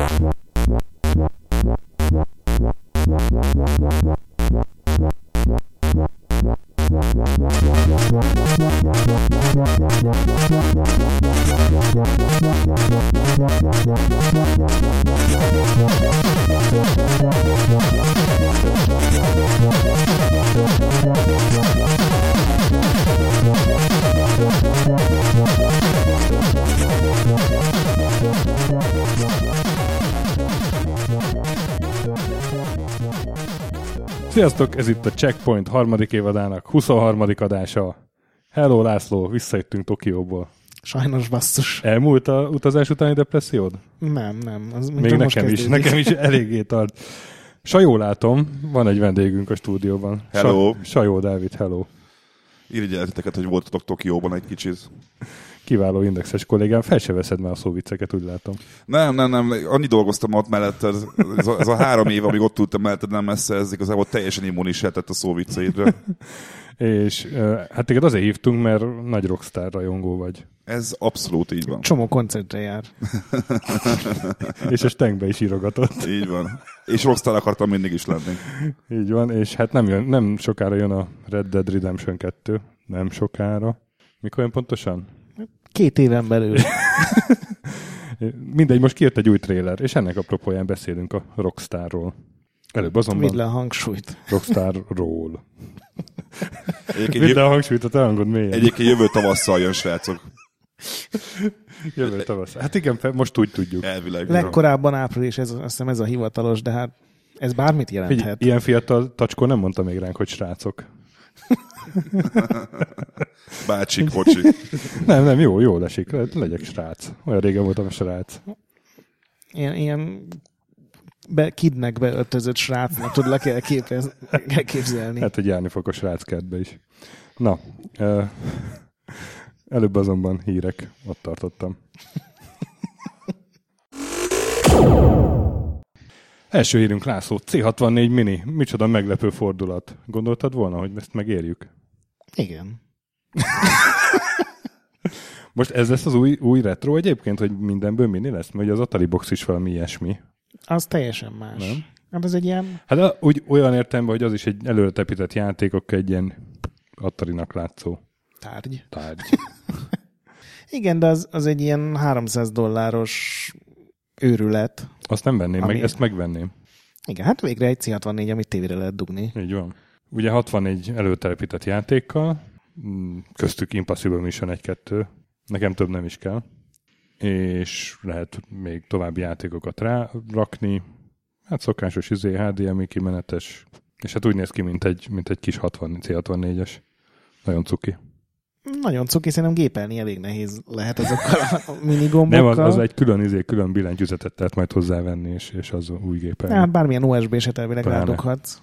Yeah. Sziasztok, ez itt a Checkpoint harmadik évadának 23. adása. Hello László, visszajöttünk Tokióból. Sajnos basszus. Elmúlt a utazás utáni depressziód? Nem, nem. Az Még nekem is, nekem is eléggé tart. Sajó látom, van egy vendégünk a stúdióban. Hello. Sa- Sajó Dávid, hello. Irigyelteteket, hogy voltatok Tokióban egy kicsit. Kiváló indexes kollégám, fel se veszed már a szóvicceket, úgy látom. Nem, nem, nem, annyi dolgoztam ott melletted, ez a, ez a három év, amíg ott ültem melletted, nem messze, ez igazából teljesen immunis lehetett a szóvicceidre. És hát téged azért hívtunk, mert nagy rockstar rajongó vagy. Ez abszolút így van. Csomó koncertre jár. És a Stenkbe is írogatott. Így van. És rockstar akartam mindig is lenni. Így van, és hát nem, jön, nem sokára jön a Red Dead Redemption 2. Nem sokára. Mikor jön pontosan? Két éven belül. Mindegy, most kijött egy új trailer, és ennek apropóján beszélünk a Rockstarról. Előbb Vidd azonban le a hangsúlyt. Rockstarról. Egyébként, Vidd le a hangsúlyt, a te hangod mélyen. egyébként jövő tavasszal jön, srácok. Jövő tavasz. Hát igen, most úgy tudjuk. Elvileg. Legkorábban április, ez, azt hiszem ez a hivatalos, de hát ez bármit jelenthet. ilyen fiatal tacskó nem mondta még ránk, hogy srácok. Bácsik, kocsi. Nem, nem, jó, jó esik. Le- Legyek srác. Olyan régen voltam a srác. Ilyen, ilyen be, kidnek beöltözött srácnak tudod, le kell képez, elképzelni. Hát, hogy járni fog a sráckertbe is. Na, előbb azonban hírek, ott tartottam. Első hírünk László, C64 Mini. Micsoda meglepő fordulat. Gondoltad volna, hogy ezt megérjük? Igen. Most ez lesz az új, új retro egyébként, hogy mindenből mini lesz? Mert az Atari Box is valami ilyesmi. Az teljesen más. Nem? Hát ez egy ilyen, Hát a- úgy olyan értelemben, hogy az is egy előre tepített játékok, egy ilyen Atari-nak látszó tárgy. tárgy. Igen, de az, az egy ilyen 300 dolláros őrület. Azt nem venném Ami- meg, ezt megvenném. Igen, hát végre egy C64, amit tévére lehet dugni. Így van. Ugye 64 előtelepített játékkal, mm, köztük Impossible Mission 1-2, nekem több nem is kell, és lehet még további játékokat rárakni, hát szokásos izé, HDMI kimenetes, és hát úgy néz ki, mint egy, mint egy kis 60, C64-es. Nagyon cuki. Nagyon cuki, szerintem gépelni elég nehéz lehet azokkal a minigombokkal. Nem, az, az egy külön, izé, külön billentyűzetet lehet majd hozzávenni, és, és az új gépen. Hát bármilyen USB-set elvileg Pláne. rádughatsz.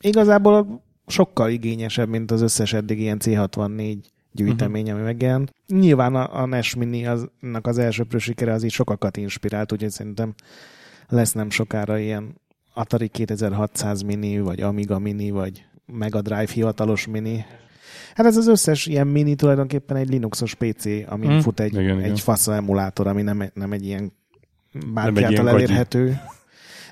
Igazából sokkal igényesebb, mint az összes eddig ilyen C64 gyűjtemény, uh-huh. ami megjelent. Nyilván a, a NES Mini az, annak az elsőprő sikere az így sokakat inspirált, úgyhogy szerintem lesz nem sokára ilyen Atari 2600 mini, vagy Amiga mini, vagy Mega Drive hivatalos mini. Hát ez az összes ilyen mini tulajdonképpen egy Linuxos PC, amin Hmm. fut egy, Igen, egy igen. fasza emulátor, ami nem, nem egy ilyen bárki Nem egy által ilyen gagyi. elérhető.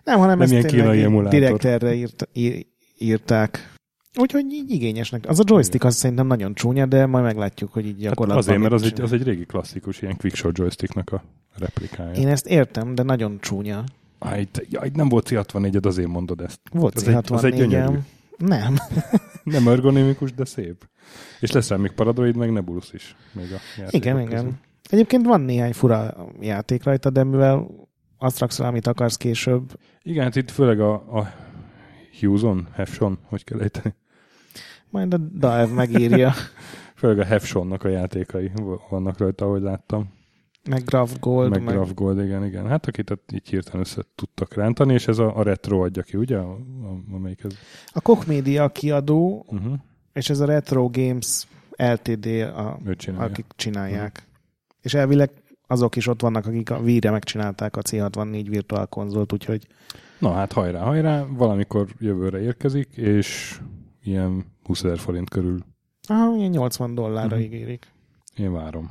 Nem, hanem Nem ezt ilyen tényleg direkt erre írt, ír, írták. Úgyhogy így igényesnek. Az a joystick az szerintem nagyon csúnya, de majd meglátjuk, hogy így Hát gyakorlatban azért, mert az egy, az egy régi klasszikus, ilyen quickshot joysticknak a replikája. Én ezt értem, de nagyon csúnya. Á, itt, ja, itt nem volt C64-ed, azért mondod ezt. Volt Az egy- az egy gyönyörű. C64-em. Nem. Nem ergonómikus, de szép. És lesz rá még Paradoid, meg Nebulus is. Még a Igen, közül. igen. Egyébként van néhány fura játék rajta, de mivel azt raksz rá, amit akarsz később, Igen, hát itt főleg a, a Hughes-on, Hefson, hogy kell ejteni. majd a Dive megírja, Főleg a Hefsonnak a játékai vannak rajta, ahogy láttam. Meg Graph Gold, meg, meg, Graph Gold, igen, igen. Hát akit így hirtelen össze tudtak rántani, és ez a, a retro adja ki, ugye? A, a, amelyik ez. a Koch Media kiadó, Uh-huh. és ez a Retro Games LTD, a, csinálja. akik csinálják. És elvileg azok is ott vannak, akik a Wii-re megcsinálták a C64 Virtual konzolt, úgyhogy Na hát hajrá, hajrá, valamikor jövőre érkezik, és ilyen 20 ezer forint körül aha, ilyen 80 dollárra Mhm. ígérik. én várom.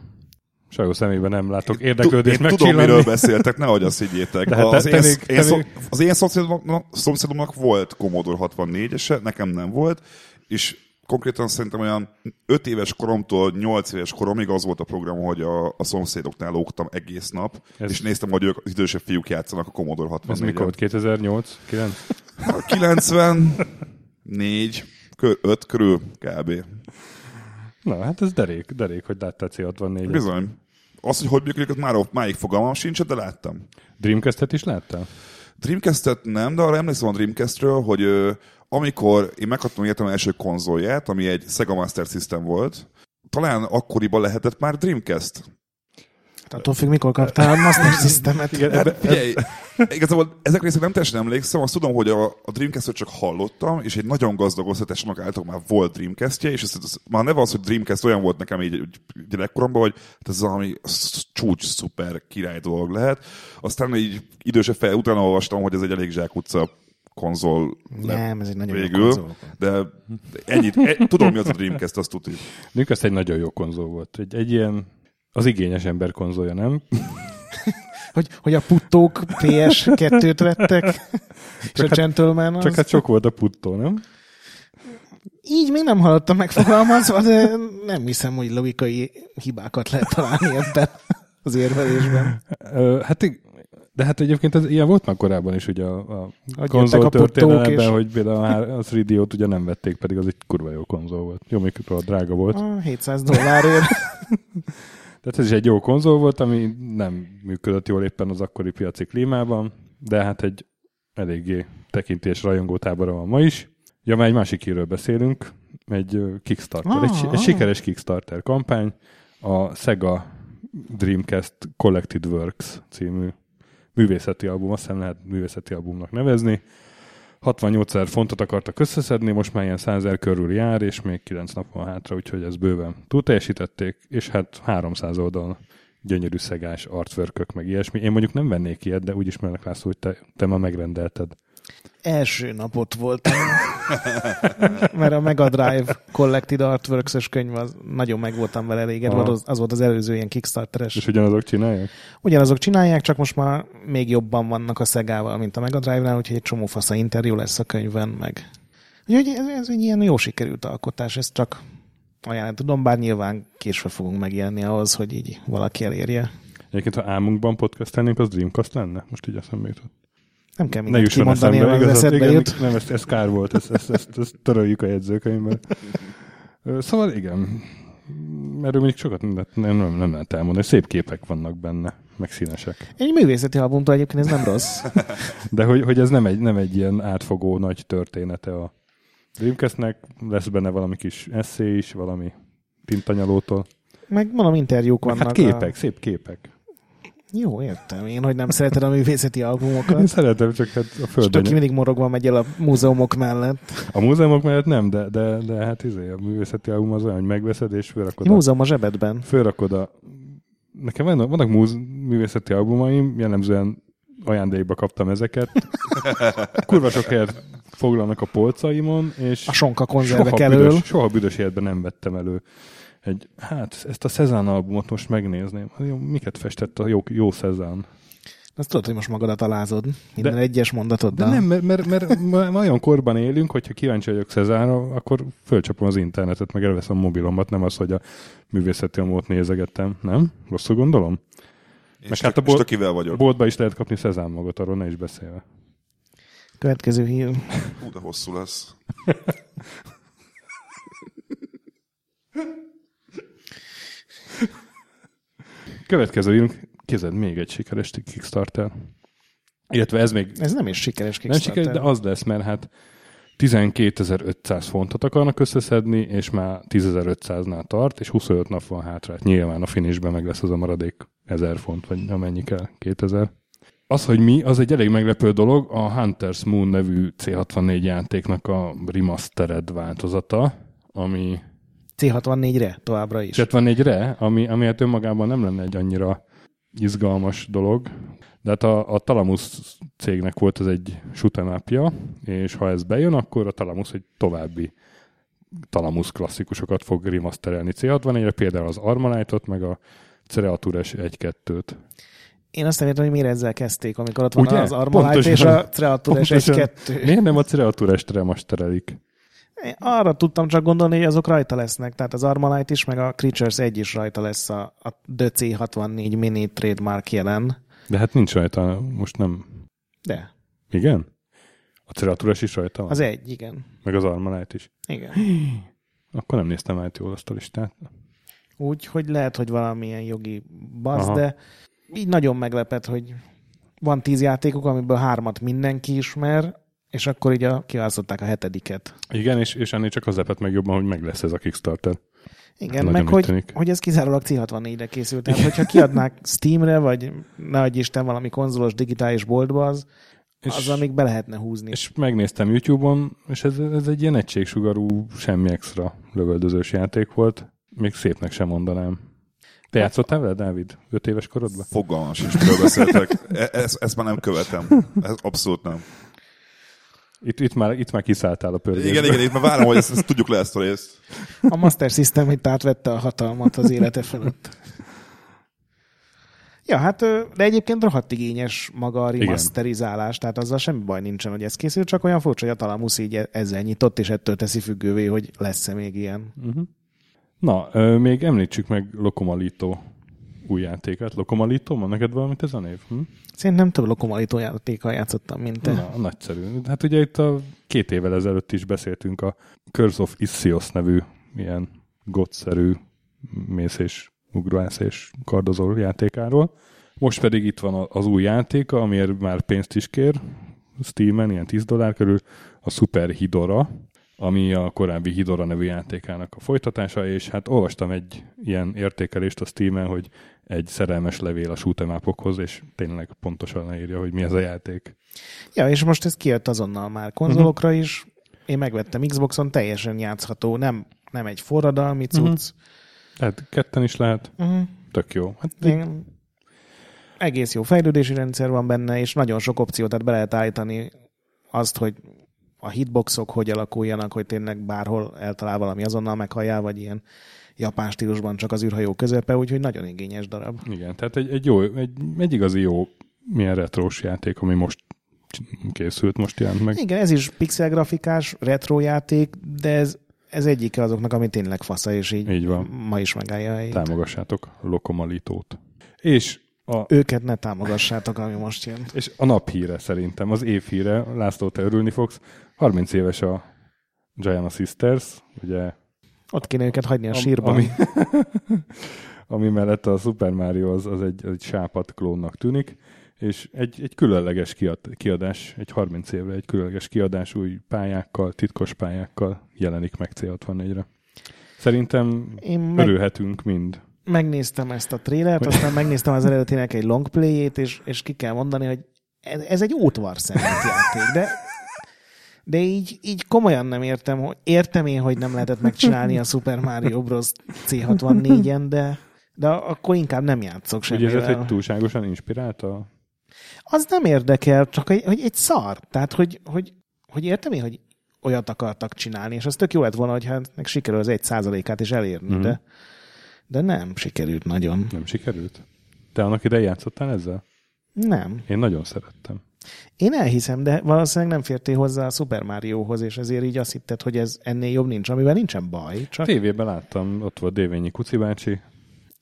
Sajó szemében nem látok érdeklődést Én tudom, miről beszéltek, nehogy azt higgyétek. De hát az, te- én, te még- én te szó, még- az én szomszédomnak, szomszédomnak volt Commodore 64-ese, nekem nem volt, és konkrétan szerintem olyan 5 éves koromtól 8 éves koromig az volt a program, hogy a, a szomszédoknál lógtam egész nap, Ez- és néztem, hogy ők az idősebb fiúk játszanak a Commodore 64 Ez mikor volt? 2008? 9? 94, 5 körül kb. Na, hát ez derék, derék, hogy láttál C64-et. Bizony. Az, hogy hogy működik, az már máig fogalmam sincs, de láttam. Dreamcast-et is láttál? Dreamcast-et nem, de arra emlékszem a Dreamcast-ről, hogy ö, amikor én megkaptam életem első konzolját, ami egy Sega Master System volt, talán akkoriban lehetett már Dreamcast. Attól függ, mikor kaptál a Master Systemet. Igen, Hát, ebbe, figyelj, igazából ezek részek nem teljesen emlékszem, azt tudom, hogy a, a Dreamcast-ot csak hallottam, és egy nagyon gazdag osztatásnak által már volt Dreamcast-je, és ez, ez, már neve az, hogy Dreamcast olyan volt nekem így így gyerekkoromban, hogy hát ez valami csúcs szuper király dolog lehet. Aztán így idősebb fel, utána olvastam, hogy ez egy elég zsákutca konzol Nem, ez egy nagyon jó végül, konzol. de ennyit, e, tudom mi az a Dreamcast, azt tudjuk. Dreamcast egy nagyon jó konzol volt. Egy, egy ilyen az igényes ember konzolja, nem? Hogy, hogy a puttók PS2-t vettek, és a hát- Gentleman az... Csak hát sok volt a puttó, nem? Így még nem hallottam megfogalmazva, de nem hiszem, hogy logikai hibákat lehet találni ebben az érvelésben. Hát de hát egyébként ez ilyen volt már korábban is ugye a, a jöttek konzol a történelemben, és- hogy például a há- a 3DO-t ugye nem vették, pedig az egy kurva jó konzol volt. Jó, mikor drága volt. A 700 dollárért. Tehát ez is egy jó konzol volt, ami nem működött jól éppen az akkori piaci klímában, de hát egy eléggé tekintés rajongó tábora van ma is. Ja, már egy másik hírről beszélünk, egy Kickstarter, egy, Ah. egy sikeres Kickstarter kampány, a Sega Dreamcast Collected Works című művészeti album, azt hiszem lehet művészeti albumnak nevezni. 68 ezer fontot akartak összeszedni, most már ilyen 100 ezer körül jár, és még 9 nap van hátra, úgyhogy ez bőven túl teljesítették, és hát 300 oldalon gyönyörű szegás artwork meg ilyesmi. Én mondjuk nem vennék ilyet, de úgy ismernek László, hogy te, te már megrendelted. Első napot voltam. Mert a Mega Drive Collected Artworks-es könyv, az nagyon meg voltam vele elégedve, az, az volt az előző ilyen Kickstarteres. És ugyanazok csinálják? Ugyanazok csinálják, csak most már még jobban vannak a Szegával, mint a Mega Drive-nál, úgyhogy egy csomó fasza interjú lesz a könyvben, meg. Úgyhogy ez, ez egy ilyen jó sikerült alkotás, ezt csak ajánlani tudom, bár nyilván késve fogunk megjelenni ahhoz, hogy így valaki elérje. Egyébként, ha álmunkban podcastelnénk, az Dreamcast lenne? Most így eszembe jutott. Nem kell Ne mindent jusson kimondani, eszembe, igazad, eszedbe igen, jut. nem, ez, ez kár volt, ezt, ezt, ezt, ezt töröljük a jegyzőkönyvben. Szóval igen, erről mondjuk sokat nem, nem, nem, nem lehet elmondani. Szép képek vannak benne, meg színesek. Egy művészeti albumtól egyébként ez nem rossz. De hogy, hogy ez nem egy, nem egy ilyen átfogó nagy története a Dreamcastnek, lesz benne valami kis eszé is, valami tintanyalótól. Meg mondom, interjúk Meg vannak. hát képek, szép képek. Jó, értem. Én, hogy nem szereted a művészeti albumokat. Én szeretem, csak hát a És földön. aki mindig morogva megy el a múzeumok mellett. A múzeumok mellett nem, de, de, de hát izé, a művészeti album az olyan, hogy megveszed és fölrakod a, múzeum a zsebedben. fölrakod a... Nekem vannak, vannak múz, művészeti albumaim, jellemzően ajándékba kaptam ezeket. Kurva sok helyet foglalnak a polcaimon, és A sonka konzervek soha elől. büdös, soha büdös életben nem vettem elő. Egy, hát ezt a Cezanne albumot most megnézném. Hát miket festett a jó, jó Cezanne? Azt tudod, hogy most magadat alázod. Minden De- egyes De mondatoddal. nem, mert, mert, mert olyan korban élünk, hogyha kíváncsi vagyok Cezánra, akkor fölcsapom az internetet, meg elveszem a mobilomat, nem az, hogy a művészeti albumot nézegettem. Nem? Rosszul gondolom? Én Meg hát a bol- stökivel vagyok. Boltba is lehet kapni Cezán magot, arról ne is beszélve. Következő hír. Hú, de hosszú lesz. Következő írunk, kézed még egy sikeres Kickstarter. Illetve ez még Ez nem is sikeres nem Kickstarter. sikeres, de az lesz, mert hát 12.500 fontot akarnak összeszedni, és már 10.500-nál tart, és 25 nap van hátra. Hát nyilván a finishben meg lesz az a maradék 1000 font, vagy amennyi kell, 2000. Az, hogy mi, az egy elég meglepő dolog, a Hunter's Moon nevű C64 játéknak a remastered változata, ami C64-re továbbra is. 74-re, ami, ami hát önmagában nem lenne egy annyira izgalmas dolog, de hát a, a Talamus cégnek volt ez egy shoot'em és ha ez bejön, akkor a Talamus egy további Talamus klasszikusokat fog remasterelni C64-re, például az Armalite-ot, meg a Creatures 1-2-t. Én azt nem értem, hogy miért ezzel kezdték, amikor ott van Ugye? az Armalite Pontosan. és a Creatures Pontosan. 1-2. Miért nem a Creatures-t remasterelik? Én arra tudtam csak gondolni, hogy azok rajta lesznek. Tehát az Armalite is, meg a Creatures 1 is rajta lesz a, a DC64 mini trademark jelen. De hát nincs rajta, most nem. De, Igen? A Creatures is rajta van? az egy, igen. Meg az Armalite is. Igen. Akkor nem néztem át jól azt a listát. Úgy, hogy lehet, hogy valamilyen jogi basz, Aha. de így nagyon meglepett, hogy van tíz játékok, amiből hármat mindenki ismer, és akkor így a, kiválasztották a hetediket. Igen, és, és ennél csak az lepett meg jobban, hogy meg lesz ez a Kickstarter. Igen, Nagyon meg hogy, hogy ez kizárólag C64-re készült. Tehát, hogyha kiadnák Steamre, vagy ne adj Isten valami konzolos digitális boltba, az, És, az amíg be lehetne húzni. és megnéztem YouTube-on, és ez, ez egy ilyen egységsugarú, semmi extra lövöldözős játék volt. Még szépnek sem mondanám. Te játszottál vele, Dávid? Öt éves korodban? Fogalmam sincs, miről beszéltek. E- Ezt, ezt már nem követem. Ez abszolút nem. Itt, itt, már, itt már kiszálltál a pörgésbe. Igen, igen, itt már várom, hogy ezt, ezt tudjuk le ezt a részt. A Master System itt átvette a hatalmat az élete felett. Ja, hát, de egyébként rohadt igényes maga a remasterizálás, tehát azzal semmi baj nincsen, hogy ez készül, csak olyan furcsa, hogy a Talamus így e- ezzel nyitott, és ettől teszi függővé, hogy lesz-e még ilyen. Uh-huh. Na, még említsük meg Lokomalito új játékát. Lokomalito, van neked valamit ez a név? Hm? Szerintem több lokomalító játékkal játszottam, mint te. Na, nagyszerű. Hát ugye itt a két évvel ezelőtt is beszéltünk a Curse of Ischios nevű ilyen godszerű mész és ugrász és kardozó játékáról. Most pedig itt van az új játéka, amiért már pénzt is kér Steam-en, ilyen 10 dollár körül, a Super Hidora, ami a korábbi Hidora nevű játékának a folytatása, és hát olvastam egy ilyen értékelést a Steam-en, hogy egy szerelmes levél a shoot'em és tényleg pontosan leírja, hogy mi ez a játék. Ja, és most ez kijött azonnal már konzolokra is. Én megvettem Xboxon, teljesen játszható, nem, nem egy forradalmi cucc. Hát ketten is lehet, Uh-huh. tök jó. Hát Igen. Egész jó fejlődési rendszer van benne, és nagyon sok opció, tehát be lehet állítani azt, hogy a hitboxok hogy alakuljanak, hogy tényleg bárhol eltalál valami azonnal meghalljál, vagy ilyen japán stílusban csak az űrhajó közepe, úgyhogy nagyon igényes darab. igen, tehát egy, egy jó, egy, egy igazi jó milyen retrós játék, ami most készült, most jelent meg. Igen, ez is pixel grafikás, retro játék, de ez, ez egyike azoknak, ami tényleg fasza, és így, Így van. ma is megállja a helyét. Támogassátok Lokomalitót. És a, Őket ne támogassátok, ami most jön. és a naphíre szerintem, az évhíre, László, te örülni fogsz, 30 éves a Giant Sisters, ugye Ott kéne őket hagyni a sírban. Ami, ami mellett a Super Mario az, az egy, egy sápat klónnak tűnik, és egy, egy különleges kiad, kiadás, egy 30 évre egy különleges kiadás új pályákkal, titkos pályákkal jelenik meg C64-re. Szerintem Én meg, örülhetünk mind. megnéztem ezt a trélert, aztán megnéztem az eredetinek egy longplay-ét, és, és ki kell mondani, hogy ez, ez egy ótvarszemet játék, de de így, így komolyan nem értem, hogy értem én, hogy nem lehetett megcsinálni a Super Mario Bros. C64-en, de, de akkor inkább nem játszok Úgy semmivel. érzed, hogy túlságosan inspirálta? Az nem érdekel, csak hogy, hogy egy szar. Tehát, hogy, hogy, hogy értem én, hogy olyat akartak csinálni, és az tök jó lett volna, hogyha meg sikerül az egy százalékát is elérni, Mhm. de, de nem sikerült nagyon. Nem sikerült? Te annak idején játszottál ezzel? Nem. Én nagyon szerettem. Én elhiszem, de valószínűleg nem fértél hozzá a Super Mariohoz, és ezért így azt hitted, hogy ez ennél jobb nincs, amivel nincsen baj. Csak Tévében láttam, ott volt Dévényi Kuci bácsi,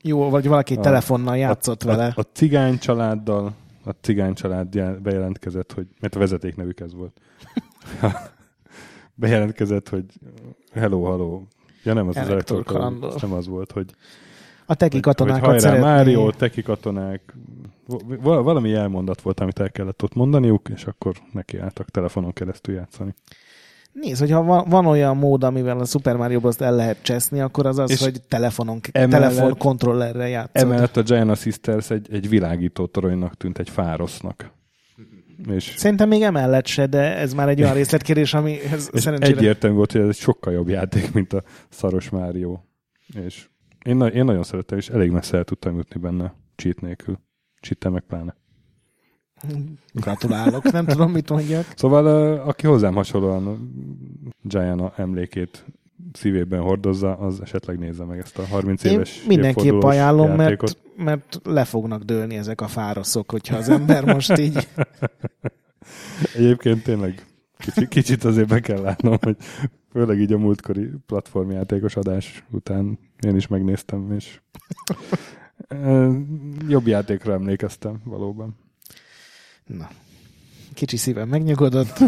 jó, vagy valaki A- telefonnal játszott a, vele. A, a cigány családdal, a cigány család jel- bejelentkezett, hogy, mert a vezetéknevük ez volt. bejelentkezett, hogy hello, hello. Ja nem, az az Elektor elektor kalandor. nem az volt, hogy, A teki hogy, hogy katonákat hajrá, szeretné. Mário, teki katonák. Val- valami elmondat volt, amit el kellett ott mondaniuk, és akkor nekiálltak telefonon keresztül játszani. Nézd, hogyha van, van olyan mód, amivel a Super Mario Bros. el lehet cseszni, akkor az az, És hogy telefonon, emellett- telefon kontrollerrel játszod. Emellett a Giant Sisters egy, egy világító toronynak tűnt, egy fárosznak. És Szerintem még emellett se, de ez már egy olyan részletkérdés, ami ez szerencsére... egyértelmű volt, hogy ez egy sokkal jobb játék, mint a szaros Mário. És én, én nagyon szerettem, és elég messze el tudtam jutni benne cheat nélkül. cheat meg pláne. Gratulálok, nem tudom, mit mondjak. Szóval, aki hozzám hasonlóan Giant emlékét szívében hordozza, az esetleg nézze meg ezt a 30 Én éves mindenképp ajánlom, játékot. mert, mert le fognak dőlni ezek a fároszok, hogyha az ember most így... Egyébként tényleg kicsit, kicsit azért be kell látnom, hogy főleg így a múltkori platformjátékos adás után én is megnéztem, és jobb játékra emlékeztem valóban. Na, kicsi szívem megnyugodott.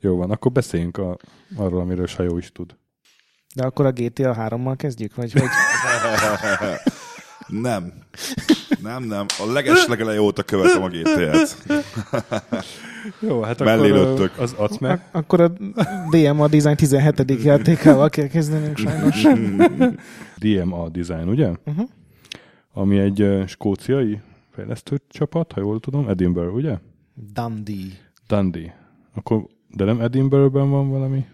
Jó van, akkor beszéljünk a, arról, amiről Sajó is tud. De akkor a GTA 3-mal kezdjük, vagy hogy? Nem. Nem, nem. A leges legelej óta követem a GTA-t. Jó, hát Mellé akkor az adsz meg. Ak- akkor a DMA Design 17. játékával kell kezdenünk sajnos. DMA Design, ugye? Uh-huh. Ami egy skóciai fejlesztő csapat, ha jól tudom, Edinburgh, ugye? Dundee. Dundee. Akkor, de nem Edinburghben van valami?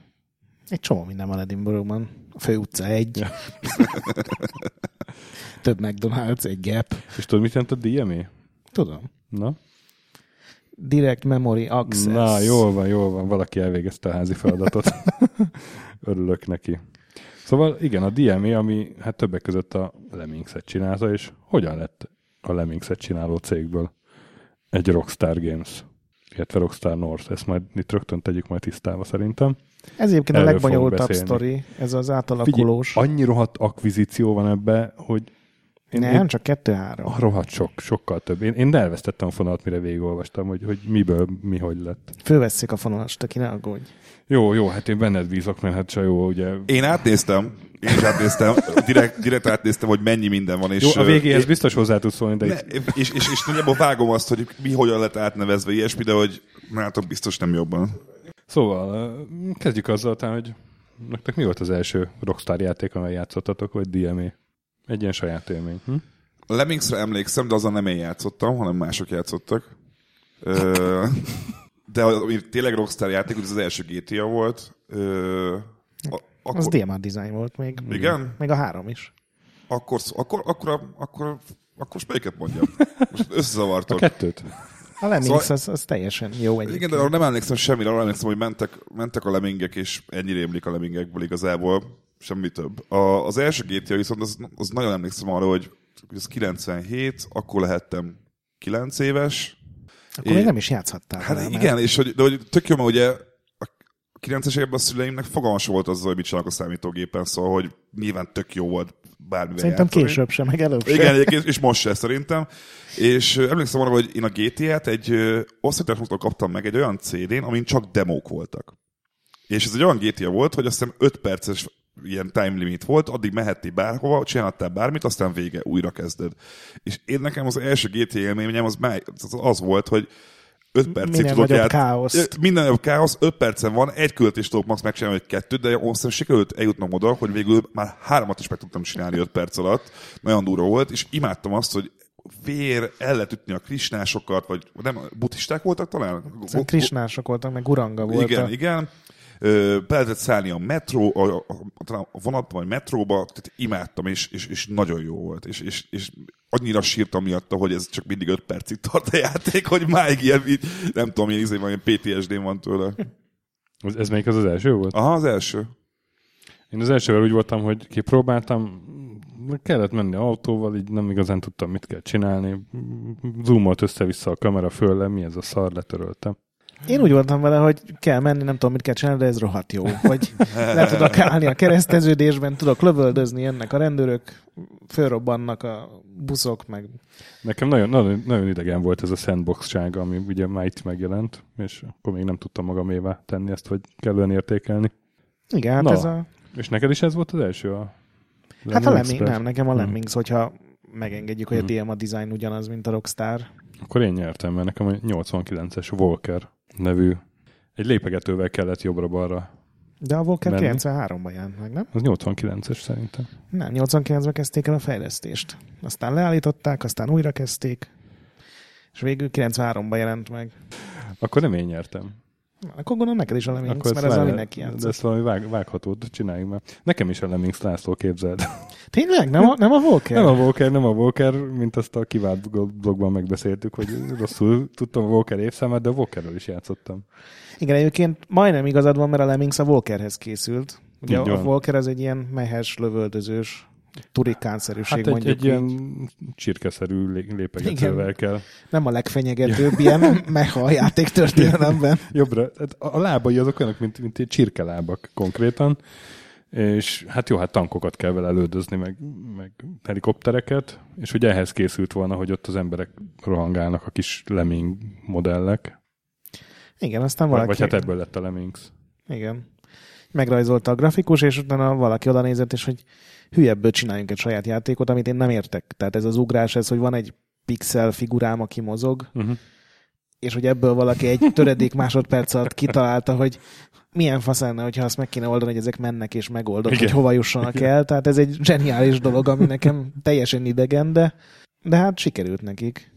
Egy csomó minden van Edinburghban. A fő utca egy. Több McDonald's, egy Gap. És tudod, mit jelent a DMA? Tudom. Na? Direct Memory Access. Na, jól van, jól van. Valaki elvégezte a házi feladatot. Örülök neki. Szóval igen, a DMA, ami hát többek között a Lemmingset csinálta, és hogyan lett a Lemmingset csináló cégből egy Rockstar Games, illetve Rockstar North. Ezt majd itt rögtön tegyük majd tisztába szerintem. Ez egyébként a legbonyolultabb sztori, ez az Figyelj, átalakulós. annyi rohadt akvizíció van ebbe, hogy én, Nem, én csak kettő-három. ah, rohadt sok, sokkal több. Én, én elvesztettem a fonalat, mire végigolvastam, hogy, hogy miből, mi hogy lett. Fölveszik a fonalast, aki ne aggódj. Jó, jó, hát én benned bízok, mert hát Sajó, ugye... Én átnéztem, én is átnéztem, direkt, direkt átnéztem, hogy mennyi minden van. És, Jó, a végéhez ö, biztos hozzá tudsz szólni, de ne, itt és, és, és nagyjából vágom azt, hogy mi hogyan lett átnevezve ilyesmi, de hogy nálatok biztos nem jobban. Szóval, kezdjük azzal, talán, hogy nektek mi volt az első Rockstar játék, amely játszottatok, vagy DMA? Egy ilyen saját élmény. Hm? A Lemmingsre emlékszem, de azon nem én játszottam, hanem mások játszottak. Ö, de ami tényleg Rockstar játék, az az első GTA volt. Ö, a, Az akkor, DMA Design volt még. Igen? Még a három is. akkor, akkor, akkor, akkor, akkor, akkor most melyiket mondjam? Most A összezavartok. kettőt? A Lemmings Szóval- az, az teljesen jó egyébként. Igen, de arra nem emlékszem semmire, arra emlékszem, hogy mentek, mentek a lemingek, és ennyi rémlik a lemingekből igazából, semmi több. A, az első GTA viszont az, az nagyon emlékszem arra, hogy az 97, akkor lehettem 9 éves. Akkor É- még nem is játszhattál Hát vele, mert- igen, és hogy, de hogy tök jó, mert ugye a 90-es években a szüleimnek fogalma sem volt azzal, hogy mit csinálnak a számítógépen, szóval, hogy nyilván tök jó volt bármivel Szerintem játszani. később sem, meg előbb sem. Igen, egyébként, és most se szerintem. És emlékszem arra, hogy én a GTA-t egy ö, osztálytársamtól kaptam meg egy olyan CD-n, amin csak demók voltak. És ez egy olyan GTA volt, hogy azt hiszem 5 perces ilyen time limit volt, addig mehettél bárhova, csinálhattál bármit, aztán vége, újra kezded. És én nekem az első GTA élményem az, az volt, hogy 5 percig Minél tudok ját- káoszt. Minden nagyobb káosz, 5 percen van, egy költést tudok max megcsinálni, vagy kettőt, de aztán sikerült eljutnom oda, hogy végül már háromat is meg tudtam csinálni 5 perc alatt. Nagyon durva volt, és imádtam azt, hogy vér, el lehet ütni a krisnásokat, vagy nem, buddhisták voltak talán? Krisnások voltak, meg Uranga volt. Igen, igen. Be lehetett szállni a metró, a, a, a, vonatba, vagy metróba, tehát imádtam, és, és, és nagyon jó volt. És, és, és annyira sírtam miatta, hogy ez csak mindig 5 percig tart a játék, hogy máig ilyen, nem tudom, ilyen, izé van, ilyen PTSD van tőle. Ez, ez melyik az az első volt? Aha, az első. Én az elsővel úgy voltam, hogy kipróbáltam, kellett menni autóval, így nem igazán tudtam, mit kell csinálni. Zoomolt össze-vissza a kamera fölle, mi ez a szar, letöröltem. Én úgy voltam vele, hogy kell menni, nem tudom, mit kell csinálni, de ez rohadt jó. Hogy le tudok állni a kereszteződésben, tudok lövöldözni, jönnek a rendőrök, fölrobbannak a buszok, meg Nekem nagyon, nagyon, nagyon idegen volt ez a sandbox-sága, ami ugye már itt megjelent, és akkor még nem tudtam magamévá tenni ezt, hogy kellően értékelni. igen, hát Na, ez a... És neked is ez volt az első? A Hát a Lemmings nem, nekem a Hmm. Lemmings, hogyha megengedjük, hogy a Hmm. DMA design ugyanaz, mint a Rockstar. Akkor én nyertem, mert nekem a 89-es Volker nevű egy lépegetővel kellett jobbra-balra. De a Menni. 93-ban jelent meg, nem? Az 89-es szerintem. Nem, 89-ben kezdték el a fejlesztést. Aztán leállították, aztán újra kezdték, és végül 93-ban jelent meg. Akkor nem én nyertem. Akkor gondolom neked is a Lemmings, Akkor mert ez a mindenki De játszott. ezt valami vág, vághatót csináljunk már. Nekem is a Lemmings László képzeld. Tényleg? Nem a, nem a Volker? Nem a Walker, nem a Walker, mint azt a kivált blogban megbeszéltük, hogy rosszul tudtam a Walker évszámát, de a Walkerről is játszottam. Igen, egyébként majdnem igazad van, mert a Lemmings a Volkerhez készült. Ugye Így a van. Volker az egy ilyen mehes, lövöldözős, turikánszerűség Hát egy, mondjuk egy így. ilyen csirkeszerű lé- lépegetővel kell. Nem a legfenyegetőbb ilyen meha a játék történelemben. Jobbra, hát a lábai azok olyanok, mint, mint egy csirkelábak konkrétan, és hát jó, hát tankokat kell vele lődözni, meg, meg helikoptereket, és hogy ehhez készült volna, hogy ott az emberek rohangálnak a kis lemming modellek, Igen, aztán valaki... vagy hát ebből lett a lemmings. Igen. Megrajzolta a grafikus, és utána valaki oda nézett, és hogy hülyebből csináljunk egy saját játékot, amit én nem értek. Tehát ez az ugrás, ez, hogy van egy pixel figurám, aki mozog, Uh-huh. és hogy ebből valaki egy töredék másodperc alatt kitalálta, hogy milyen fasz lenne, hogyha azt meg kéne oldani, hogy ezek mennek és megoldod, Igen. hogy hova jussanak Igen. el. Tehát ez egy zseniális dolog, ami nekem teljesen idegen, de, de hát sikerült nekik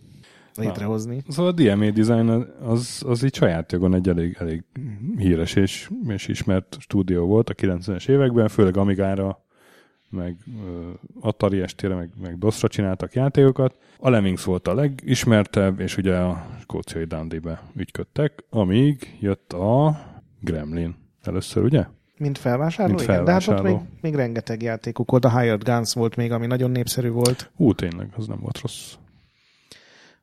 létrehozni. Szóval a DMA design az, az így saját jogon egy elég, elég híres és, és ismert stúdió volt a 90-es években, főleg Amigára, meg uh, Atari estére, meg, meg DOS-ra csináltak játékokat. A Lemmings volt a legismertebb, és ugye a skóciai Dundee-be ügyködtek, amíg jött a Gremlin. Először, ugye? Mint felvásárló, Mint igen. De hát ott felvásárló. még, még rengeteg játékuk volt. A Hired Guns volt még, ami nagyon népszerű volt. Ú, tényleg, az nem volt rossz.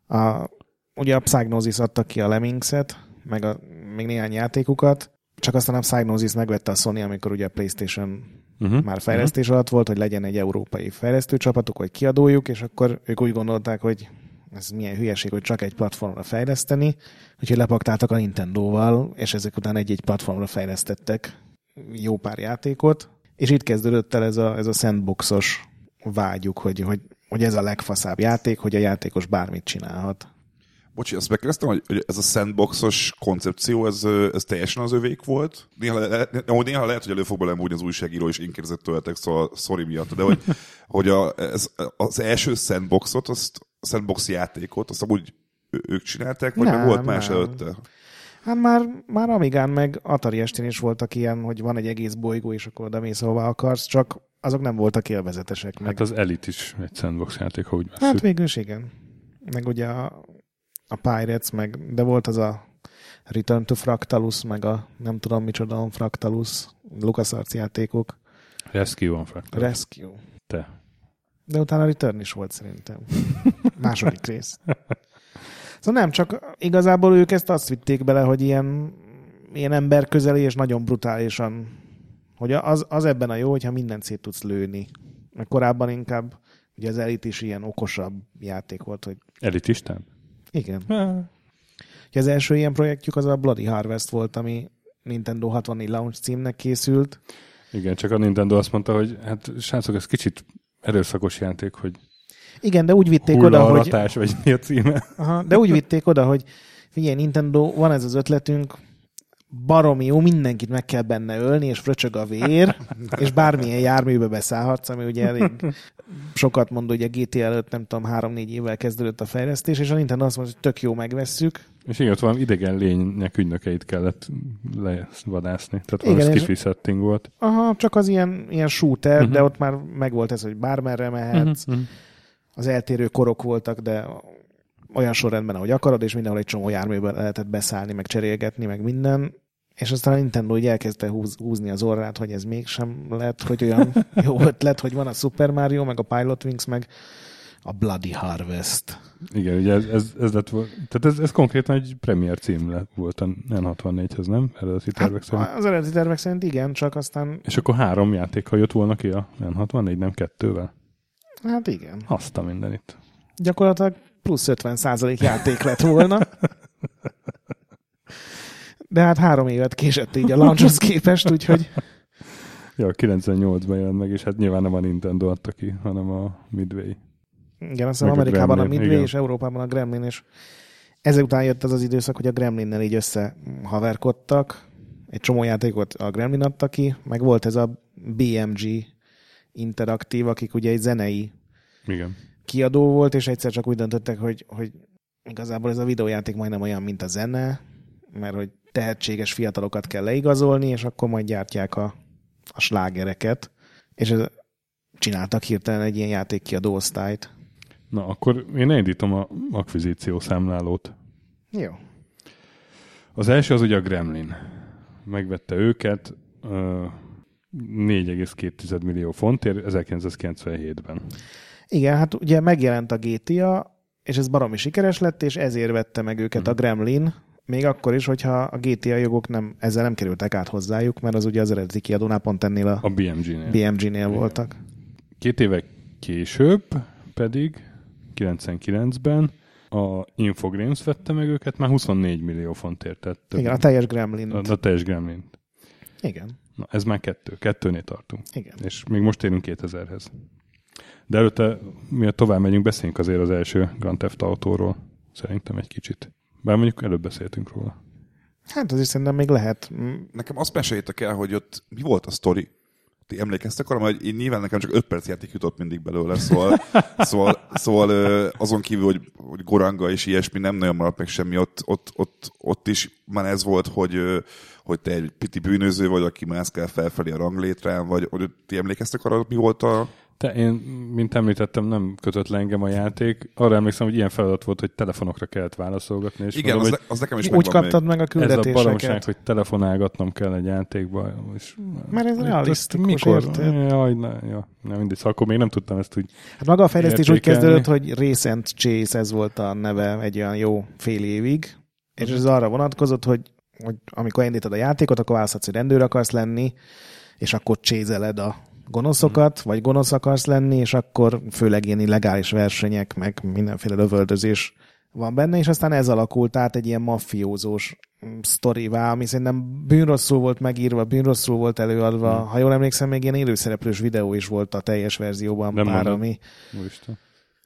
A, ugye a Psygnosis adta ki a Lemmingset, meg a, még néhány játékukat, csak aztán a Psygnosis megvette a Sony, amikor ugye a Playstation Uh-huh. már fejlesztés alatt volt, hogy legyen egy európai fejlesztő csapatuk, vagy kiadójuk, és akkor ők úgy gondolták, hogy ez milyen hülyeség, hogy csak egy platformra fejleszteni, úgyhogy lepaktáltak a Nintendo-val, és ezek után egy-egy platformra fejlesztettek jó pár játékot, és itt kezdődött el ez a, ez a sandboxos vágyuk, hogy, hogy, hogy ez a legfaszább játék, hogy a játékos bármit csinálhat. Bocsi, azt megkérdeztem, hogy, hogy ez a sandboxos koncepció, ez, ez teljesen az övék volt? Néha, le, néha lehet, hogy elő fog belem úgy az újságíró, és én kérdezett tőletek, szóval sorry miatt, de hogy, hogy a, ez, az első sandboxot, azt, a sandbox játékot, azt amúgy ők csinálták, vagy Nem, nem, volt más nem. előtte? Hát már, már Amigán meg Atari estén is voltak ilyen, hogy van egy egész bolygó, és akkor oda mész, ahová akarsz, csak azok nem voltak élvezetesek. Meg. Hát az Elite is egy sandbox játék, ha úgy Hát veszük. végül is igen. Meg ugye a, a Pirates, meg, de volt az a Return to Fractalus, meg a nem tudom micsoda a Fractalus, LucasArts játékok, Rescue on Fractal. Rescue. Te. De utána Return is volt szerintem. Második rész. Szóval nem, csak igazából ők ezt azt vitték bele, hogy ilyen, ilyen ember közeli és nagyon brutálisan, hogy az, az ebben a jó, hogyha mindent szét tudsz lőni. Mert korábban inkább ugye az Elite is ilyen okosabb játék volt, hogy Elitistán? Igen. Ugye az első ilyen projektjük az a Bloody Harvest volt, ami Nintendo 64 launch címnek készült. Igen, csak a Nintendo azt mondta, hogy hát srácok, ez kicsit erőszakos játék, hogy Igen, de úgy vitték oda, hogy... hullaaratás, vagy mi a címe. Aha, de úgy vitték oda, hogy figyelj, Nintendo, van ez az ötletünk, baromi jó, mindenkit meg kell benne ölni, és fröcsög a vér, és bármilyen járműbe beszállhatsz, ami ugye elég sokat mond, hogy a GT előtt nem tudom, három-négy évvel kezdődött a fejlesztés, és a Nintendo azt mondta, hogy tök jó, megvesszük. És igen, ott valami idegen lénynek ügynökeit kellett levadászni. Tehát Igen, és- skiffy setting volt. Aha, csak az ilyen, ilyen shooter, Mhm. uh-huh. de ott már megvolt ez, hogy bármerre mehetsz, Mhm. az eltérő korok voltak, de olyan sorrendben, ahogy akarod, és mindenhol egy csomó járműbe lehetett beszállni, meg cserélgetni, meg minden. És aztán a Nintendo így elkezdte húz, húzni az orrát, hogy ez mégsem lett, hogy olyan jó ötlet, hogy van a Super Mario, meg a Pilot Wings, meg a Bloody Harvest. Igen, ugye ez, ez, ez lett, tehát ez, ez konkrétan egy premier cím lett volt a N64-hez, nem? Eredeti tervek szerint. Hát, az eredeti tervek szerint igen, csak aztán, És akkor három játékkal jött volna ki a N64, nem kettővel? hát igen. Azt a mindenit. Gyakorlatilag plusz 50 százalék játék lett volna. De hát három évet késett így a launchhoz képest, úgyhogy Ja, 98-ban jelent meg, és hát nyilván nem a Nintendo adta ki, hanem a Midway. igen, azt hiszem a Amerikában a Gremlin, Midway igen. és Európában a Gremlin, és ezután jött az az időszak, hogy a Gremlinnel így összehaverkodtak. Egy csomó játékot a Gremlin adta ki, meg volt ez a BMG interaktív, akik ugye egy zenei Igen. kiadó volt, és egyszer csak úgy döntöttek, hogy, hogy igazából ez a videójáték majdnem olyan, mint a zene, mert hogy tehetséges fiatalokat kell leigazolni, és akkor majd gyártják a, a slágereket. És ez, csináltak hirtelen egy ilyen játékkiadó osztályt. Na, akkor én elindítom a akvizíció számlálót. Jó. Az első az ugye a Gremlin. Megvette őket ö, 4,2 millió fontért 1997-ben. Igen, hát ugye megjelent a GTA, és ez baromi sikeres lett, és ezért vette meg őket Mhm. a Gremlin, még akkor is, hogyha a GTA jogok nem, ezzel nem kerültek át hozzájuk, mert az ugye az eredeti kiadónál pont ennél a A BMG-nél. BMG-nél voltak. Két éve később pedig, 99-ben, a Infogrames vette meg őket már 24 millió fontért. Több- Igen, a teljes Gremlin. a, a teljes Gremlin. Igen, Na, ez már kettő. Kettőnél tartunk. igen. És még most érünk 2000-hez. De előtte, miatt tovább megyünk, beszéljünk azért az első Grand Theft Autóról. Szerintem egy kicsit. Bár mondjuk előbb beszéltünk róla. Hát az is szerintem még lehet. Mm, Nekem azt meséljétek el, hogy ott mi volt a sztori? Ti emlékeztek arra, hogy én nyilván nekem csak 5 perc játék jutott mindig belőle, szóval, szóval, szóval azon kívül, hogy, hogy Goranga és ilyesmi nem nagyon maradt meg semmi, ott, ott, ott, ott is már ez volt, hogy, hogy te egy piti bűnöző vagy, aki mászkál felfelé a ranglétrán, vagy hogy ti emlékeztek arra, hogy mi volt a... Te, én, mint említettem, nem kötött le engem a játék. Arra emlékszem, hogy ilyen feladat volt, hogy telefonokra kellett válaszolgatni. És Igen, mondom, az, hogy ne, az nekem is Úgy kaptad még. meg a ez a baromság, küldetéseket. hogy telefonálgatnom kell egy játékba. És, Mert ez realisztikus, Mikor? érted? Jaj, ne, ja, nem mindegy. Szóval akkor még nem tudtam ezt úgy. Hát maga a fejlesztés úgy Értékelni. kezdődött, hogy Recent Chase, ez volt a neve egy olyan jó fél évig, és ez arra vonatkozott, hogy, hogy amikor indítod a játékot, akkor választhatsz, hogy rendőr akarsz lenni, és akkor csézeled a gonoszokat, vagy gonosz akarsz lenni, és akkor főleg ilyen illegális versenyek, meg mindenféle lövöldözés van benne, és aztán ez alakult át egy ilyen maffiózós mm, sztorivá, ami szerintem bűnrosszul volt megírva, bűnrosszul volt előadva. Hmm. Ha jól emlékszem, még ilyen élőszereplős videó is volt a teljes verzióban Nem már, mondod. ami Úristen.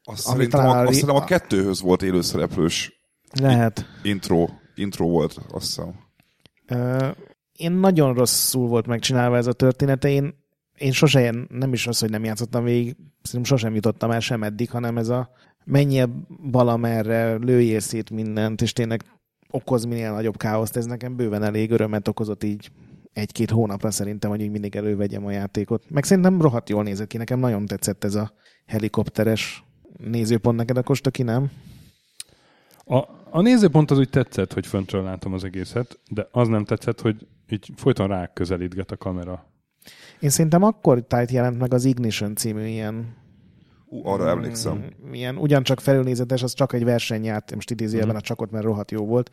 Azt Ami szerintem, talán a, azt ri- szerintem a kettőhöz volt élőszereplős lehet. intro, intro volt, azt hiszem. Ö, Én nagyon rosszul volt megcsinálva ez a története. Én, én sosem, nem is az, hogy nem játszottam végig, szerintem sosem jutottam el sem eddig, hanem ez a menjél valamerre, lőjél szét mindent, és tényleg okoz minél nagyobb káoszt. Ez nekem bőven elég örömet okozott így egy-két hónapra szerintem, hogy így mindig elővegyem a játékot. Meg szerintem rohadt jól nézett ki. Nekem nagyon tetszett ez a helikopteres nézőpont neked a Kostoki, nem? A, a nézőpont az úgy tetszett, hogy föntről látom az egészet, de az nem tetszett, hogy így folyton rá közelítget a kamera. Én szerintem akkor tájt jelent meg az Ignition című ilyen Ú, arra emlékszem. Mm, Ilyen ugyancsak felülnézetes, az csak egy versenyját, most idézőjelben Mhm. a csakot, mert rohadt jó volt.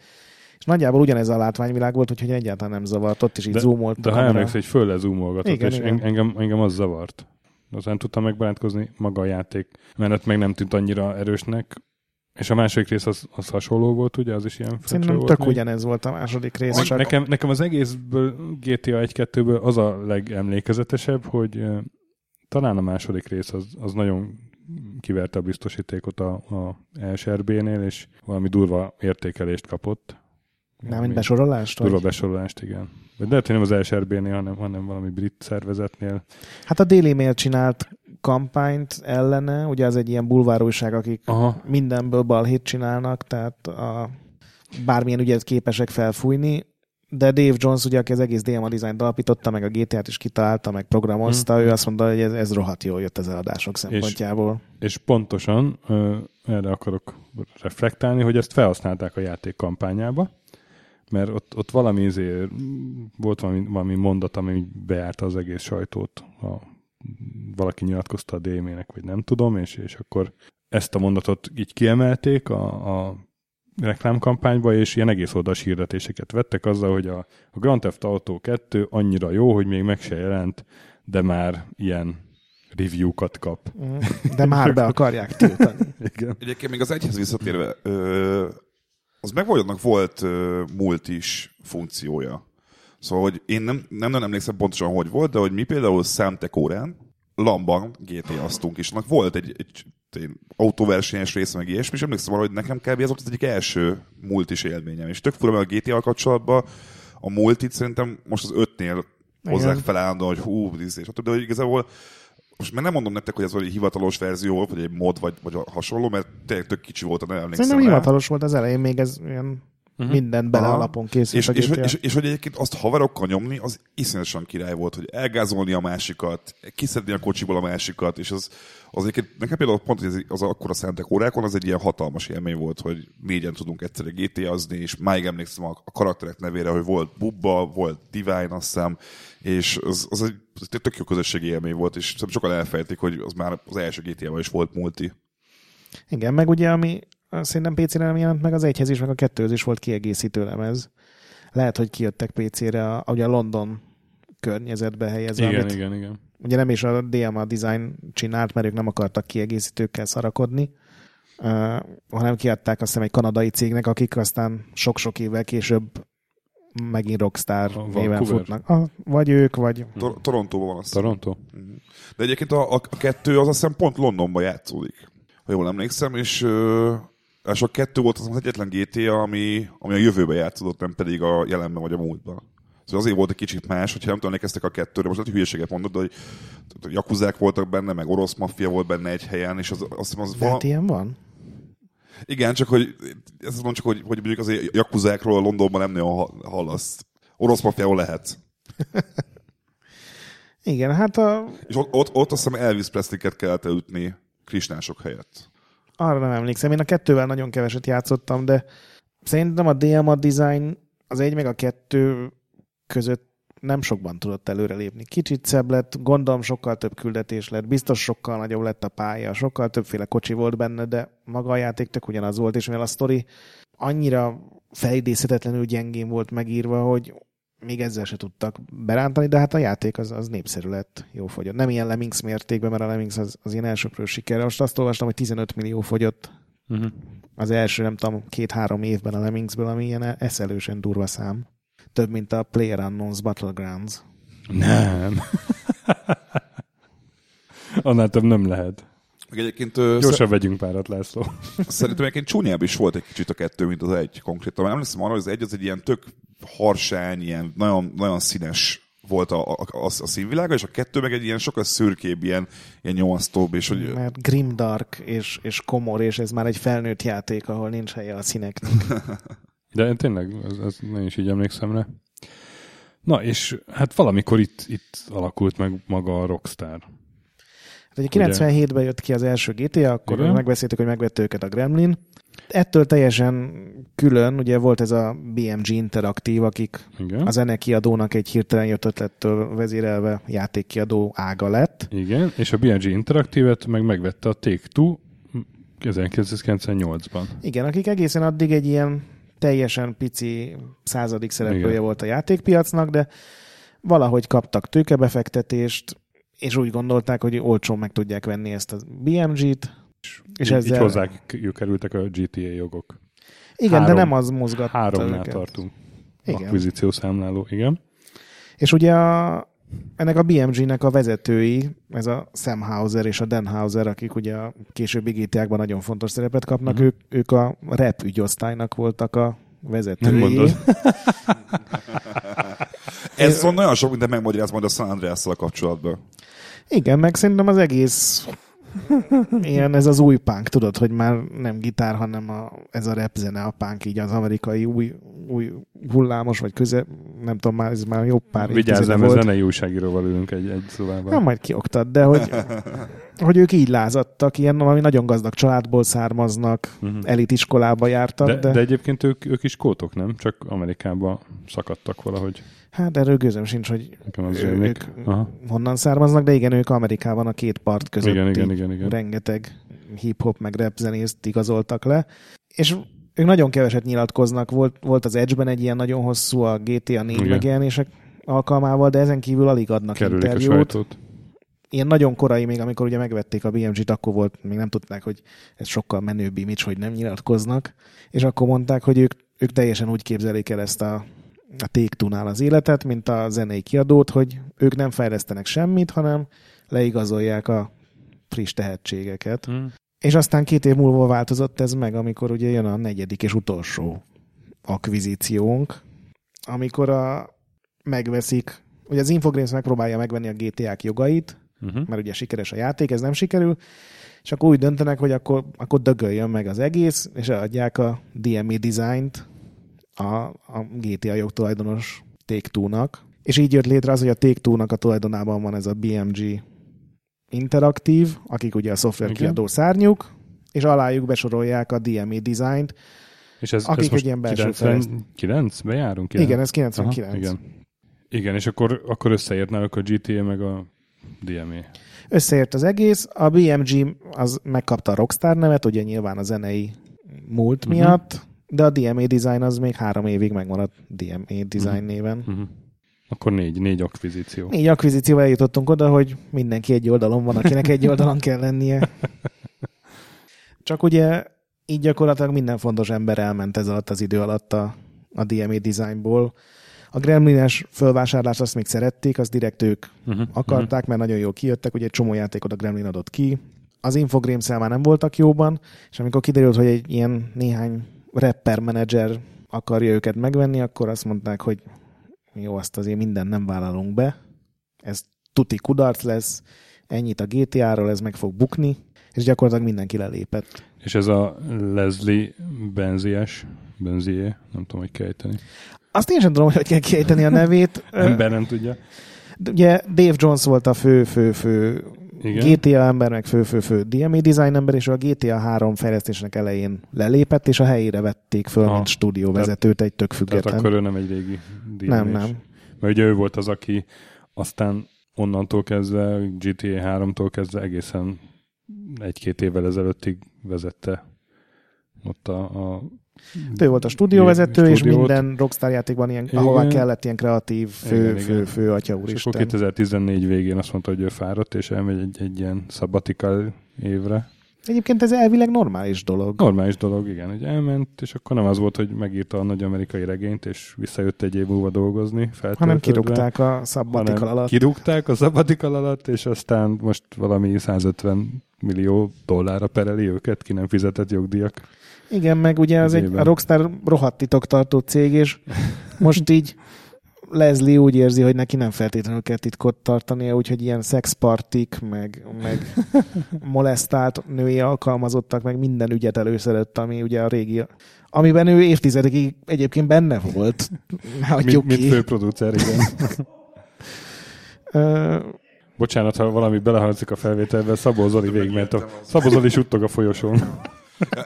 És nagyjából ugyanez a látványvilág volt, úgyhogy egyáltalán nem zavart, ott is így De- zoomolt De ha emlékszel, hogy föl lezúmolgatott, Igen, és igen. en- engem, engem az zavart. Aztán tudtam megbarátkozni maga a játék, menet meg nem tűnt annyira erősnek, és a második rész az, az hasonló volt, ugye? Az is ilyen Szerintem volt tök még. ugyanez volt a második rész. Csak nekem, nekem az egészből, GTA 1-2-ből az a legemlékezetesebb, hogy talán a második rész az, az nagyon kiverte a biztosítékot a, a SRB-nél, és valami durva értékelést kapott. Nem, mint besorolást? Durva Vagy? besorolást, igen. Vagy lehet, hogy nem az SRB-nél, hanem, hanem valami brit szervezetnél. Hát a Daily Mail csinált kampányt ellene, ugye az egy ilyen bulvárújság, akik Aha. mindenből balhét csinálnak, tehát a, bármilyen ügyet képesek felfújni, de Dave Jones, ugye, aki az egész DMA dizájnt alapította, meg a GTA-t is kitalálta, meg programozta, ő azt mondta, hogy ez, ez rohadt jól jött az eladások szempontjából. És pontosan ö, erre akarok reflektálni, hogy ezt felhasználták a játék kampányába, mert ott, ott valami izé, volt valami, valami mondat, ami így bejárta az egész sajtót. A, valaki nyilatkozta a DM-nek, vagy nem tudom, és, és akkor ezt a mondatot így kiemelték a, a reklámkampányba, és ilyen egész oldalas hirdetéseket vettek azzal, hogy a, a Grand Theft Auto 2 annyira jó, hogy még meg se jelent, de már ilyen review-kat kap. De már be akarják tiltani. Igen. Egyébként még az egyhez visszatérve, ö, az meg volt ö, multis funkciója. Szóval, hogy én nem, nem nagyon emlékszem pontosan, hogy volt, de hogy mi például Számtek órán Lamban GTA-ztunk, és annak volt egy, egy, egy autóversenyes része, meg ilyesmi, és emlékszem arra, hogy nekem kb. ez volt az egyik első multis élményem. És tök fura, mert a GTA kapcsolatban a multit szerintem most az ötnél hozzák fel állandóan, hogy hú, és stb. De hogy igazából most már nem mondom nektek, hogy ez egy hivatalos verzió volt, vagy egy mod, vagy, vagy hasonló, mert tényleg tök kicsi volt, nem emlékszem Szerintem rá. hivatalos volt az elején, még ez ilyen Uh-huh. Minden bele Aha. alapon készült És, a és, és, és, hogy egyébként azt haverokkal nyomni, az iszonyatosan király volt, hogy elgázolni a másikat, kiszedni a kocsiból a másikat, és az, az egyébként, nekem például pont ez az akkora szentek órákon, az egy ilyen hatalmas élmény volt, hogy négyen tudunk egyszerre GTA-zni, és máig emlékszem a, a karakterek nevére, hogy volt Bubba, volt Divine, azt hiszem, és az, az egy, az egy tök jó közösségi élmény volt, és sokan elfelejtik, hogy az már az első GTA-ban is volt multi. Igen, meg ugye, ami szerintem PC-re nem jelent meg, az egyhez is, meg a kettőhöz is volt kiegészítő lemez. Lehet, hogy kijöttek PC-re, a, ugye a London környezetbe helyezve, Igen, amit igen, igen. ugye nem is a DMA Design csinált, mert ők nem akartak kiegészítőkkel szarakodni, uh, hanem kiadták azt hiszem egy kanadai cégnek, akik aztán sok-sok évvel később megint Rockstar A néven Vancouver. futnak. Ah, vagy ők, vagy... Tor- Torontóban van azt. Toronto? De egyébként a, a, a kettő az azt hiszem pont Londonban játszódik, ha jól emlékszem, és, ö, és a kettő volt az egyetlen GTA, ami, ami a jövőben játszódott, nem pedig a jelenben vagy a múltban. Szóval azért volt egy kicsit más, hogyha nem tudom, emlékeztek a kettőre, most lehet, hogy hülyeséget mondod, de hogy jakuzák voltak benne, meg orosz maffia volt benne egy helyen, és az, azt hiszem az De vala... ilyen van? Igen, csak hogy ez mondom csak, hogy, hogy mondjuk azért jakuzákról Londonban nem nagyon ha- hallasz. Orosz maffiáról lehet. Igen, hát a, És ott, ott, ott azt hiszem Elvis Presley-ket kellett elütni krisnások helyett. Arra nem emlékszem. Én a kettővel nagyon keveset játszottam, de szerintem a DMA Design az egy meg a kettő között nem sokban tudott előrelépni. Kicsit szebb lett, gondolom sokkal több küldetés lett, biztos sokkal nagyobb lett a pálya, sokkal többféle kocsi volt benne, de maga a játék tök ugyanaz volt, és mivel a sztori annyira felidézhetetlenül gyengén volt megírva, hogy még ezzel se tudtak berántani, de hát a játék az, az népszerű lett, jó fogyott. Nem ilyen Lemmings mértékben, mert a Lemmings az, az ilyen elsőprő siker. Most azt olvastam, hogy 15 millió fogyott Uh-huh. az első, nem tudom, két-három évben a Lemmingsből, ami ilyen eszelősen durva szám. Több, mint a Player Unknown's Battlegrounds. Nem. Annál több nem lehet. Meg egyébként Gyorsan vegyünk párat, László. Szerintem egyébként csúnyább is volt egy kicsit a kettő, mint az egy konkrétan. Mert Emlékszem arra, hogy az egy az egy ilyen tök harsány, ilyen nagyon, nagyon színes volt a, a, a, a színvilága, és a kettő meg egy ilyen sokkal szürkébb, ilyen, ilyen nyomasztóbb, és hogy Mert grimdark és, és komor, és ez már egy felnőtt játék, ahol nincs helye a színeknek. De tényleg, ez, ez nem is így emlékszem rá. Na, és hát valamikor itt, itt alakult meg maga a Rockstar. Hát ugye 97-ben jött ki az első GTA, akkor Igen. megbeszéltük, hogy megvette őket a Gremlin. Ettől teljesen külön, ugye volt ez a BMG Interaktív, akik Igen. a zenekiadónak egy hirtelen jött ötlettől vezérelve játékkiadó ága lett. Igen, és a BNG Interactive-et meg megvette a Take-Two 1998-ban. Igen, akik egészen addig egy ilyen teljesen pici századik szereplője Igen. volt a játékpiacnak, de valahogy kaptak tőkebefektetést, és úgy gondolták, hogy olcsón meg tudják venni ezt a BMG-t, és így, ezzel... így hozzá kerültek a GTA jogok. Igen, három- de nem az mozgatta Háromnál őket. tartunk. Igen. Akvizíció számláló, igen. És ugye a, ennek a BMG-nek a vezetői, ez a Sam Hauser és a Dan Hauser, akik ugye a későbbi GTA-kban nagyon fontos szerepet kapnak, Mhm. ők, ők a rap ügyosztálynak voltak a vezetői. Nem. ez viszont nagyon sok minden megmagyaráz majd a San andreas a kapcsolatban. Igen, meg szerintem az egész ilyen ez az új punk, tudod, hogy már nem gitár, hanem a, ez a rap zene, a punk, így az amerikai új, új hullámos, vagy köze, nem tudom, már ez már jobb pár Vigyázz, nem, ez volt. zenei újságíróval ülünk egy, egy szobában. Nem, majd kioktad, de hogy, hogy ők így lázadtak, ilyen, ami nagyon gazdag családból származnak, Mhm. elit iskolába jártak, De, de, de, de, de egyébként ők, ők is kótok, nem? Csak Amerikában szakadtak valahogy. Hát erről gőzöm sincs, hogy Nekem az ő- ők Aha. honnan származnak, de igen, ők Amerikában a két part között Igen, igen, igen, igen. rengeteg hip-hop meg rap zenészt igazoltak le, és ők nagyon keveset nyilatkoznak. Volt, volt az Edge-ben egy ilyen nagyon hosszú a GTA 4 Igen. megjelenések alkalmával, de ezen kívül alig adnak Kerülik a interjút. sajtót. Ilyen nagyon korai még, amikor ugye megvették a BMG-t, akkor volt, még nem tudták, hogy ez sokkal menőbb image, hogy nem nyilatkoznak, és akkor mondták, hogy ők, ők teljesen úgy képzelik el ezt a, a take az életet, mint a zenei kiadót, hogy ők nem fejlesztenek semmit, hanem leigazolják a friss tehetségeket. Mm. És aztán két év múlva változott ez meg, amikor ugye jön a negyedik és utolsó akvizíciónk, amikor a, megveszik, ugye az Infogrames megpróbálja megvenni a GTA-k jogait, Uh-huh. mert ugye sikeres a játék, ez nem sikerül, és akkor úgy döntenek, hogy akkor, akkor dögöljön meg az egész, és eladják a DME Design-t, a, a GTA jogtulajdonos Take-Two-nak, és így jött létre az, hogy a Take-Two-nak a tulajdonában van ez a BMG Interaktív, akik ugye a szoftver Igen. kiadó szárnyuk, és alájuk besorolják a DME Design-t. És ez, Akik ez most egy ilyen belső fejleszt- 99-be járunk? Igen, ez 99. Aha, igen. Igen, és akkor, akkor összeért náluk a GTA meg a DMA. Összeért az egész, a BMG az megkapta a Rockstar nevet, ugye nyilván a zenei múlt Mhm. miatt, de a DMA Design az még három évig megmaradt DMA Design Mhm. néven. Uh-huh. Akkor négy, négy akvizíció. Így akvizícióval eljutottunk oda, hogy mindenki egy oldalon van, akinek egy oldalon kell lennie. Csak ugye így gyakorlatilag minden fontos ember elment ez alatt az idő alatt a, a DMA designból. A Gremlines fölvásárlást azt még szerették, azt direkt ők Uh-huh. akarták, mert nagyon jól kijöttek, ugye egy csomó játékot a Gremlin adott ki. Az infogrames már nem voltak jóban, és amikor kiderült, hogy egy ilyen néhány rapper menedzser akarja őket megvenni, akkor azt mondták, hogy jó, azt azért minden nem vállalunk be, ez tuti kudarc lesz, ennyit a GTA-ról, ez meg fog bukni, és gyakorlatilag mindenki lelépett. És ez a Leslie Benzies, Benzie, nem tudom, hogy kell ejteni. Azt én sem tudom, hogy kell kiejteni a nevét. Ember nem tudja. De Ugye Dave Jones volt a fő, fő, fő Igen. GTA ember, meg fő, fő, fő DMA design ember, és a GTA 3 fejlesztésnek elején lelépett, és a helyére vették föl, Aha. mint stúdióvezetőt, egy tök Tehát független. akkor ő nem egy régi DMA nem, nem. Mert ugye ő volt az, aki aztán onnantól kezdve, GTA 3-tól kezdve egészen egy-két évvel ezelőttig vezette ott a, a Ő volt a stúdióvezető, és stúdiót. minden Rockstar játékban, ilyen, Igen. ahová kellett ilyen kreatív fő, Igen, fő, igen. fő, atya És akkor úristen. 2014 végén azt mondta, hogy ő fáradt, és elmegy egy, egy ilyen sabbatical évre. Egyébként ez elvileg normális dolog. Normális dolog, igen, hogy elment, és akkor nem az volt, hogy megírta a nagy amerikai regényt, és visszajött egy év múlva dolgozni, hanem kirúgták a szabbatikal alatt. Kirúgták a sabbatical alatt, és aztán most valami 150 millió dollárra pereli őket, ki nem fizetett jogdíjak. Igen, meg ugye az egy, a Rockstar rohadt titoktartó cég, és most így Leslie úgy érzi, hogy neki nem feltétlenül kell titkot tartania, úgyhogy ilyen szexpartik, meg, meg molesztált női alkalmazottak, meg minden ügyet előszedett, ami ugye a régi, amiben ő évtizedekig egyébként benne volt. Hagyjuk Mint, mint ki. főproducer, igen. Bocsánat, ha valami belehangzik a felvételbe, Szabó Zoli végigment. A, Szabó Zoli suttog a folyosón.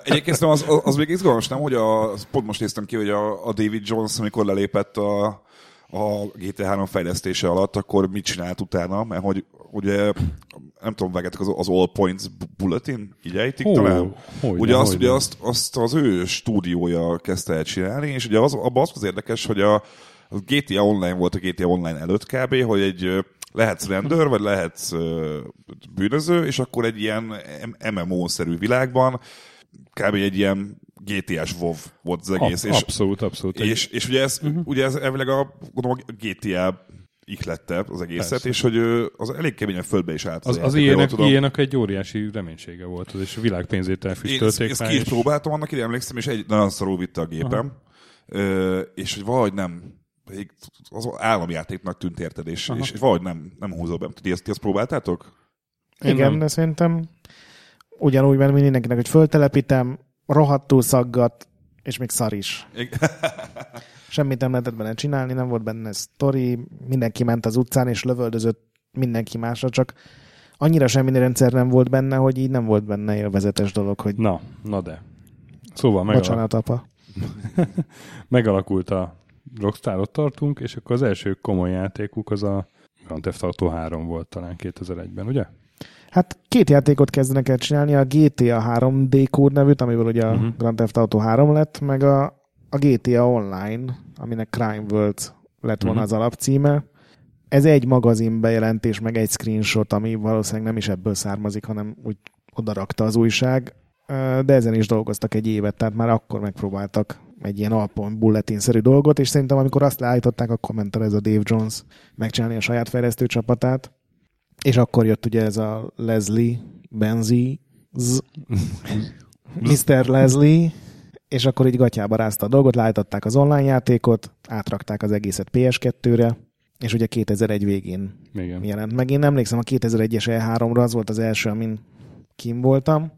Egyébként az, az, még izgalmas, nem? Hogy a, pont most néztem ki, hogy a, a David Jones, amikor lelépett a, a GT3 fejlesztése alatt, akkor mit csinált utána? Mert hogy ugye, nem tudom, vegetek az, az All Points Bulletin, így ejtik Hó, talán? hogyne, ugye azt, ugye azt, azt az ő stúdiója kezdte el csinálni, és ugye az, abban az az érdekes, hogy a, a GTA Online volt a GTA Online előtt kb., hogy egy lehetsz rendőr, vagy lehetsz bűnöző, és akkor egy ilyen MMO-szerű világban kb. egy ilyen GTA-s WoW volt az egész. Ab, és, abszolút, abszolút. és, és ugye ez, uh-huh. ugye ez elvileg a, gondolom, a GTA ihlette az egészet, Persze. és hogy az elég keményen földbe is állt. Az, az jól ilyenek, tudom. ilyenek egy óriási reménysége volt, az, és a világ pénzét Én ezt, elfüstölték ezt ki is és- próbáltam annak ide, emlékszem, és egy nagyon szarul vitte a gépem, Ö, és hogy valahogy nem, az államjátéknak tűnt érted, és, és, és valahogy nem, nem húzol be. Ti ezt, ti ezt próbáltátok? Én igen, nem. de szerintem ugyanúgy, mert mindenkinek, hogy föltelepítem, rohadtul szaggat, és még szar is. Semmit nem lehetett benne csinálni, nem volt benne sztori, mindenki ment az utcán és lövöldözött mindenki másra, csak annyira semmi rendszer nem volt benne, hogy így nem volt benne élvezetes dolog, hogy Na, na de. Szóval megalak, bocsánat, apa. megalakult a Rockstar, ott tartunk, és akkor az első komoly játékuk az a Grand Theft Auto 3 volt talán 2001-ben, ugye? Hát két játékot kezdenek el csinálni, a GTA 3D kód nevűt, amiből ugye a Mhm. Grand Theft Auto 3 lett, meg a, a GTA Online, aminek Crime World lett volna Mhm. az alapcíme. Ez egy magazin bejelentés, meg egy screenshot, ami valószínűleg nem is ebből származik, hanem úgy odarakta az újság, de ezen is dolgoztak egy évet, tehát már akkor megpróbáltak egy ilyen alpon bulletin-szerű dolgot, és szerintem amikor azt leállították, akkor ment el ez a Dave Jones megcsinálni a saját fejlesztő csapatát, és akkor jött ugye ez a Leslie Benzi, Mr. Leslie, és akkor így gatyába rázta a dolgot, leállították az online játékot, átrakták az egészet PS2-re, és ugye 2001 végén Igen. jelent meg. Én emlékszem a 2001-es E3-ra, az volt az első, amin kim voltam,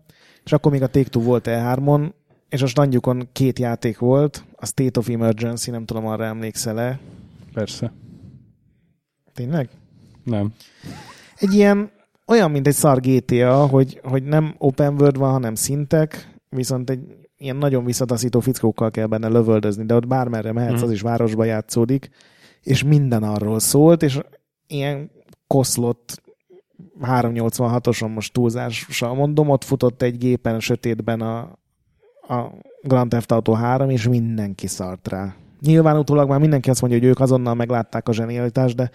és akkor még a Take-Two volt E3-on, és a standjukon két játék volt, a State of Emergency, nem tudom, arra emlékszel-e. Persze. Tényleg? Nem. Egy ilyen, olyan, mint egy szar GTA, hogy, hogy nem open world van, hanem szintek, viszont egy ilyen nagyon visszataszító fickókkal kell benne lövöldözni, de ott bármerre mehetsz, Mhm. az is városba játszódik, és minden arról szólt, és ilyen koszlott 386-oson most túlzással mondom, ott futott egy gépen sötétben a, a Grand Theft Auto 3, és mindenki szart rá. Nyilván utólag már mindenki azt mondja, hogy ők azonnal meglátták a zsenialitást, de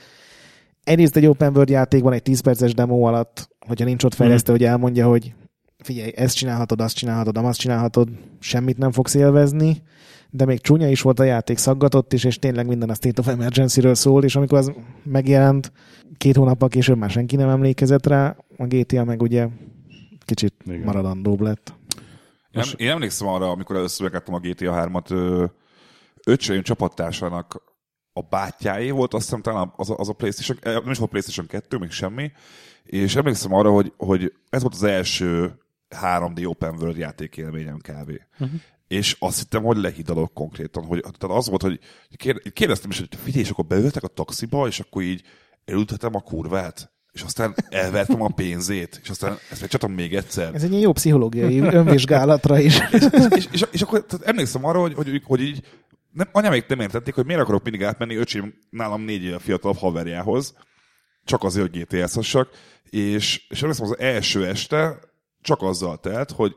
egyrészt egy open world játékban egy 10 perces demo alatt, hogyha nincs ott fejlesztő, hogy elmondja, hogy figyelj, ezt csinálhatod, azt csinálhatod, azt csinálhatod, semmit nem fogsz élvezni, de még csúnya is volt a játék, szaggatott is, és tényleg minden a State of Emergency-ről szól, és amikor az megjelent, két hónappal később már senki nem emlékezett rá, a GTA meg ugye kicsit Igen. Maradandóbb lett. Én, em- én emlékszem arra, amikor először megettem a GTA 3-at, ö, öcsém csapattársának a bátyáé volt, azt hiszem talán az a, az a PlayStation, eh, nem is volt PlayStation 2, még semmi, és emlékszem arra, hogy, hogy ez volt az első 3D Open World játékélményem kb. Uh-huh. És azt hittem, hogy lehidalok konkrétan. Hogy, tehát az volt, hogy kér- kérdeztem is, hogy figyelj, és akkor beültek a taxiba, és akkor így elültetem a kurvát, és aztán elvertem a pénzét, és aztán ezt megcsináltam még egyszer. Ez egy ilyen jó pszichológiai önvizsgálatra is. és, és, és akkor tehát emlékszem arra, hogy, hogy, hogy így nem, anyámék nem értették, hogy miért akarok mindig átmenni öcsém nálam négy éve fiatalabb haverjához, csak azért, hogy GTS-hassak, és, és emlékszem az első este csak azzal telt, hogy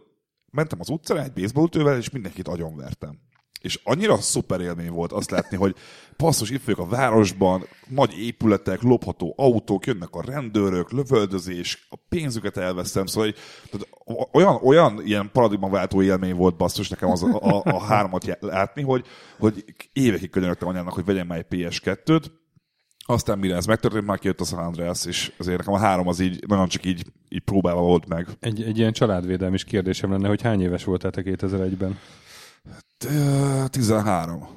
mentem az utcára egy baseballütővel, és mindenkit agyonvertem. És annyira szuper élmény volt azt látni, hogy passzus, itt vagyok a városban, nagy épületek, lopható autók, jönnek a rendőrök, lövöldözés, a pénzüket elveszem, szóval hogy, tehát olyan, olyan ilyen paradigmaváltó élmény volt basszus nekem az, a, a, a hármat látni, hogy, hogy évekig könyörögtem anyának, hogy vegyem már egy PS2-t, aztán mire ez megtörtént, már kijött a San Andreas, és azért nekem a három az így nagyon csak így, így próbálva volt meg. Egy, egy ilyen családvédelmi is kérdésem lenne, hogy hány éves voltál te 2001-ben? Ö, 13.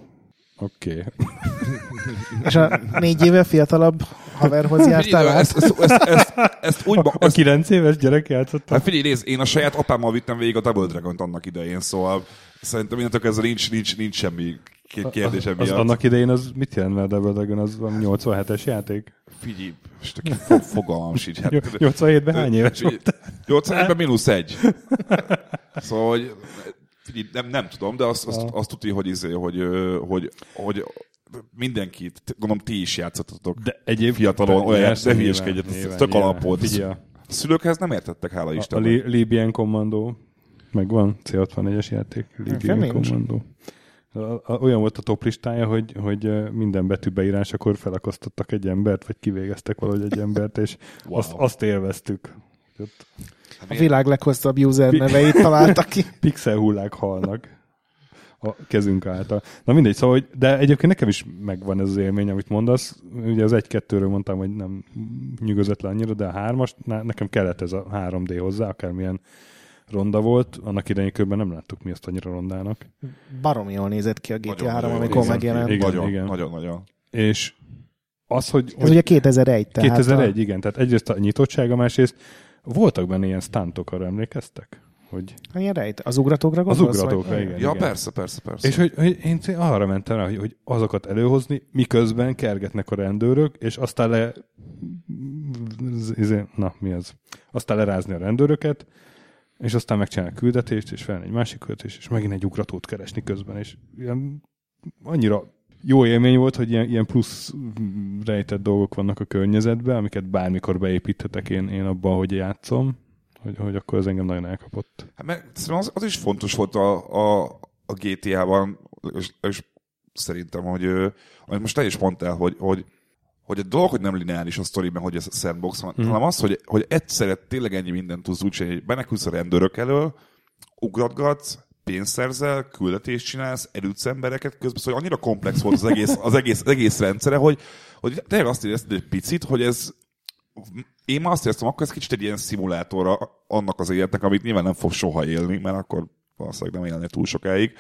Oké. Okay. És a négy éve fiatalabb haverhoz jártál át? ezt, ezt, ezt, ezt, ezt úgy, A ezt, 9 éves gyerek játszott? hát figyelj, nézd, én a saját apámmal vittem végig a Double Dragon-t annak idején, szóval szerintem innentől kezdve nincs, nincs, nincs semmi ké- kérdés az, emiatt. annak idején az mit jelent, mert Double Dragon az valami 87-es játék? Figyelj, most fogalmam sincs. Hát, 87-ben hány éves volt? 81-ben mínusz egy. Szóval, hogy figyelj, nem, nem tudom, de azt, azt, azt tudja, hogy, izé, hogy, hogy, hogy mindenkit, gondolom ti is játszottatok De egyéb fiatalon, olyan, Persze, de hülyeskedjet, ez tök nyilván. alap volt. Figyelj, A szülőkhez nem értettek, hála a, a Istennek. Li- Libyen Commando megvan, C64-es játék, Nekem Libyen. A, a, olyan volt a top listája, hogy, hogy minden betűbeírásakor felakasztottak egy embert, vagy kivégeztek valahogy egy embert, és Wow. azt, azt élveztük. Ott A világ leghosszabb user neveit találtak ki. pixel hullák halnak a kezünk által. Na mindegy, szóval, hogy, de egyébként nekem is megvan ez az élmény, amit mondasz. Ugye az egy-kettőről mondtam, hogy nem nyugodott le annyira, de a hármas, ne- nekem kellett ez a 3D hozzá, akármilyen ronda volt. Annak idején körben nem láttuk mi azt annyira rondának. Baromi jól nézett ki a GTA Nagyon 3, jól amikor megjelent. Igen, nagyon, igen. nagyon, nagyon. És az, hogy, Ez hogy ugye 2001, tehát 2001, a, igen, tehát egyrészt a nyitottsága, másrészt voltak benne ilyen stuntok, arra emlékeztek? Hogy a ilyen rejt. Az ugratókra az gondolsz? ugratókra, vagy? igen. Ja, igen. persze, persze, persze. És hogy, hogy én arra mentem rá, hogy, hogy azokat előhozni, miközben kergetnek a rendőrök, és aztán le... izé- Na, mi az? Aztán lerázni a rendőröket, és aztán megcsinálni a küldetést, és felni egy másik küldetést, és megint egy ugratót keresni közben, és ilyen annyira jó élmény volt, hogy ilyen, ilyen plusz rejtett dolgok vannak a környezetben, amiket bármikor beépíthetek én, én abban, hogy játszom, hogy, hogy akkor ez engem nagyon elkapott. Hát szerintem az, az is fontos volt a, a, a GTA-ban, és, és szerintem, hogy amit most te is mondtál, hogy, hogy, hogy a dolog, hogy nem lineáris a sztoriben, hogy ez a sandbox van, Mhm. mm. hanem az, hogy, hogy egyszerre tényleg ennyi mindent tudsz úgy csinálni, hogy benekülsz a rendőrök elől, ugratgatsz, pénzt szerzel, küldetést csinálsz, elütsz embereket, közben szóval annyira komplex volt az egész, az egész, az egész rendszere, hogy, hogy tényleg azt érezted egy picit, hogy ez én már azt éreztem, akkor ez kicsit egy ilyen szimulátora annak az életnek, amit nyilván nem fog soha élni, mert akkor valószínűleg nem élne túl sokáig.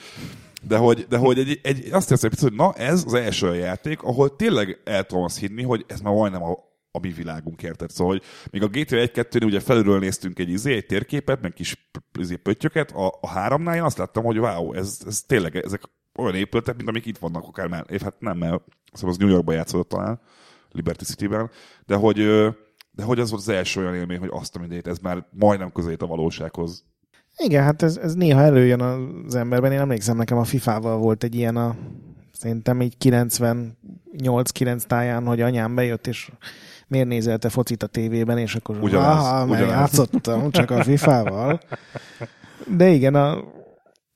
De hogy, de hogy egy, egy, azt éreztem, hogy na ez az első játék, ahol tényleg el tudom azt hinni, hogy ez már majdnem a, a mi világunk, érted? Szóval, hogy még a GTA 1-2-nél ugye felülről néztünk egy izé, egy térképet, meg kis izé, pöttyöket, a, a háromnál én azt láttam, hogy wow, ez, ez tényleg, ezek olyan épületek, mint amik itt vannak akár már, hát nem, mert szóval az New Yorkban játszódott talán, Liberty City-ben, de hogy, de hogy az volt az első olyan élmény, hogy azt a mindét, ez már majdnem közelít a valósághoz. Igen, hát ez, ez néha előjön az emberben. Én emlékszem, nekem a FIFA-val volt egy ilyen a szerintem így 98-9 táján, hogy anyám bejött, és miért nézel te focit a tévében, és akkor ugyanaz, aha, mert játszottam csak a FIFA-val. De igen, a,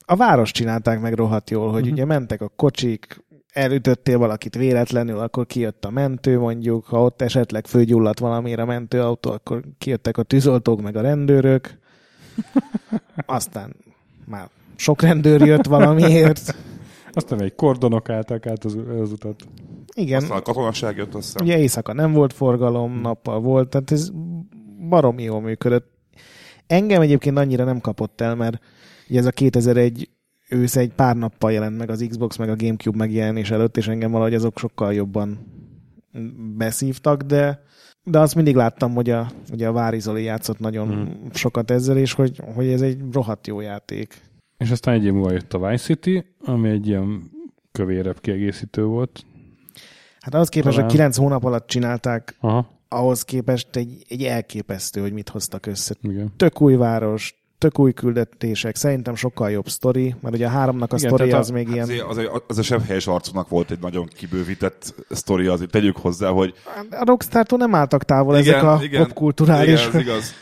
a város csinálták meg rohadt jól, hogy uh-huh. ugye mentek a kocsik, elütöttél valakit véletlenül, akkor kijött a mentő mondjuk, ha ott esetleg főgyulladt valamire a mentőautó, akkor kijöttek a tűzoltók meg a rendőrök. Aztán már sok rendőr jött valamiért. Aztán egy kordonok álltak át az, az utat. Igen. Aztán a katonaság jött össze. Ugye éjszaka nem volt forgalom, nappal volt, tehát ez baromi jól működött. Engem egyébként annyira nem kapott el, mert ugye ez a 2001 ősz egy pár nappal jelent meg az Xbox, meg a Gamecube megjelenés előtt, és engem valahogy azok sokkal jobban beszívtak, de de azt mindig láttam, hogy a, ugye a Vári Zoli játszott nagyon mm. sokat ezzel, és hogy, hogy ez egy rohadt jó játék. És aztán egy év múlva jött a Vice City, ami egy ilyen kövérebb kiegészítő volt. Hát ahhoz képest, Talán... hogy kilenc hónap alatt csinálták, Aha. ahhoz képest egy, egy elképesztő, hogy mit hoztak össze. Igen. Tök új város, tök új küldetések, szerintem sokkal jobb sztori, mert ugye a háromnak a sztori az a, még hát ilyen... Az, az, az a sem helyes arcúnak volt egy nagyon kibővített sztori, azért tegyük hozzá, hogy... A Rockstar-tól nem álltak távol igen, ezek a igen, popkulturális... Igen, az igaz.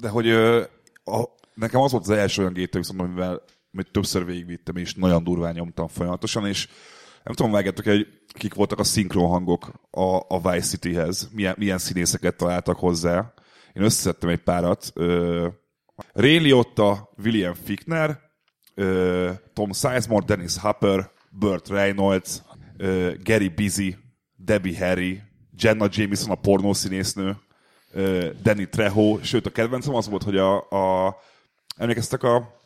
De hogy a, nekem az volt az első olyan GTA, viszont amivel amit többször végigvittem, és nagyon durván nyomtam folyamatosan, és nem tudom, vágjátok hogy kik voltak a szinkron hangok a, a Vice Cityhez, milyen, milyen színészeket találtak hozzá. Én összeszedtem egy párat. Ray Liotta, William Fickner, Tom Sizemore, Dennis Hopper, Burt Reynolds, Gary Busy, Debbie Harry, Jenna Jameson, a pornószínésznő, Danny Trejo, sőt a kedvencem az volt, hogy a, a emlékeztek a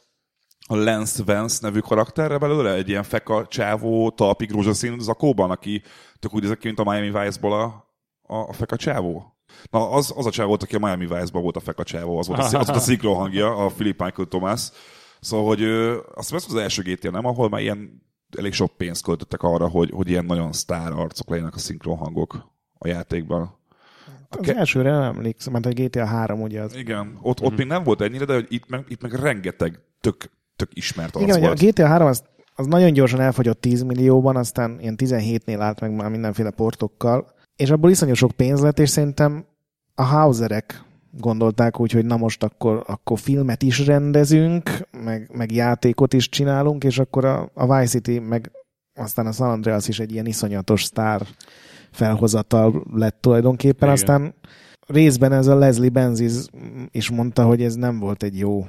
a Lance Vance nevű karakterre belőle, egy ilyen feka csávó, talpig rózsaszín zakóban, aki tök úgy nézett ki, mint a Miami Vice-ból a, a, a feka csávó. Na, az, az a csávó volt, aki a Miami Vice-ban volt a feka csávó, az volt a, az volt a szinkron hangja, a Philip Michael Thomas. Szóval, hogy azt hiszem, az első GTA, nem, ahol már ilyen elég sok pénzt költöttek arra, hogy, hogy ilyen nagyon sztár arcok legyenek a szinkron hangok a játékban. Az ke- elsőre nem emlékszem, mert a GTA 3 ugye az... Igen, ott, ott mm. még nem volt ennyire, de hogy itt meg, itt meg rengeteg tök tök ismert arc Igen, volt. a GTA 3 az, az nagyon gyorsan elfogyott 10 millióban, aztán ilyen 17-nél állt meg már mindenféle portokkal, és abból iszonyú sok pénz lett, és szerintem a Hauserek gondolták úgy, hogy na most akkor, akkor filmet is rendezünk, meg, meg játékot is csinálunk, és akkor a, a Vice City, meg aztán a San Andreas is egy ilyen iszonyatos sztár felhozatal lett tulajdonképpen. Igen. Aztán részben ez a Leslie Benzies is mondta, hogy ez nem volt egy jó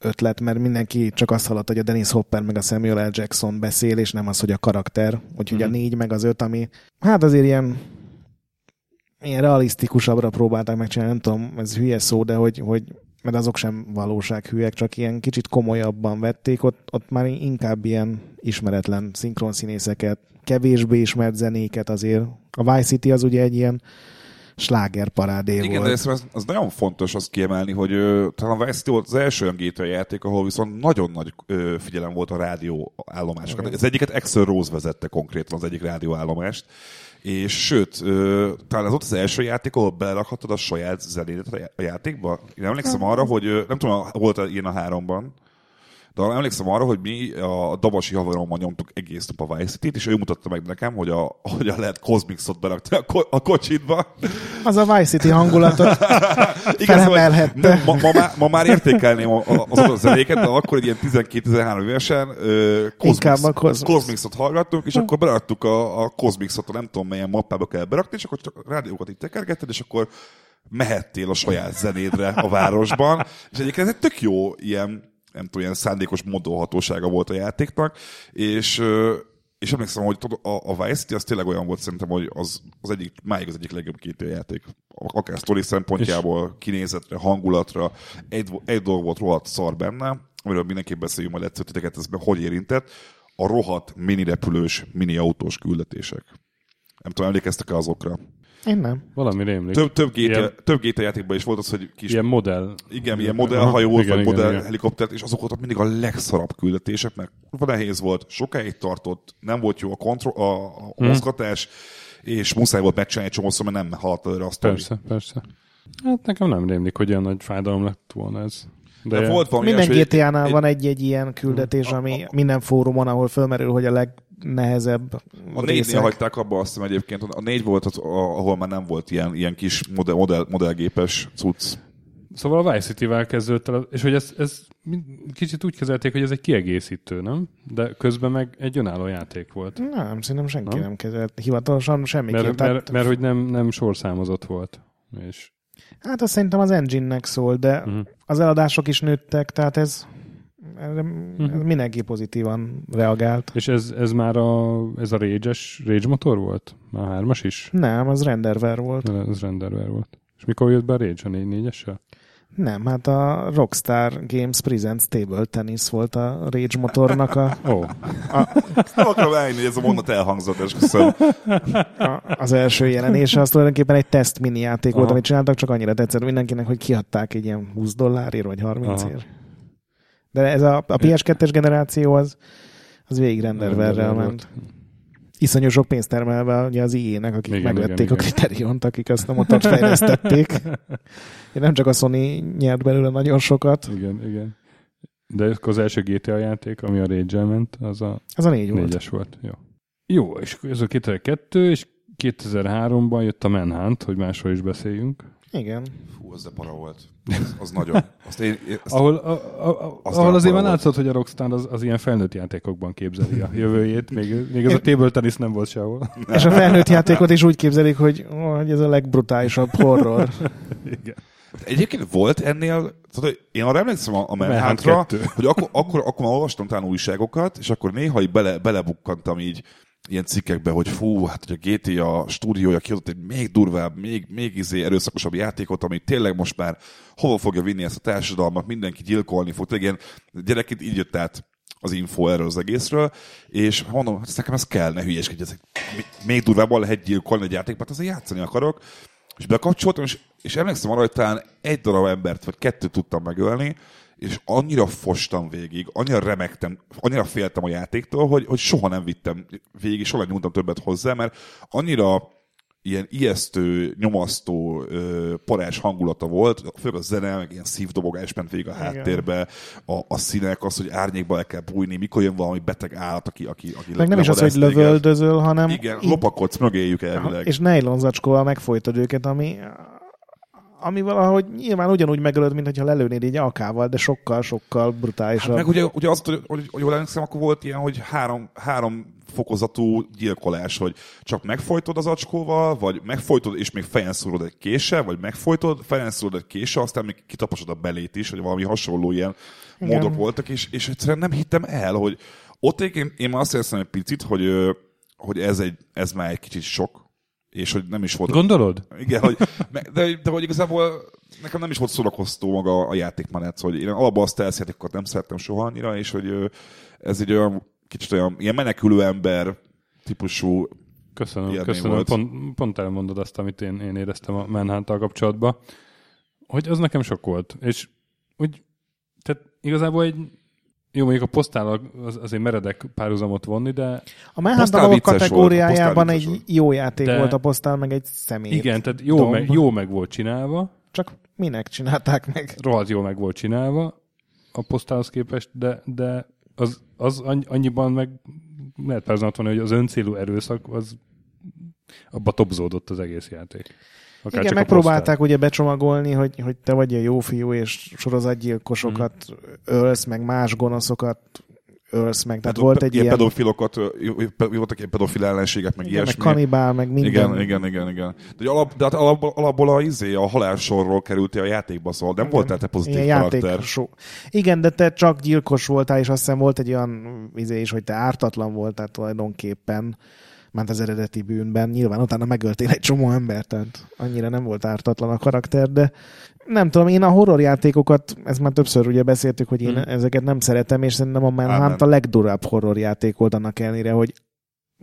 ötlet, mert mindenki csak azt hallotta, hogy a Dennis Hopper meg a Samuel L. Jackson beszél, és nem az, hogy a karakter. Úgyhogy mm. a mhm. négy meg az öt, ami hát azért ilyen ilyen realisztikusabbra próbálták megcsinálni, nem tudom, ez hülye szó, de hogy, hogy mert azok sem valósághűek, csak ilyen kicsit komolyabban vették, ott, ott már inkább ilyen ismeretlen szinkronszínészeket, kevésbé ismert zenéket azért. A Vice City az ugye egy ilyen slágerparádé Igen, volt. de ez, az, az nagyon fontos azt kiemelni, hogy ö, talán City volt az első olyan GTA játék, ahol viszont nagyon nagy ö, figyelem volt a rádió állomásokat. Ez egyiket Excel Rose vezette konkrétan az egyik rádióállomást, és sőt, ö, talán ez ott az első játék, ahol belerakhattad a saját zenédet a játékba. Én emlékszem arra, hogy ö, nem tudom, volt ilyen a háromban, de emlékszem arra, hogy mi a Dabasi haverommal nyomtuk egész nap a Vice City-t, és ő mutatta meg nekem, hogy a, hogy a lehet Cosmixot berakni a, ko- a kocsitba. Az a Vice City hangulatot felemelhette. Ma, ma, ma, ma, már értékelném az a zenéket, de akkor egy ilyen 12-13 évesen Cosmix, Cosmix. Cosmixot hallgattunk, és akkor beraktuk a, a Cosmixot, nem tudom melyen mappába kell berakni, és akkor csak rádiókat itt tekergetted, és akkor mehettél a saját zenédre a városban. És egyébként ez egy tök jó ilyen nem tudom, ilyen szándékos modolhatósága volt a játéknak, és és emlékszem, hogy a, a Vice City az tényleg olyan volt szerintem, hogy az, az egyik, máig az egyik legjobb két játék. Akár sztori szempontjából, kinézetre, hangulatra. Egy, egy dolog volt rohadt szar benne, amiről mindenképp beszéljünk majd egyszer titeket, ez hogy érintett. A rohadt mini repülős, mini autós küldetések. Nem tudom, emlékeztek-e azokra? Én nem. Valami rémlik. Több, több, GTA, Ilyen- több GTA játékban is volt az, hogy kis Ilyen modell. Igen, ilyen igen, vagy igen, modell igen. helikoptert, és azok voltak mindig a legszarabb küldetések, mert kurva nehéz volt, sokáig tartott, nem volt jó a, kontro- a, a Hmm. mozgatás, és muszáj volt megcsinálni egy csomószor, mert nem haladt előre a sztori. Persze, persze. Hát nekem nem rémlik, hogy olyan nagy fájdalom lett volna ez. De, De volt valami Minden GTA-nál egy- van egy-egy ilyen küldetés, ami minden fórumon, ahol fölmerül, hogy a legnehezebb A négynél hagyták abba azt hiszem egyébként, a négy volt, az, ahol már nem volt ilyen, ilyen kis modell, modell, modellgépes cucc. Szóval a Vice City-vel kezdődött el, és hogy ez, ez kicsit úgy kezelték, hogy ez egy kiegészítő, nem? De közben meg egy önálló játék volt. Nem, szerintem senki Nem? nem, nem kezelt. Hivatalosan semmiképp. Mert, Tehát- mert, mert hogy nem, nem sorszámozott volt. És, Hát azt szerintem az engine-nek szól, de uh-huh. az eladások is nőttek, tehát ez, erre Mhm. ez mindenki pozitívan reagált. és ez, ez már a, ez a Rage-es, Rage motor volt? Már a hármas is? Nem, az renderware volt. Ez renderware volt. És mikor jött be a Rage a 4-4-essel? Nem, hát a Rockstar Games Presents Table Tennis volt a Rage motornak a, Ó, oh, Nem akarom elhinni, hogy ez a mondat elhangzott, és köszönöm. a, az első jelenése. Az tulajdonképpen egy test mini játék volt, Aha. amit csináltak, csak annyira tetszett mindenkinek, hogy kiadták egy ilyen 20 dollárért, vagy 30 Aha. ért. De ez a, a PS2-es generáció az, az végig renderverrel ment. Iszonyú sok pénzt termelve ugye az IE-nek, akik Igen, megvették igen, a igen. Criterion-t, akik azt a motort fejlesztették. nem csak a Sony nyert belőle nagyon sokat. igen, igen. De az első GTA játék, ami a rage ment, az a Ez a négy volt. négyes volt. Jó. Jó, és ez a 2002, és 2003-ban jött a Manhunt, hogy másról is beszéljünk. Igen. Fú, az de para volt. Az, az nagyon. Azt én, azt Ahol, a, a, a, Az ahol azért már látszott, hogy a Rockstar az, az ilyen felnőtt játékokban képzeli a jövőjét, még, még ez a table tennis nem volt sehol. És a felnőtt játékot is úgy képzelik, hogy, hogy ez a legbrutálisabb horror. Igen. Egyébként volt ennél, tudod, én arra emlékszem a, a Manhuntra, hogy akkor, akkor, akkor már olvastam talán újságokat, és akkor néha így bele, belebukkantam így ilyen cikkekbe, hogy fú, hát hogy a GTA stúdiója kiadott egy még durvább, még, még izé erőszakosabb játékot, ami tényleg most már hova fogja vinni ezt a társadalmat, mindenki gyilkolni fog. Ilyen gyerekként így jött át az info erről az egészről, és mondom, hát nekem ez kell, ne hülyeskedj, ez még durvábban lehet gyilkolni egy játékban, hát azért játszani akarok. És bekapcsoltam, és, és emlékszem arra, hogy talán egy darab embert, vagy kettőt tudtam megölni, és annyira fostam végig, annyira remektem, annyira féltem a játéktól, hogy, hogy soha nem vittem végig, soha nem nyúltam többet hozzá, mert annyira ilyen ijesztő, nyomasztó, parás hangulata volt, főleg a zene, meg ilyen szívdobogás ment végig a háttérbe, a, a színek, az, hogy árnyékba el kell bújni, mikor jön valami beteg állat, aki, aki, aki Meg nem is az, hogy lövöldözöl, hanem Igen, így- lopakodsz mögéjük elvileg. és nejlonzacskóval megfojtod őket, ami, ami valahogy nyilván ugyanúgy megölöd, mint hogyha lelőnéd egy akával, de sokkal-sokkal brutálisabb. Hát meg ugye, ugye az, hogy, hogy, hogy jól emlékszem, akkor volt ilyen, hogy három, három fokozatú gyilkolás, hogy csak megfojtod az acskóval, vagy megfojtod és még fejen szúrod egy késsel, vagy megfojtod, fejen szúrod egy késsel, aztán még kitaposod a belét is, vagy valami hasonló ilyen Igen. módok voltak, és, és egyszerűen nem hittem el, hogy ott én, én már azt érzem egy picit, hogy, hogy ez, egy, ez már egy kicsit sok, és hogy nem is volt Gondolod? igen, hogy, de, de hogy igazából nekem nem is volt szórakoztó maga a játékmenet, hogy én alapban azt játékokat nem szerettem soha annyira, és hogy ez egy olyan kicsit olyan ilyen menekülő ember típusú Köszönöm, köszönöm. volt. Pont, pont elmondod azt, amit én, én éreztem a manhunt kapcsolatban, hogy az nekem sok volt. És úgy, tehát igazából egy jó, mondjuk a posztál az, azért meredek párhuzamot vonni, de A volt, a kategóriájában postál egy volt. jó játék De- volt a posztál, meg egy szemét. igen, tehát jó domb. meg, jó meg volt csinálva, Csak minek csinálták meg? rohadt jó meg volt csinálva a posztálhoz képest, de, de az, az annyi- annyiban meg lehet párhuzamot vonni, hogy az öncélú erőszak az abba topzódott az egész játék. Akár Igen, megpróbálták ugye becsomagolni, hogy, hogy te vagy a jó fiú, és sorozatgyilkosokat ölsz, meg más gonoszokat ölsz meg. Tehát volt egy ilyen ilyen, pedofilokat, voltak ilyen pedofil ellenségek, meg igen, meg ilyesmi. kanibál, meg minden. Igen, igen, igen, igen. De, alap, de hát alapból, alapból a, izé, a halálsorról kerültél a játékba, szóval nem voltál te pozitív Ilyen karakter. játék so. Igen, de te csak gyilkos voltál, és azt hiszem volt egy olyan izé is, hogy te ártatlan voltál tulajdonképpen, ment az eredeti bűnben. Nyilván utána megöltél egy csomó embert, tehát annyira nem volt ártatlan a karakter, de nem tudom, én a horror játékokat, ezt már többször ugye beszéltük, hogy én Hmm. ezeket nem szeretem, és szerintem a Manhunt a legdurább horror játék volt annak ellenére, hogy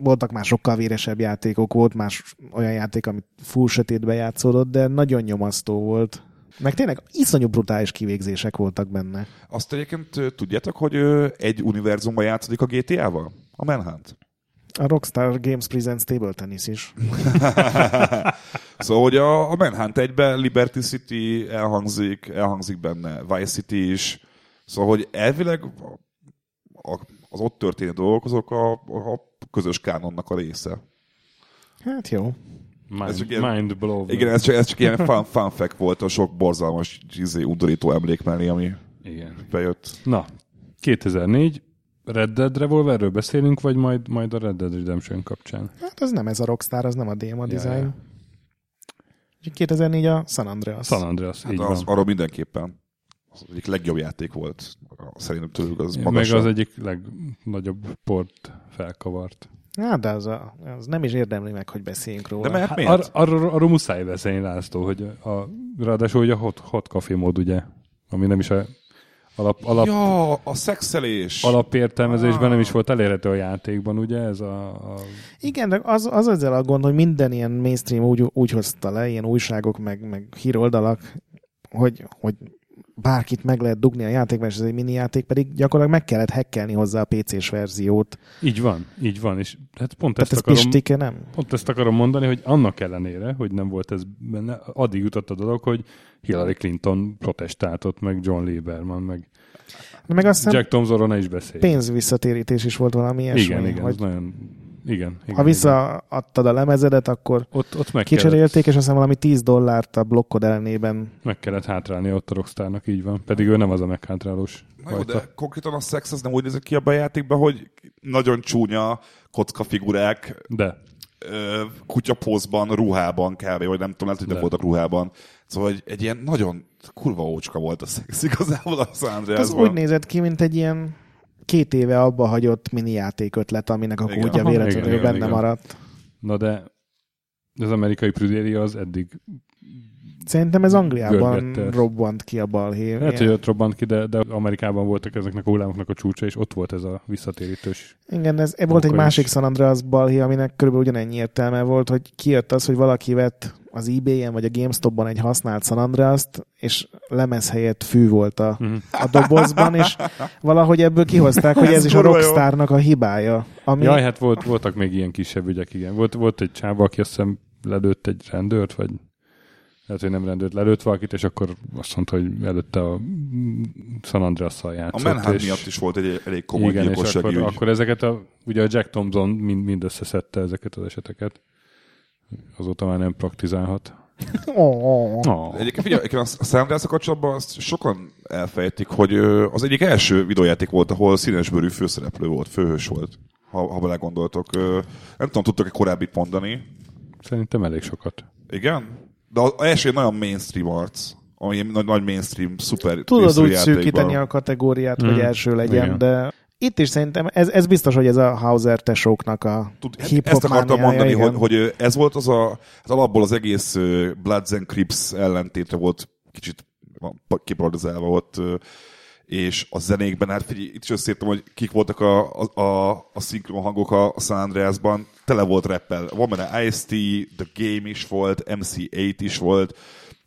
voltak már sokkal véresebb játékok, volt más olyan játék, amit full sötétbe játszódott, de nagyon nyomasztó volt. Meg tényleg iszonyú brutális kivégzések voltak benne. Azt egyébként tudjátok, hogy egy univerzumban játszódik a GTA-val? A Manhunt. A Rockstar Games Presents Table Tennis is. Szóval, hogy a, a Manhunt egyben Liberty City elhangzik, elhangzik benne Vice City is. Szóval, hogy elvileg a, a, az ott történő dolgok azok a, a közös kánonnak a része. Hát jó. Ez csak Mind, ilyen- mind blow. Igen, ez csak, ez csak ilyen fun, fun fact volt a sok borzalmas, izé, undorító emlék mellé, ami Igen. bejött. Na, 2004, Red Dead Revolverről beszélünk, vagy majd, majd a Red Dead Redemption kapcsán? Hát az nem ez a Rockstar, az nem a DMA Ja, Design. ja. Úgyhogy 2004 a San Andreas. San Andreas, Hát így az, van. arról mindenképpen az egyik legjobb játék volt. Szerintem tőlük az Meg magasan. az egyik legnagyobb port felkavart. Hát, de az, a, az nem is érdemli meg, hogy beszéljünk róla. De mert Hát, miért? ar, arról, arról muszáj beszélni, László, hogy a, ráadásul hogy a hot, hot coffee mód, ugye, ami nem is a alap, alap, Ja, a szexelés. alapértelmezésben nem is Ah. volt elérhető a játékban, ugye, ez a, a Igen, de az, az ezzel a gond, hogy minden ilyen mainstream úgy, úgy hozta le, ilyen újságok, meg, meg híroldalak, hogy, hogy bárkit meg lehet dugni a játékban, és ez egy mini játék, pedig gyakorlatilag meg kellett hackelni hozzá a PC-s verziót. így van, így van, és hát pont Tehát ezt ez akarom, pistike nem? Pont ezt akarom mondani, hogy annak ellenére, hogy nem volt ez benne, addig jutott a dolog, hogy Hillary Clinton protestáltott, meg John Lieberman, meg meg azt hiszem Jack Thompsonról ne is beszélj. pénzvisszatérítés is volt valami ilyesmi. igen, igen, hogy nagyon... Igen, igen, ha visszaadtad a lemezedet, akkor igen. Ott, ott meg, kicserélték, kellett, és aztán valami 10 dollárt a blokkod ellenében. meg kellett hátrálni ott a Rockstarnak, így van. Pedig ő nem az a meghátrálós Na jó, de konkrétan a szex az nem úgy nézett ki abban a játékban, hogy nagyon csúnya kockafigurák De. kutyapózban, ruhában kb. vagy nem tudom, lehet, hogy nem De. voltak ruhában. Szóval egy, egy ilyen nagyon kurva ócska volt a szex igazából a San Ez Andreasban. úgy nézett ki, mint egy ilyen két éve abba hagyott mini játék ötlet, aminek a kódja véletlenül igen, benne igen. maradt. Na de az amerikai prüdéria az eddig Szerintem ez Angliában Görgette. robbant ki a balhé. Lehet, hogy ott robbant ki, de, de Amerikában voltak ezeknek a hullámoknak a csúcsa, és ott volt ez a visszatérítős. Igen, ez volt egy másik. San Andreas balhé, aminek körülbelül ugyanennyi értelme volt, hogy kijött az, hogy valaki vett az eBay-en vagy a GameStop-ban egy használt San Andreas-t, és lemez helyett fű volt a, Mhm. a dobozban, és valahogy ebből kihozták, hogy ez, Ez is a jó. Rockstarnak a hibája. Ami, Jaj, hát volt, voltak még ilyen kisebb ügyek, igen. Volt, volt egy csáva, aki azt hiszem lelőtt egy rendőrt, vagy lehet, hogy nem rendőrt, lelőtt valakit, és akkor azt mondta, hogy előtte a mm, San Andreas-szal A játszott. Manhunt és, miatt is volt egy elég komoly igen, és akkor, ügy. akkor ezeket a, ugye a Jack Thompson mind, mind összeszedte ezeket az eseteket. Azóta már nem praktizálhat. Oh, Oh. Egyébként figyelj, egyébként a San Andreas kapcsolatban azt sokan elfejtik, hogy az egyik első videójáték volt, ahol színesbőrű főszereplő volt, főhős volt, ha, ha belegondoltok. Nem tudom, tudtok-e korábbit mondani? Szerintem elég sokat. Igen? De az első nagyon mainstream arc, ami nagy, nagy mainstream, szuper Tudod úgy játékban. szűkíteni a kategóriát, hogy Mm. első legyen, Igen. de itt is szerintem, ez, ez biztos, hogy ez a Hauser tesóknak a Tud, hip ezt akartam mondani, igen. hogy, hogy ez volt az a, az alapból az egész Bloods and Crips ellentétre volt kicsit van kiparodizálva ott, és a zenékben, hát figyelj, itt is összeírtam, hogy kik voltak a, a, a, a szinkron hangok a, a San Andreasban, tele volt rappel. Van benne Ice-T, The Game is volt, MC8 is volt.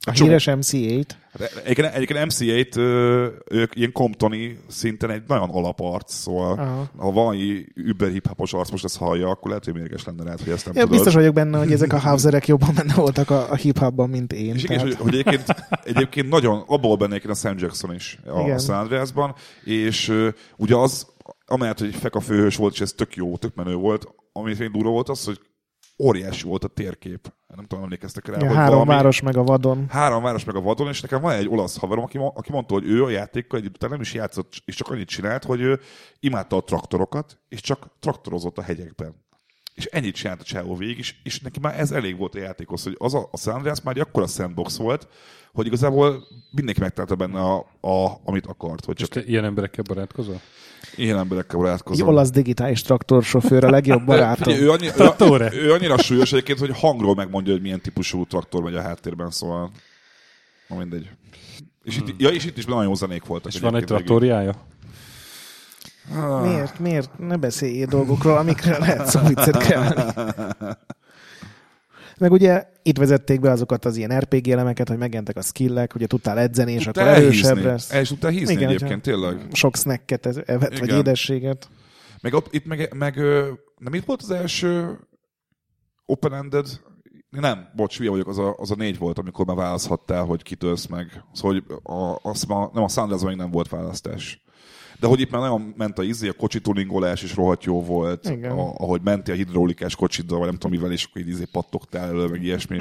A csomó- híres MC8. Hát Egyébként, egyébként MC8, ö, ők ilyen Comptoni szinten egy nagyon alaparc, szóval Aha. ha valami über hip arc most ezt hallja, akkor lehet, hogy mérges lenne lehet, hogy ezt nem Ja, tudod. biztos vagyok benne, hogy ezek a Hauserek jobban benne voltak a, a hip-hopban, mint én. És igen, hogy, hogy egyébként, egyébként nagyon, abból benne egyébként a Sam Jackson is a, Igen. a San Andreasban, és uh, ugye az, amellett, hogy Feka főhős volt, és ez tök jó, tök menő volt, ami még durva volt az, hogy óriási volt a térkép. Nem tudom, emlékeztek rá, ja, hogy három valami, város meg a vadon. három város meg a vadon, és nekem van egy olasz haverom, aki, aki mondta, hogy ő a játékkal egy után nem is játszott, és csak annyit csinált, hogy ő imádta a traktorokat, és csak traktorozott a hegyekben. És ennyit csinált a csávó végig, és, és neki már ez elég volt a játékhoz, hogy az a, a San Andreas már egy akkora sandbox volt, hogy igazából mindenki megtalálta benne, a, a, amit akart, hogy És csak te ilyen emberekkel barátkozol? Ilyen emberekkel Egy barátkozom. olasz digitális traktorsofőr a legjobb barátom. Ő, annyi, ő, ő annyira súlyos egyébként, hogy hangról megmondja, hogy milyen típusú traktor megy a háttérben, szóval na mindegy. És itt, ja, és itt is nagyon jó zenék voltak. És van egy traktóriája? Ah. Miért, miért? Ne beszéljél dolgokról, amikre lehet szó viccet kreálni. Meg ugye itt vezették be azokat az ilyen RPG elemeket, hogy megjelentek a skillek, ugye tudtál edzeni, és Tudtál akkor erősebb elhízni. lesz. El is tudtál hízni Igen, egyébként, tényleg. Sok snacket evett, vagy Igen. édességet. Meg ott, itt meg, meg nem itt volt az első open-ended nem, bocs, hülye vagyok, az a, az a négy volt, amikor már választhattál, hogy kitölsz meg. Szóval hogy a, azt ma, nem a Sanders még nem volt választás. De hogy itt már nagyon ment a izé, a kocsi tuningolás is rohadt jó volt, Igen. a, ahogy menti a hidraulikás kocsiddal, vagy nem tudom mivel, és akkor így izé pattogtál elő, meg ilyesmi.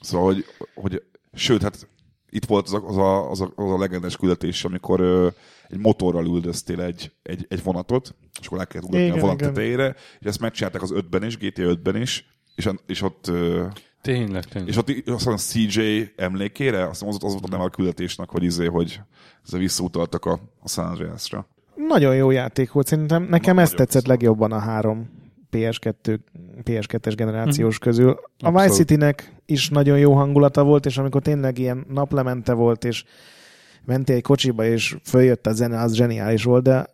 Szóval, hogy, hogy sőt, hát itt volt az a, az a, az a, az a legendás küldetés, amikor ö, egy motorral üldöztél egy, egy, egy vonatot, és akkor le kellett ugatni a vonat igen. tetejére, és ezt megcsinálták az 5-ben is, GTA 5-ben is, és, és ott ö, Tényleg, tényleg. és ott azt mondom, CJ emlékére, azt mondom, az, az volt a neve a küldetésnek, hogy izé, hogy ezzel visszautaltak a, a San Andreas-ra. Nagyon jó játék volt, szerintem nekem Na, nagyon tetszett viszont. legjobban a három PS2, PS2-es generációs Mhm. közül. A. Vice City-nek is nagyon jó hangulata volt, és amikor tényleg ilyen naplemente volt, és mentél egy kocsiba, és följött a zene, az zseniális volt, de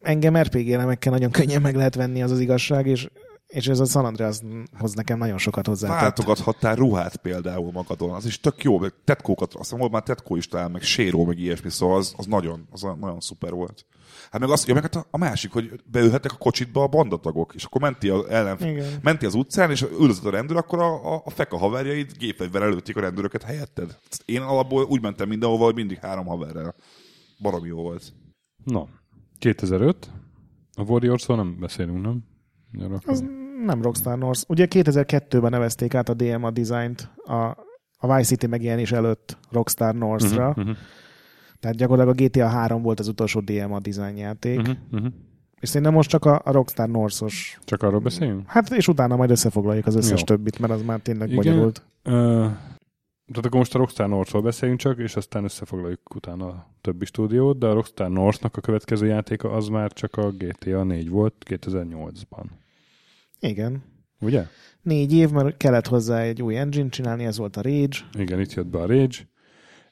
engem RPG elemekkel nagyon könnyen meg lehet venni, az az igazság, és, és ez a San Andreashoz nekem nagyon sokat hozzátett. Váltogathattál ruhát például magadon, az is tök jó, meg tetkókat, azt mondom, már tetkó is talán, meg séró, meg ilyesmi, szóval az, az nagyon, az nagyon szuper volt. Hát meg, az, ja, meg hát a, másik, hogy beülhettek a kocsitba a bandatagok, és akkor menti, a, ellen, Igen. menti az utcán, és üldözött a rendőr, akkor a, a, a feka haverjaid gépfegyver előtték a rendőröket helyetted. Én alapból úgy mentem mindenhova, hogy mindig három haverrel. Baromi jó volt. No, 2005. A Warriors-ról nem beszélünk, nem? Az nem Rockstar North. Ugye 2002-ben nevezték át a DMA Design-t a, a Vice City megjelenés előtt Rockstar North-ra. Mhm, mhm, Tehát gyakorlatilag a GTA 3 volt az utolsó DMA Design játék. mhm, mhm. És szerintem most csak a, a Rockstar North-os. Csak arról beszéljünk? Hát és utána majd összefoglaljuk az összes Jó. többit, mert az már tényleg Igen. bonyolult. Ö, tehát akkor most a Rockstar North-ról beszéljünk csak, és aztán összefoglaljuk utána a többi stúdiót, de a Rockstar North-nak a következő játéka az már csak a GTA 4 volt 2008-ban. Igen. Ugye? Négy év, mert kellett hozzá egy új engine csinálni, ez volt a Rage. Igen, itt jött be a Rage,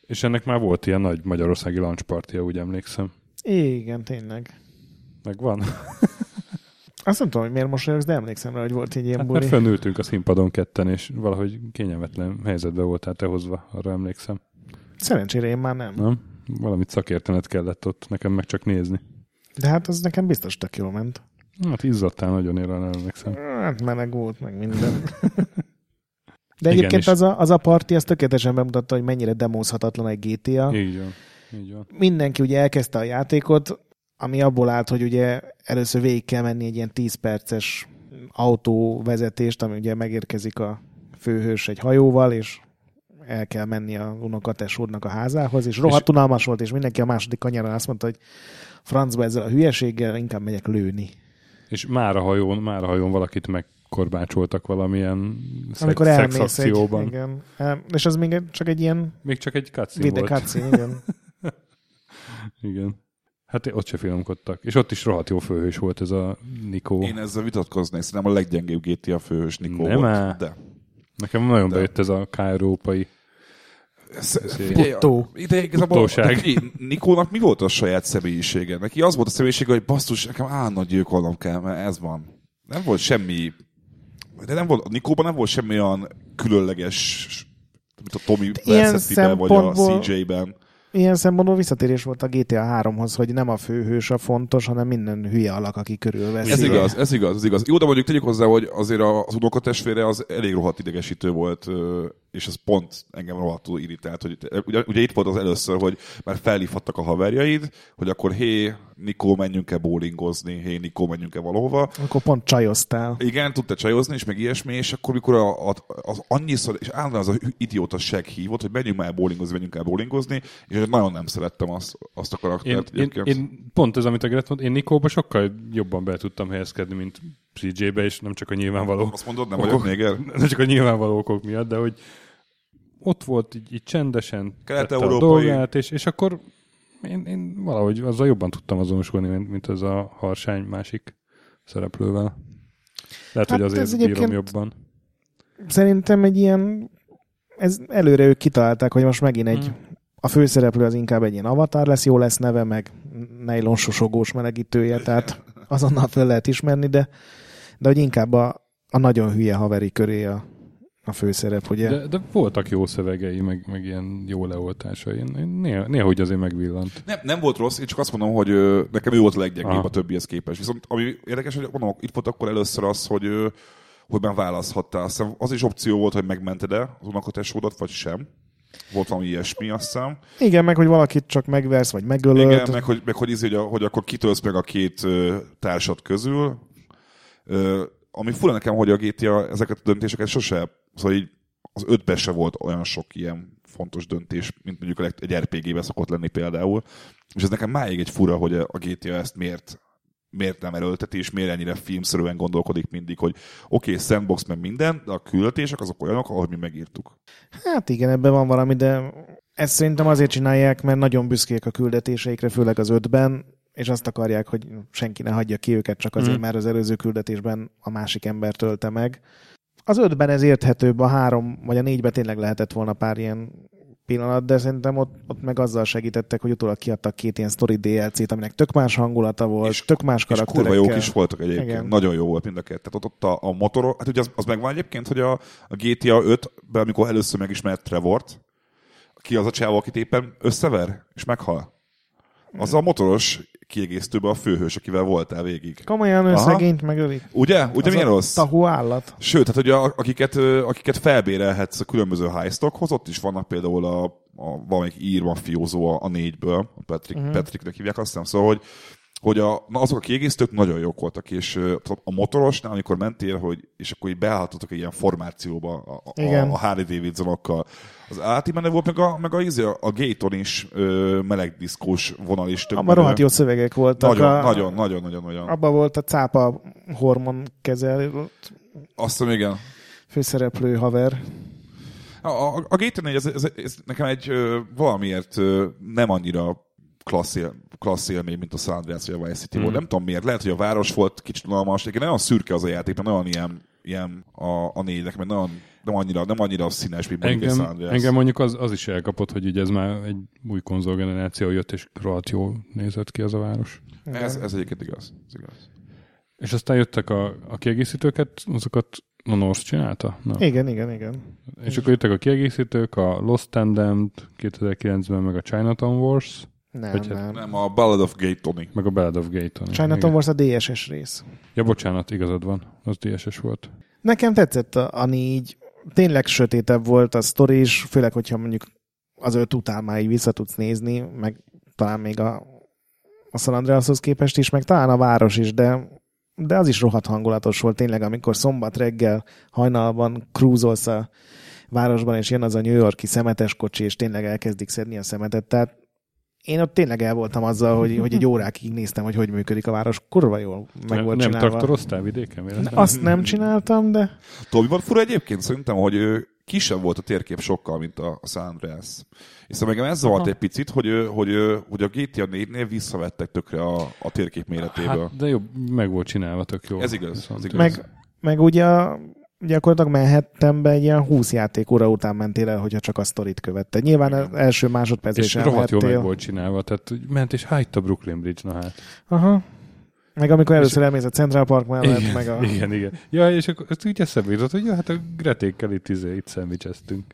és ennek már volt ilyen nagy magyarországi launch party úgy emlékszem. Igen, tényleg. Megvan? Azt nem tudom, hogy miért mosolyogsz, de emlékszem rá, hogy volt egy ilyen Hát buli. mert fennültünk a színpadon ketten, és valahogy kényelmetlen helyzetbe voltál te hozva, arra emlékszem. Szerencsére én már nem. Nem? Valamit szakértenet kellett ott, nekem meg csak nézni. De hát az nekem biztos tök jól ment. Hát izzadtál nagyon, én arra emlékszem. Hát meleg volt, meg minden. De Igen, egyébként és- az a, az a parti, az tökéletesen bemutatta, hogy mennyire demózhatatlan egy GTA. Így van. Így van. Mindenki ugye elkezdte a játékot, ami abból állt, hogy ugye először végig kell menni egy ilyen 10 perces autóvezetést, ami ugye megérkezik a főhős egy hajóval, és el kell menni a unokatesódnak a házához, és rohadt unalmas volt, és mindenki a második kanyaron azt mondta, hogy francba ezzel a hülyeséggel inkább megyek lőni. És már a hajón, már a hajón valakit megkorbácsoltak valamilyen szex, Amikor elmész egy, igen. El- És az még csak egy ilyen Még csak egy cutscene volt. cutscene, igen. Igen. Hát ott se filmkodtak. És ott is rohadt jó főhős volt ez a Nikó. Én ezzel vitatkoznék, szerintem a leggyengébb GTA főhős Nikó Nem volt. De. Nekem nagyon De. bejött ez a k-európai. Figyelj, Nikónak mi volt a saját személyisége? Neki az volt a személyisége, hogy basszus, nekem állandóan gyilkolnom kell, mert ez van. Nem volt semmi... De nem volt, a Nikóban nem volt semmi olyan különleges, mint a Tommy Ilyen Versettiben, vagy a CJ-ben. Ilyen szempontból visszatérés volt a GTA 3-hoz, hogy nem a főhős a fontos, hanem minden hülye alak, aki körülveszi. Ez igaz, ez igaz, ez igaz. Jó, de mondjuk tegyük hozzá, hogy azért az unokatestvére az elég rohadt idegesítő volt, és ez pont engem rohadtul irritált, hogy ugye, ugye itt volt az először, hogy már felhívhattak a haverjaid, hogy akkor hé, Nikó, menjünk-e bowlingozni, hé, Nikó, menjünk-e valahova. Akkor pont csajoztál. Igen, tudta csajozni, és meg ilyesmi, és akkor mikor a, a, az annyiszor, és állandóan az a idióta seg hívott, hogy menjünk már bowlingozni, menjünk el bowlingozni, és nagyon nem szerettem azt, azt a Én, karaktert. én, egyébként. én, pont ez, amit a Gret mond, én Nikóba sokkal jobban be tudtam helyezkedni, mint CJ-be, és nem csak a nyilvánvaló Azt mondod, nem okok- vagyok néger? nem csak a nyilvánvaló okok miatt, de hogy ott volt így, így csendesen tette a Kelet-európai. dolgát, és, és akkor én, én valahogy azzal jobban tudtam azonosulni, mint, mint az a harsány másik szereplővel. Lehet, Hát hogy azért ez bírom jobban. Szerintem egy ilyen, ez előre ők kitalálták, hogy most megint egy Hmm. a főszereplő az inkább egy ilyen avatar lesz, jó lesz neve, meg nylon sosogós melegítője, tehát azonnal föl lehet ismerni, de, de hogy inkább a, a nagyon hülye haveri köré a, a főszerep, ugye? De, de voltak jó szövegei, meg, meg ilyen jó leoltásai. Néha, néha hogy azért megvillant. Nem, nem volt rossz, én csak azt mondom, hogy ö, nekem ő volt a leggyengébb a többihez képest. Viszont ami érdekes, hogy mondom, itt volt akkor először az, hogy ö, hogy már választhattál. Aztán az is opció volt, hogy megmented-e az unokatesódat, vagy sem. Volt valami ilyesmi, azt hiszem. Igen, meg hogy valakit csak megversz, vagy megölöd. Igen, meg hogy, meg hogy, izé, hogy, hogy akkor kitölsz meg a két ö, társad közül. Ö, ami fura nekem, hogy a GTA ezeket a döntéseket sose, szóval így az ötben se volt olyan sok ilyen fontos döntés, mint mondjuk egy RPG-ben szokott lenni például. És ez nekem máig egy fura, hogy a GTA ezt miért miért nem erőlteti, és miért ennyire filmszerűen gondolkodik mindig, hogy oké, okay, sandbox meg minden, de a küldetések azok olyanok, ahogy mi megírtuk. Hát igen, ebben van valami, de ezt szerintem azért csinálják, mert nagyon büszkék a küldetéseikre, főleg az ötben, és azt akarják, hogy senki ne hagyja ki őket csak azért, mm. mert az előző küldetésben a másik ember tölte meg. Az ötben ez érthetőbb, a három vagy a négyben tényleg lehetett volna pár ilyen pillanat, de szerintem ott, ott meg azzal segítettek, hogy utólag kiadtak két ilyen story DLC-t, aminek tök más hangulata volt, és, tök más karakterekkel. És kurva jók is voltak egyébként. Igen. Nagyon jó volt mind a kettő. Tehát ott, ott a, a motor, hát ugye az, az megvan egyébként, hogy a, a GTA 5-ben, amikor először megismert Trevort, ki az a csávó, akit éppen összever, és meghal. Az a motoros kiegészítőben a főhős, akivel voltál végig. Komolyan ő szegényt megölik. Ugye? Ugye milyen rossz? Tahó állat. Sőt, hát ugye akiket, akiket felbérelhetsz a különböző heistokhoz, ott is vannak például a, a valamelyik ír mafiózó a, a négyből, a Patrick, uh-huh. Patricknek hívják, azt hiszem, szóval, hogy hogy a, na azok a kiegészítők nagyon jók voltak, és a motorosnál, amikor mentél, hogy, és akkor így beállhatatok egy ilyen formációba a, a, a Harley Davidsonokkal. Az állati benne volt, meg a, meg a, izé, a, a Gator is ö, melegdiszkós vonal is. Abban rohadt jó szövegek voltak. Nagyon, a, nagyon, nagyon, nagyon, nagyon. Abban volt a cápa hormon kezel. Azt mondom, igen. Főszereplő haver. A, a, a Gator 4, ez, ez, ez, nekem egy ö, valamiért ö, nem annyira klassz, él, klassz élmény, mint a San Andreas vagy a Vice City mm. volt. Nem tudom miért. Lehet, hogy a város volt kicsit unalmas. Igen, nagyon szürke az a játék, mert nagyon ilyen, ilyen a, a négyek, mert nagyon, nem annyira, nem annyira színes, mint engem, San Andreas. Engem mondjuk az, az is elkapott, hogy ugye ez már egy új konzolgeneráció jött, és rohadt jól nézett ki az a város. Ez, ez egyébként igaz. Ez igaz. És aztán jöttek a, a kiegészítőket, azokat a North csinálta? Na. Igen, igen, igen. És, és akkor jöttek a kiegészítők, a Lost Tandem 2009-ben, meg a Chinatown Wars. Nem, Vagy nem. nem, a Ballad of Gay Tony. Meg a Ballad of Gay Tony. Chinatown Wars a DSS rész. Ja, bocsánat, igazad van. Az DSS volt. Nekem tetszett a, a négy. Tényleg sötétebb volt a sztori is, főleg, hogyha mondjuk az öt után már így vissza tudsz nézni, meg talán még a, a San Andreashoz képest is, meg talán a város is, de de az is rohadt hangulatos volt tényleg, amikor szombat reggel hajnalban krúzolsz a városban, és jön az a New Yorki szemetes kocsi, és tényleg elkezdik szedni a szemetet. Tehát én ott tényleg el voltam azzal, hogy, hogy egy órákig néztem, hogy hogy működik a város. Kurva jól meg nem, volt nem csinálva. Nem traktoroztál vidéken? Ne, azt nem csináltam, de... Van fura egyébként? Szerintem, hogy kisebb volt a térkép sokkal, mint a San Andreas. És szóval engem ez zavart egy picit, hogy, hogy, hogy a GTA 4-nél visszavettek tökre a, a térkép méretéből. Hát, de jó, meg volt csinálva, tök jó. Ez igaz, ez igaz. Meg, meg ugye a gyakorlatilag Manhattanbe egy ilyen 20 játék óra után mentél el, hogyha csak a sztorit követted. Nyilván az első másodpercben És rohadt jó meg volt csinálva, tehát ment és hájt a Brooklyn Bridge, na hát. Aha. Meg amikor először elmész a Central Park mellett, igen, meg a... Igen, igen. Ja, és akkor ezt úgy eszembe jutott, hogy ja, hát a Gretékkel itt, izé, itt szendvicseztünk.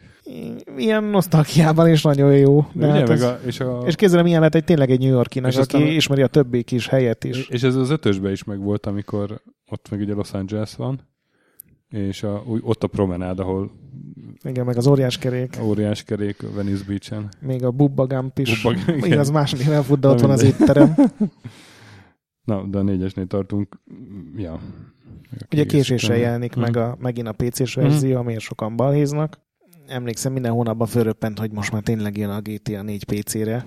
Ilyen nosztalgiában is nagyon jó. De ugye, hát meg az... a, és, a... és kézzel milyen lett egy tényleg egy New Yorkinak, és aki a... ismeri a többi kis helyet is. És ez az ötösben is megvolt, amikor ott meg ugye Los Angeles van, és a, ott a promenád, ahol igen, meg az óriás kerék. Óriás kerék Venice Beach-en. Még a Bubba Gump is. Bubba, igen. Igaz, más néven fut, de ott van az étterem. Na, de a négyesnél tartunk. Ja. Ugye késéssel jelenik mm. meg a, megint a PC-s verzió, mm. amiért sokan balhéznak. Emlékszem, minden hónapban fölröppent, hogy most már tényleg jön a GTA 4 PC-re.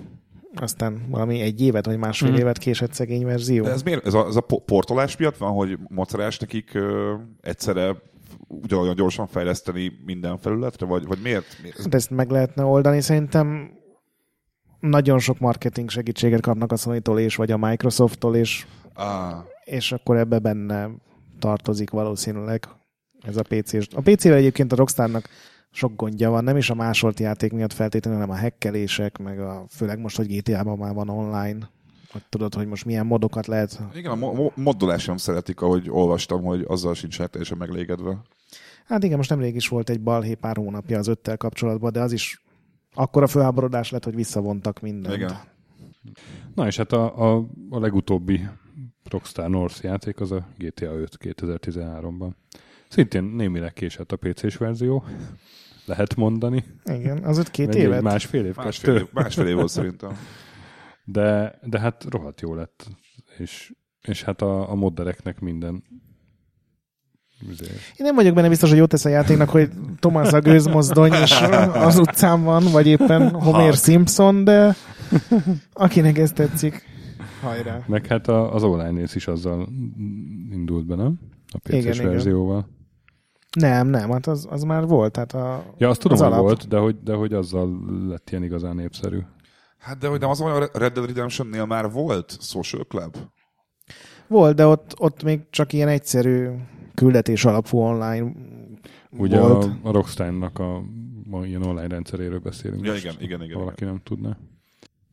Aztán valami egy évet vagy másfél mm. évet késett szegény verzió. De ez miért? Ez a, ez a portolás miatt van, hogy mocerás nekik ö, egyszerre ugyanolyan gyorsan fejleszteni minden felületre, vagy, vagy miért? miért? Hát ezt meg lehetne oldani, szerintem nagyon sok marketing segítséget kapnak a sony és vagy a Microsoft-tól, és, ah. és akkor ebbe benne tartozik valószínűleg ez a PC. A PC-vel egyébként a Rockstarnak sok gondja van, nem is a másolt játék miatt feltétlenül, hanem a hekkelések, meg a, főleg most, hogy GTA-ban már van online, hogy tudod, hogy most milyen modokat lehet. Igen, a mo- mo- moddolás sem szeretik, ahogy olvastam, hogy azzal sincs teljesen meglégedve. Hát igen, most nemrég is volt egy balhé pár hónapja az öttel kapcsolatban, de az is akkora fölháborodás lett, hogy visszavontak mindent. Igen. Na és hát a, a, a legutóbbi Rockstar North játék az a GTA 5 2013-ban. Szintén némileg késett a PC-s verzió, lehet mondani. Igen, az öt két évet. Másfél év, Másfél, év, másfél év volt szerintem. De, de hát rohadt jó lett. És, és hát a, a moddereknek minden Én nem vagyok benne biztos, hogy jót tesz a játéknak, hogy Thomas a gőzmozdony és az utcán van, vagy éppen Homer Hulk. Simpson, de akinek ez tetszik, hajrá. Meg hát a, az online is azzal indult be, nem? A PC-s Igen, igen. verzióval. Nem, nem, hát az, az már volt. Hát a, Ja, azt tudom, Az hogy alap. volt, de hogy, de hogy azzal lett ilyen igazán népszerű. Hát de hogy nem az, hogy a Red Dead Redemption-nél már volt Social Club? volt, de ott, ott még csak ilyen egyszerű küldetés alapú online Ugye volt. a, a a ma ilyen online rendszeréről beszélünk. Ja, most, igen, igen, igen, Valaki nem tudná.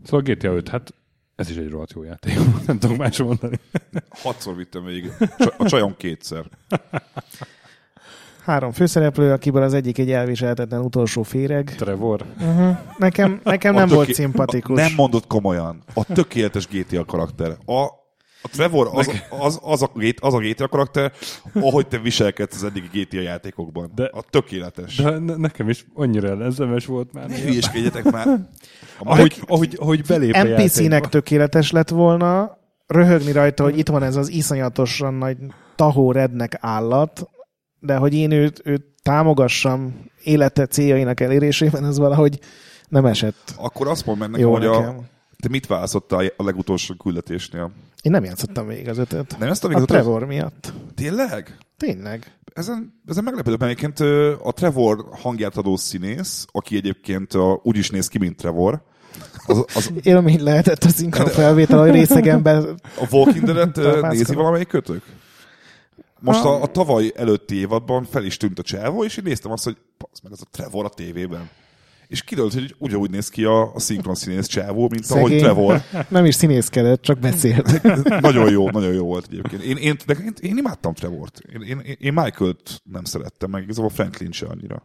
Szóval GTA 5, hát ez is egy rohadt jó játék, nem tudok más mondani. Hatszor vittem végig. A csajom kétszer. Három főszereplő, akiből az egyik egy elviselhetetlen utolsó féreg. Trevor. Uh-huh. Nekem, nekem A nem volt töké- szimpatikus. A, nem mondott komolyan. A tökéletes GTA karakter. A, a Trevor az, az, az, a, az a GTA karakter, ahogy te viselkedsz az eddigi GTA játékokban. De- a tökéletes. De ne, nekem is annyira ellenzemes volt már. Ne hülyeskedjetek már. A Ahogy, ahogy, ahogy belép a NPC-nek tökéletes lett volna, röhögni rajta, hogy itt van ez az iszonyatosan nagy tahó rednek állat, de hogy én őt, őt támogassam élete céljainak elérésében, ez valahogy nem esett Akkor azt mondd meg nekem, hogy a, te mit választottál a legutolsó küldetésnél? Én nem játszottam végig az ötöt. Nem ezt a A? Trevor miatt. Tényleg? Tényleg. Ezen, ezen meglepődök, mert egyébként a Trevor hangját adó színész, aki egyébként a, úgy is néz ki, mint Trevor, az, az Élmény lehetett a szinkron felvétel, hogy részegemben a Walking Dead-et nézi valamelyik kötök? Most a, a tavaly előtti évadban fel is tűnt a csávó, és én néztem azt, hogy az meg az a Trevor a tévében. És kiderült, hogy ugyanúgy néz ki a, a szinkron színész csávó, mint ahogy Szegény. Trevor. nem is színészkedett, csak beszélt. nagyon jó, nagyon jó volt egyébként. Én, én, de én, én imádtam Trevort. Én, én, én Michael-t nem szerettem, meg igazából Franklin se annyira.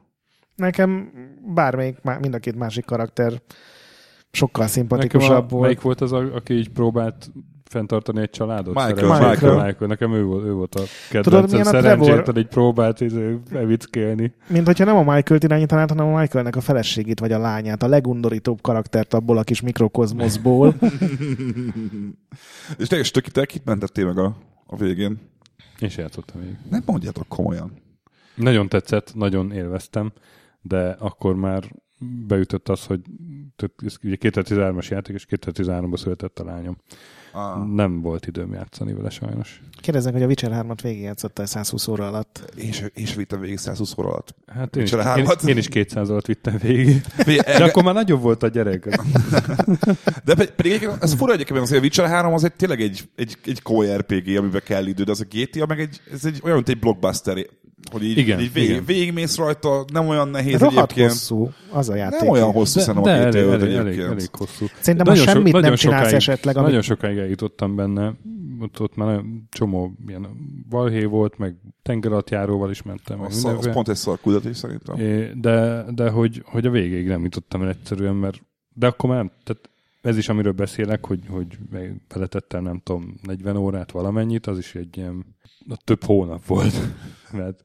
Nekem bármelyik, mind a két másik karakter sokkal Nekem a, szimpatikusabb volt. melyik volt az, aki így próbált fenntartani egy családot? Michael, Szerencsét- Michael. Michael. Nekem ő volt, ő volt a Tudod, kedvencem. a Szerencsétlen Trevor? így próbált izé, evickélni. Mint hogyha nem a Michael-t irányítanád, hanem a Michaelnek a feleségét vagy a lányát, a legundorítóbb karaktert abból a kis mikrokozmoszból. És teljes tökitek, kit mentettél meg a, a végén? És játszottam még. Nem mondjátok komolyan. Nagyon tetszett, nagyon élveztem, de akkor már beütött az, hogy tehát ez ugye 2013-as játék, és 2013-ban született a lányom. Ah. Nem volt időm játszani vele sajnos. Kérdeznek, hogy a Witcher 3-at végigjátszottál 120 óra alatt. Én se, én se vittem végig 120 óra alatt. Hát én is, Witcher én, 3-at? én is 200 alatt vittem végig. De akkor már nagyobb volt a gyerek. De pedig, pedig ez fura egyébként, azért a Witcher 3 az egy, tényleg egy, egy, egy komoly RPG, amiben kell idő, de az a GTA meg egy, ez egy olyan, mint egy blockbuster, hogy így, Igen, így végig, igen. végigmész rajta, nem olyan nehéz Rohadt egyébként. hosszú az a játék. Nem olyan hosszú De, szerintem de a elég, 5 elég, elég, elég hosszú. Szerintem, ha Nagyon semmit so- nem csinálsz sokáig, esetleg, amit Nagyon sokáig eljutottam benne. Ott, ott már nagyon csomó ilyen valhé volt, meg tengeralattjáróval is mentem. Meg Az, az pont egy szar küldetés szerintem. É, de, de hogy, hogy a végéig nem jutottam el egyszerűen, mert de akkor már nem, tehát ez is, amiről beszélek, hogy, hogy beletettem, nem tudom, 40 órát valamennyit, az is egy ilyen na, több hónap volt. mert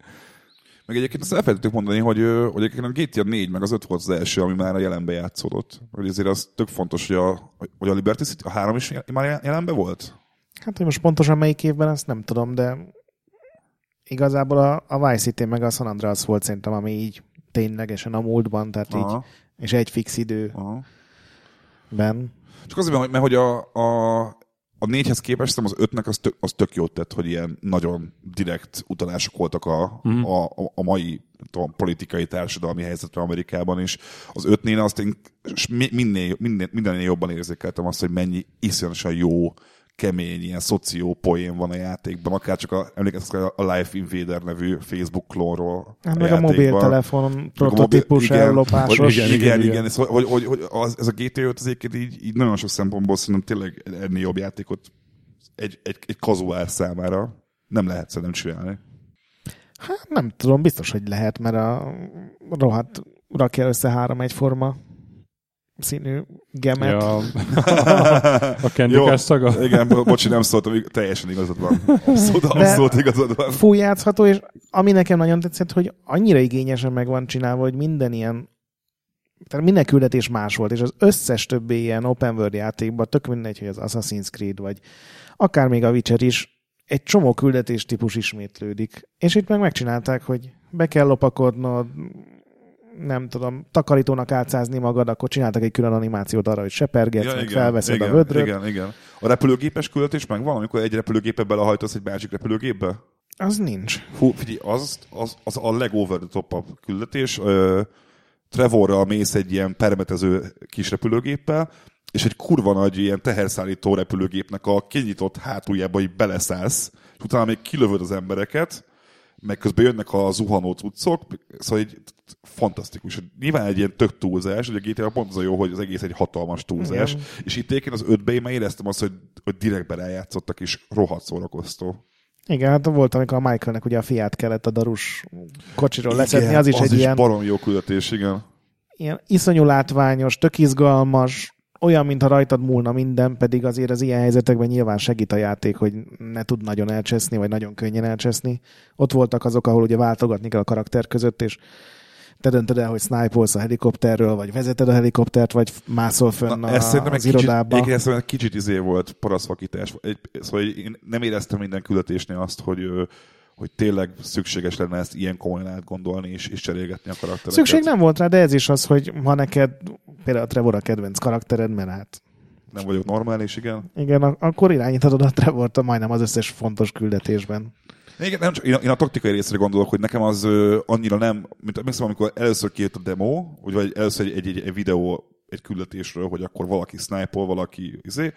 Meg egyébként azt elfelejtettük mondani, hogy, hogy egyébként a GTA 4 meg az 5 volt az első, ami már a jelenbe játszódott. Hogy ezért az tök fontos, hogy a, hogy a Liberty City, a három is már jelenbe volt? Hát, hogy most pontosan melyik évben, azt nem tudom, de igazából a, a Vice City meg a San Andreas volt szerintem, ami így ténylegesen a múltban, tehát így, Aha, és egy fix időben. aha. Csak azért, mert, mert hogy a, a, a négyhez képest szerintem az ötnek az tök, az tök jót tett, hogy ilyen nagyon direkt utalások voltak a, mm. a, a, a mai nem tudom, politikai társadalmi helyzetre Amerikában is. Az ötnél azt én minél, minél, mindennél jobban érzékeltem azt, hogy mennyi iszonyatosan jó kemény, ilyen szoció poén van a játékban, akár csak a, emlékeztek a Life Invader nevű Facebook klónról. Hát meg a mobiltelefon prototípus mobil, ellopásos. Igen, igen, igen, igen, igen. Szóval, hogy, hogy, hogy az, ez a GTA 5 az így, így nagyon sok szempontból szerintem tényleg ennél jobb játékot egy, egy, egy kazuál számára nem lehet szerintem csinálni. Hát nem tudom, biztos, hogy lehet, mert a rohadt rakja össze három egyforma színű gemet. Ja, a kendikás szaga? Igen, bo- bocsi, nem szóltam, teljesen igazad van. Abszolút, abszolút igazad van. Full játszható, és ami nekem nagyon tetszett, hogy annyira igényesen meg van csinálva, hogy minden ilyen tehát minden küldetés más volt, és az összes többi ilyen open world játékban, tök mindegy, hogy az Assassin's Creed, vagy akár még a Witcher is, egy csomó küldetés típus ismétlődik. És itt meg megcsinálták, hogy be kell lopakodnod, nem tudom, takarítónak átszázni magad, akkor csináltak egy külön animációt arra, hogy sepergetsz, ja, meg igen, felveszed igen, a vödröt. Igen, igen. A repülőgépes küldetés meg van, amikor egy repülőgépbe belehajtasz egy másik repülőgépbe? Az nincs. Hú, figyelj, az, az, az a legover the top küldetés. Ö, Trevorral mész egy ilyen permetező kis repülőgéppel, és egy kurva nagy ilyen teherszállító repülőgépnek a kinyitott hátuljába így beleszállsz, és utána még kilövöd az embereket, meg közben jönnek a zuhanó cuccok, szóval egy fantasztikus. Nyilván egy ilyen tök túlzás, hogy a GTA pont az a jó, hogy az egész egy hatalmas túlzás, Igen. és itt én az ötbe én már éreztem azt, hogy, hogy direktbe rájátszottak, és rohadt szórakoztó. Igen, hát volt, amikor a Michaelnek ugye a fiát kellett a darus kocsiról leszedni, az is az egy is ilyen... barom jó küldetés, igen. Ilyen iszonyú látványos, tök izgalmas, olyan, mintha rajtad múlna minden, pedig azért az ilyen helyzetekben nyilván segít a játék, hogy ne tud nagyon elcseszni, vagy nagyon könnyen elcseszni. Ott voltak azok, ahol ugye váltogatni kell a karakter között, és te döntöd el, hogy sniperolsz a helikopterről, vagy vezeted a helikoptert, vagy mászol fönn Na, a, ez az egy irodába. Kicsit, ez egy kicsit izé volt paraszvakítás. Szóval én nem éreztem minden küldetésnél azt, hogy hogy tényleg szükséges lenne ezt ilyen komolyan átgondolni és, és cserélgetni a karaktereket. Szükség nem volt rá, de ez is az, hogy ha neked például a Trevor a kedvenc karaktered, mert hát nem vagyok normális, igen. Igen, akkor irányíthatod a Trevort majdnem az összes fontos küldetésben. Igen, nem csak, én, a, én a taktikai részre gondolok, hogy nekem az ö, annyira nem, mint emlékszem, amikor először kijött a demo, vagy először egy, egy, egy videó egy küldetésről, hogy akkor valaki sniper, valaki izé,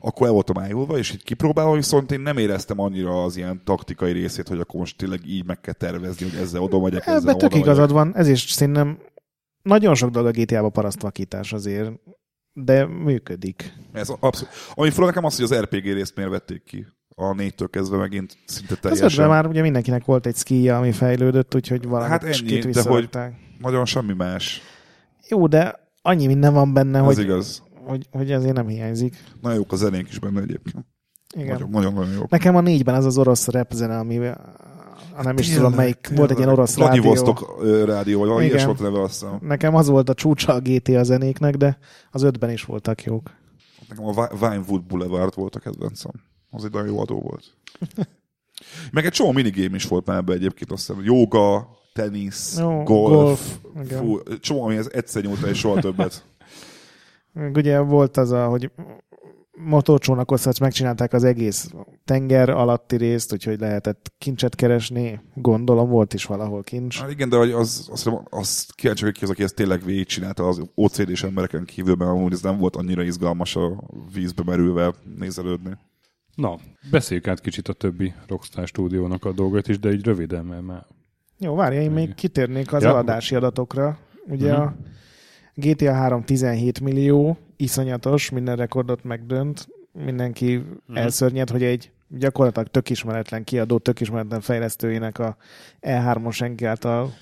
akkor el voltam ájulva, és így kipróbálva, viszont én nem éreztem annyira az ilyen taktikai részét, hogy akkor most tényleg így meg kell tervezni, hogy ezzel oda megyek, ezzel Ebben tök igazad van, ez is szerintem nagyon sok dolog a GTA-ba parasztvakítás azért, de működik. Ez abszolút. Ami fura nekem az, hogy az RPG részt miért vették ki a négytől kezdve megint szinte teljesen. Az már ugye mindenkinek volt egy skija, ami fejlődött, úgyhogy valamit hát ennyi, de hogy nagyon semmi más. Jó, de annyi minden van benne, Ez hogy, igaz. Hogy, hogy ezért nem hiányzik. Nagyon jók a zenék is benne egyébként. Igen. Nagyon, nagyon, jó. Nekem a négyben az az orosz rap zene, ami hát nem is tényleg, tudom melyik, tényleg. volt egy ilyen orosz rádió. Rádió, vagy valami ilyes volt neve azt. Nekem az volt a csúcsa a GTA zenéknek, de az ötben is voltak jók. Nekem a Vinewood Boulevard volt a kedvencem. Az egy nagyon jó adó volt. Meg egy csomó minigame is volt már ebbe egyébként, azt hiszem, joga, tenisz, Jó, golf, golf fú, csomó, ami ez egyszer nyújt és soha többet. Ugye volt az, a, hogy motorcsónakozhatsz, megcsinálták az egész tenger alatti részt, úgyhogy lehetett kincset keresni. Gondolom volt is valahol kincs. Hát igen, de hogy az, az, az kíváncsi, hogy ki az, aki ezt tényleg végigcsinálta az OCD-s embereken kívül, mert amúgy ez nem volt annyira izgalmas a vízbe merülve nézelődni. Na, beszéljük át kicsit a többi Rockstar stúdiónak a dolgot is, de így röviden, mert már... Jó, várj, én még kitérnék az ja. eladási adatokra. Ugye uh-huh. a GTA 3 17 millió, iszonyatos, minden rekordot megdönt, mindenki uh-huh. elszörnyed, hogy egy gyakorlatilag tök ismeretlen kiadó, tök ismeretlen fejlesztőjének a E3-on senki által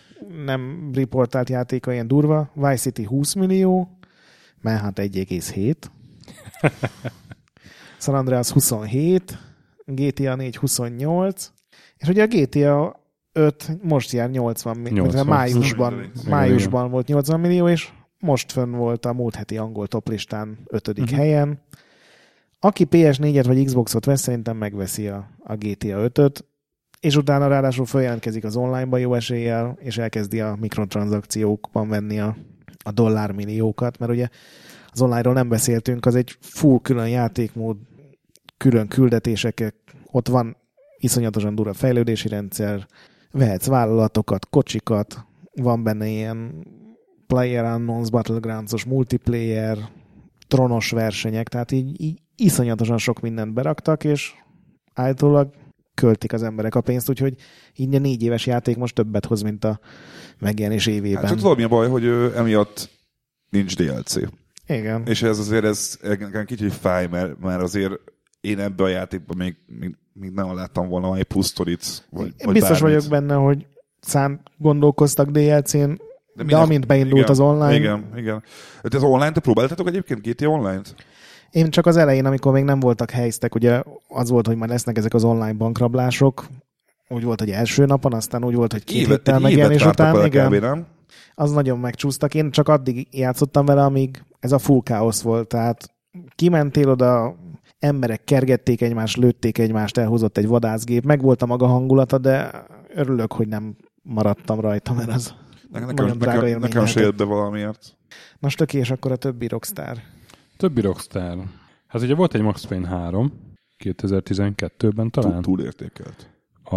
nem riportált játéka ilyen durva. Vice City 20 millió, Manhunt 1,7. San Andreas 27, GTA 4 28, és ugye a GTA 5 most jár 80 millió, májusban, májusban volt 80 millió, és most fönn volt a múlt heti angol toplistán 5. Uh-huh. helyen. Aki PS4-et vagy Xboxot vesz, szerintem megveszi a, a GTA 5-öt, és utána ráadásul feljelentkezik az online-ba jó eséllyel, és elkezdi a mikrotranszakciókban venni a, a dollármilliókat, mert ugye az online-ról nem beszéltünk, az egy full külön játékmód, külön küldetések, ott van iszonyatosan durva fejlődési rendszer, vehetsz vállalatokat, kocsikat, van benne ilyen Player Unknowns Battlegrounds-os multiplayer, tronos versenyek, tehát így, így iszonyatosan sok mindent beraktak, és állítólag költik az emberek a pénzt, úgyhogy így a négy éves játék most többet hoz, mint a megjelenés évében. Hát tudod, mi a baj, hogy ö, emiatt nincs DLC. Igen. És ez azért ez nekem kicsit fáj, mert, mert azért én ebbe a játékban még, még, még nem láttam volna egy pusztorit. Vagy, vagy biztos bármit. vagyok benne, hogy szán gondolkoztak DLC-n, de, de amint beindult igen, az online, Igen, igen. Hát ez online, te próbáltatok egyébként GTA Online-t? Én csak az elején, amikor még nem voltak helyztek, ugye az volt, hogy már lesznek ezek az online bankrablások, úgy volt, hogy első napon, aztán úgy volt, hogy két Évet, héttel megjelenés után, igen, kb, nem? az nagyon megcsúsztak. Én csak addig játszottam vele, amíg ez a full káosz volt, tehát kimentél oda, emberek kergették egymást, lőtték egymást, elhozott egy vadászgép, meg volt a maga hangulata, de örülök, hogy nem maradtam rajta, mert az Nekem, Nagyon drága nekem, nekem se jött be valamiért. Na stöki, és akkor a többi rockstar. Többi Rockstar. Hát ugye volt egy Max Payne 3, 2012-ben Túl, talán, túl értékelt. a,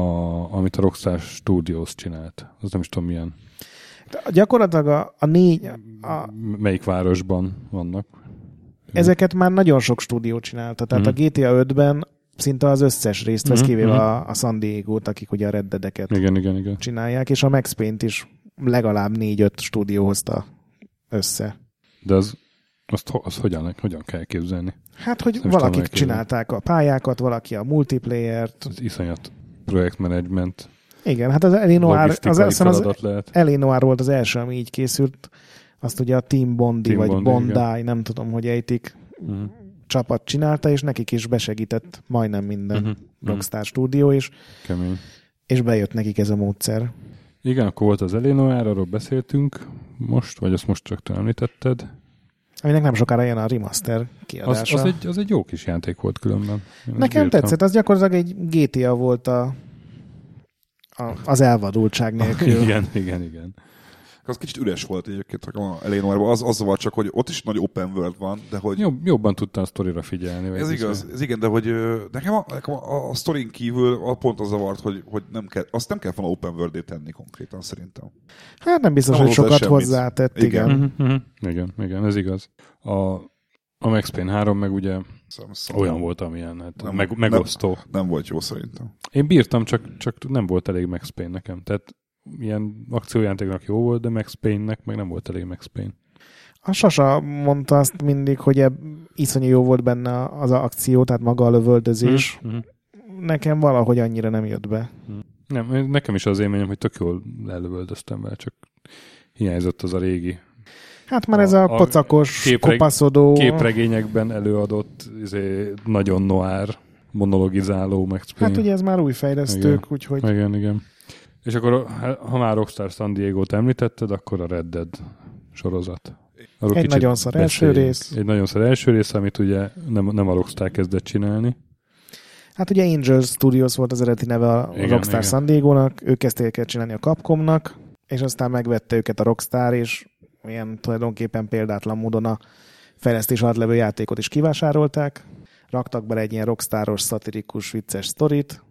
amit a Rockstar Studios csinált. Az nem is tudom milyen, De Gyakorlatilag a, a négy, a, melyik városban vannak. ezeket már nagyon sok stúdió csinálta. Tehát Mhm. a GTA 5-ben szinte az összes részt vesz, Mhm, kivéve mhm. a, a San Diego-t, akik ugye a Red Dead-eket Igen, igen, igen. csinálják, és a Max Payne-t is legalább négy-öt stúdió hozta össze. De az, azt, azt hogyan, hogyan kell képzelni? Hát, hogy is tudom valakik csinálták a pályákat, valaki a multiplayer-t. Az iszonyat projektmenedzsment, Igen, hát az Elinor, az, az, az lehet. Elinor volt az első, ami így készült. Azt ugye a Team Bondi, Team vagy Bondi, Bondi, nem tudom, hogy ejtik, Mhm. csapat csinálta, és nekik is besegített majdnem minden Mhm. Rockstar stúdió, és, Kemény. és bejött nekik ez a módszer. Igen, akkor volt az Eleanor, arról beszéltünk most, vagy azt most csak te említetted. Aminek nem sokára jön a remaster Az, kiadása. az, egy, az egy jó kis játék volt különben. Én Nekem tetszett, az gyakorlatilag egy GTA volt a, a, az elvadultság nélkül. Igen, igen, igen. Az kicsit üres volt egyébként a Eleanorban. Az, az volt csak, hogy ott is nagy open world van, de hogy Jobb, jobban tudtam a sztorira figyelni. Ez igaz, ez igen, de hogy nekem a, nekem a, a sztorin kívül a pont az zavart, hogy, hogy nem kell, azt nem kell volna open world tenni konkrétan szerintem. Hát nem biztos, Nem hogy sokat hozzátett, Igen. igen. Mhm. Igen, igen, ez igaz. A, a Max Payne 3 meg ugye Szóval, szóval olyan volt, amilyen, hát Nem- meg, nem- megosztó. Nem volt jó szerintem. Én bírtam, csak, csak nem volt elég Max Payne nekem. Tehát ilyen akciójátéknak jó volt, de Max Payne-nek meg nem volt elég Max Payne. A Sasa mondta azt mindig, hogy ebb, iszonyú jó volt benne az akció, tehát maga a lövöldözés. Mhm. Nekem valahogy annyira nem jött be. Nem, nekem is az élményem, hogy tök jól lelövöldöztem vele, csak hiányzott az a régi Hát már A- ez a, a pocakos, képreg- kopaszodó... képregényekben előadott izé, nagyon noir monologizáló Max Payne. Hát ugye ez már új fejlesztők, Igen. úgyhogy Igen, igen. És akkor, ha- ha már Rockstar San Diego-t említetted, akkor a Red Dead sorozat. Arról Egy nagyon szar első rész. Egy nagyon szar első rész, amit ugye nem, nem a Rockstar kezdett csinálni. hát ugye Angel Studios volt az eredeti neve a Igen, Rockstar igen. San Diego-nak, ők kezdték el csinálni a Capcomnak, és aztán megvette őket a Rockstar, és ilyen tulajdonképpen példátlan módon a fejlesztés alatt levő játékot is kivásárolták, raktak bele egy ilyen rockstaros, szatirikus, vicces sztorit,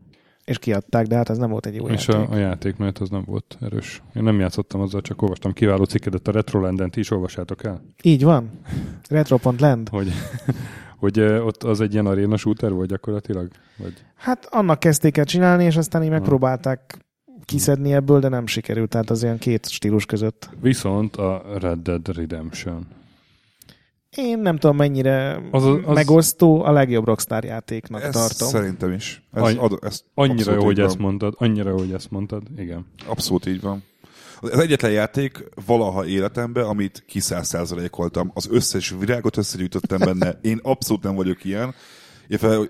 és kiadták, de hát ez nem volt egy jó és játék. a, a játékmenet az nem volt erős. Én nem játszottam azzal, csak olvastam kiváló cikkedet a Retrolanden, ti is olvassátok el, Így van. Retro.land. hogy, hogy ott az egy ilyen aréna shooter volt gyakorlatilag? Vagy... Hát annak kezdték el csinálni, és aztán így megpróbálták kiszedni ebből, de nem sikerült, tehát az ilyen két stílus között. Viszont a Red Dead Redemption. Én nem tudom mennyire Az- az, megosztó, a legjobb Rockstar játéknak Ezt tartom. szerintem is. Ez Annyi- ad, ez Annyira jó, hogy ezt mondtad, annyira jó, hogy ezt mondtad, igen. Abszolút így van. Az egyetlen játék valaha életemben, amit kiszázszázalékoltam. Az összes virágot összegyűjtöttem benne. Én abszolút nem vagyok ilyen. Hogy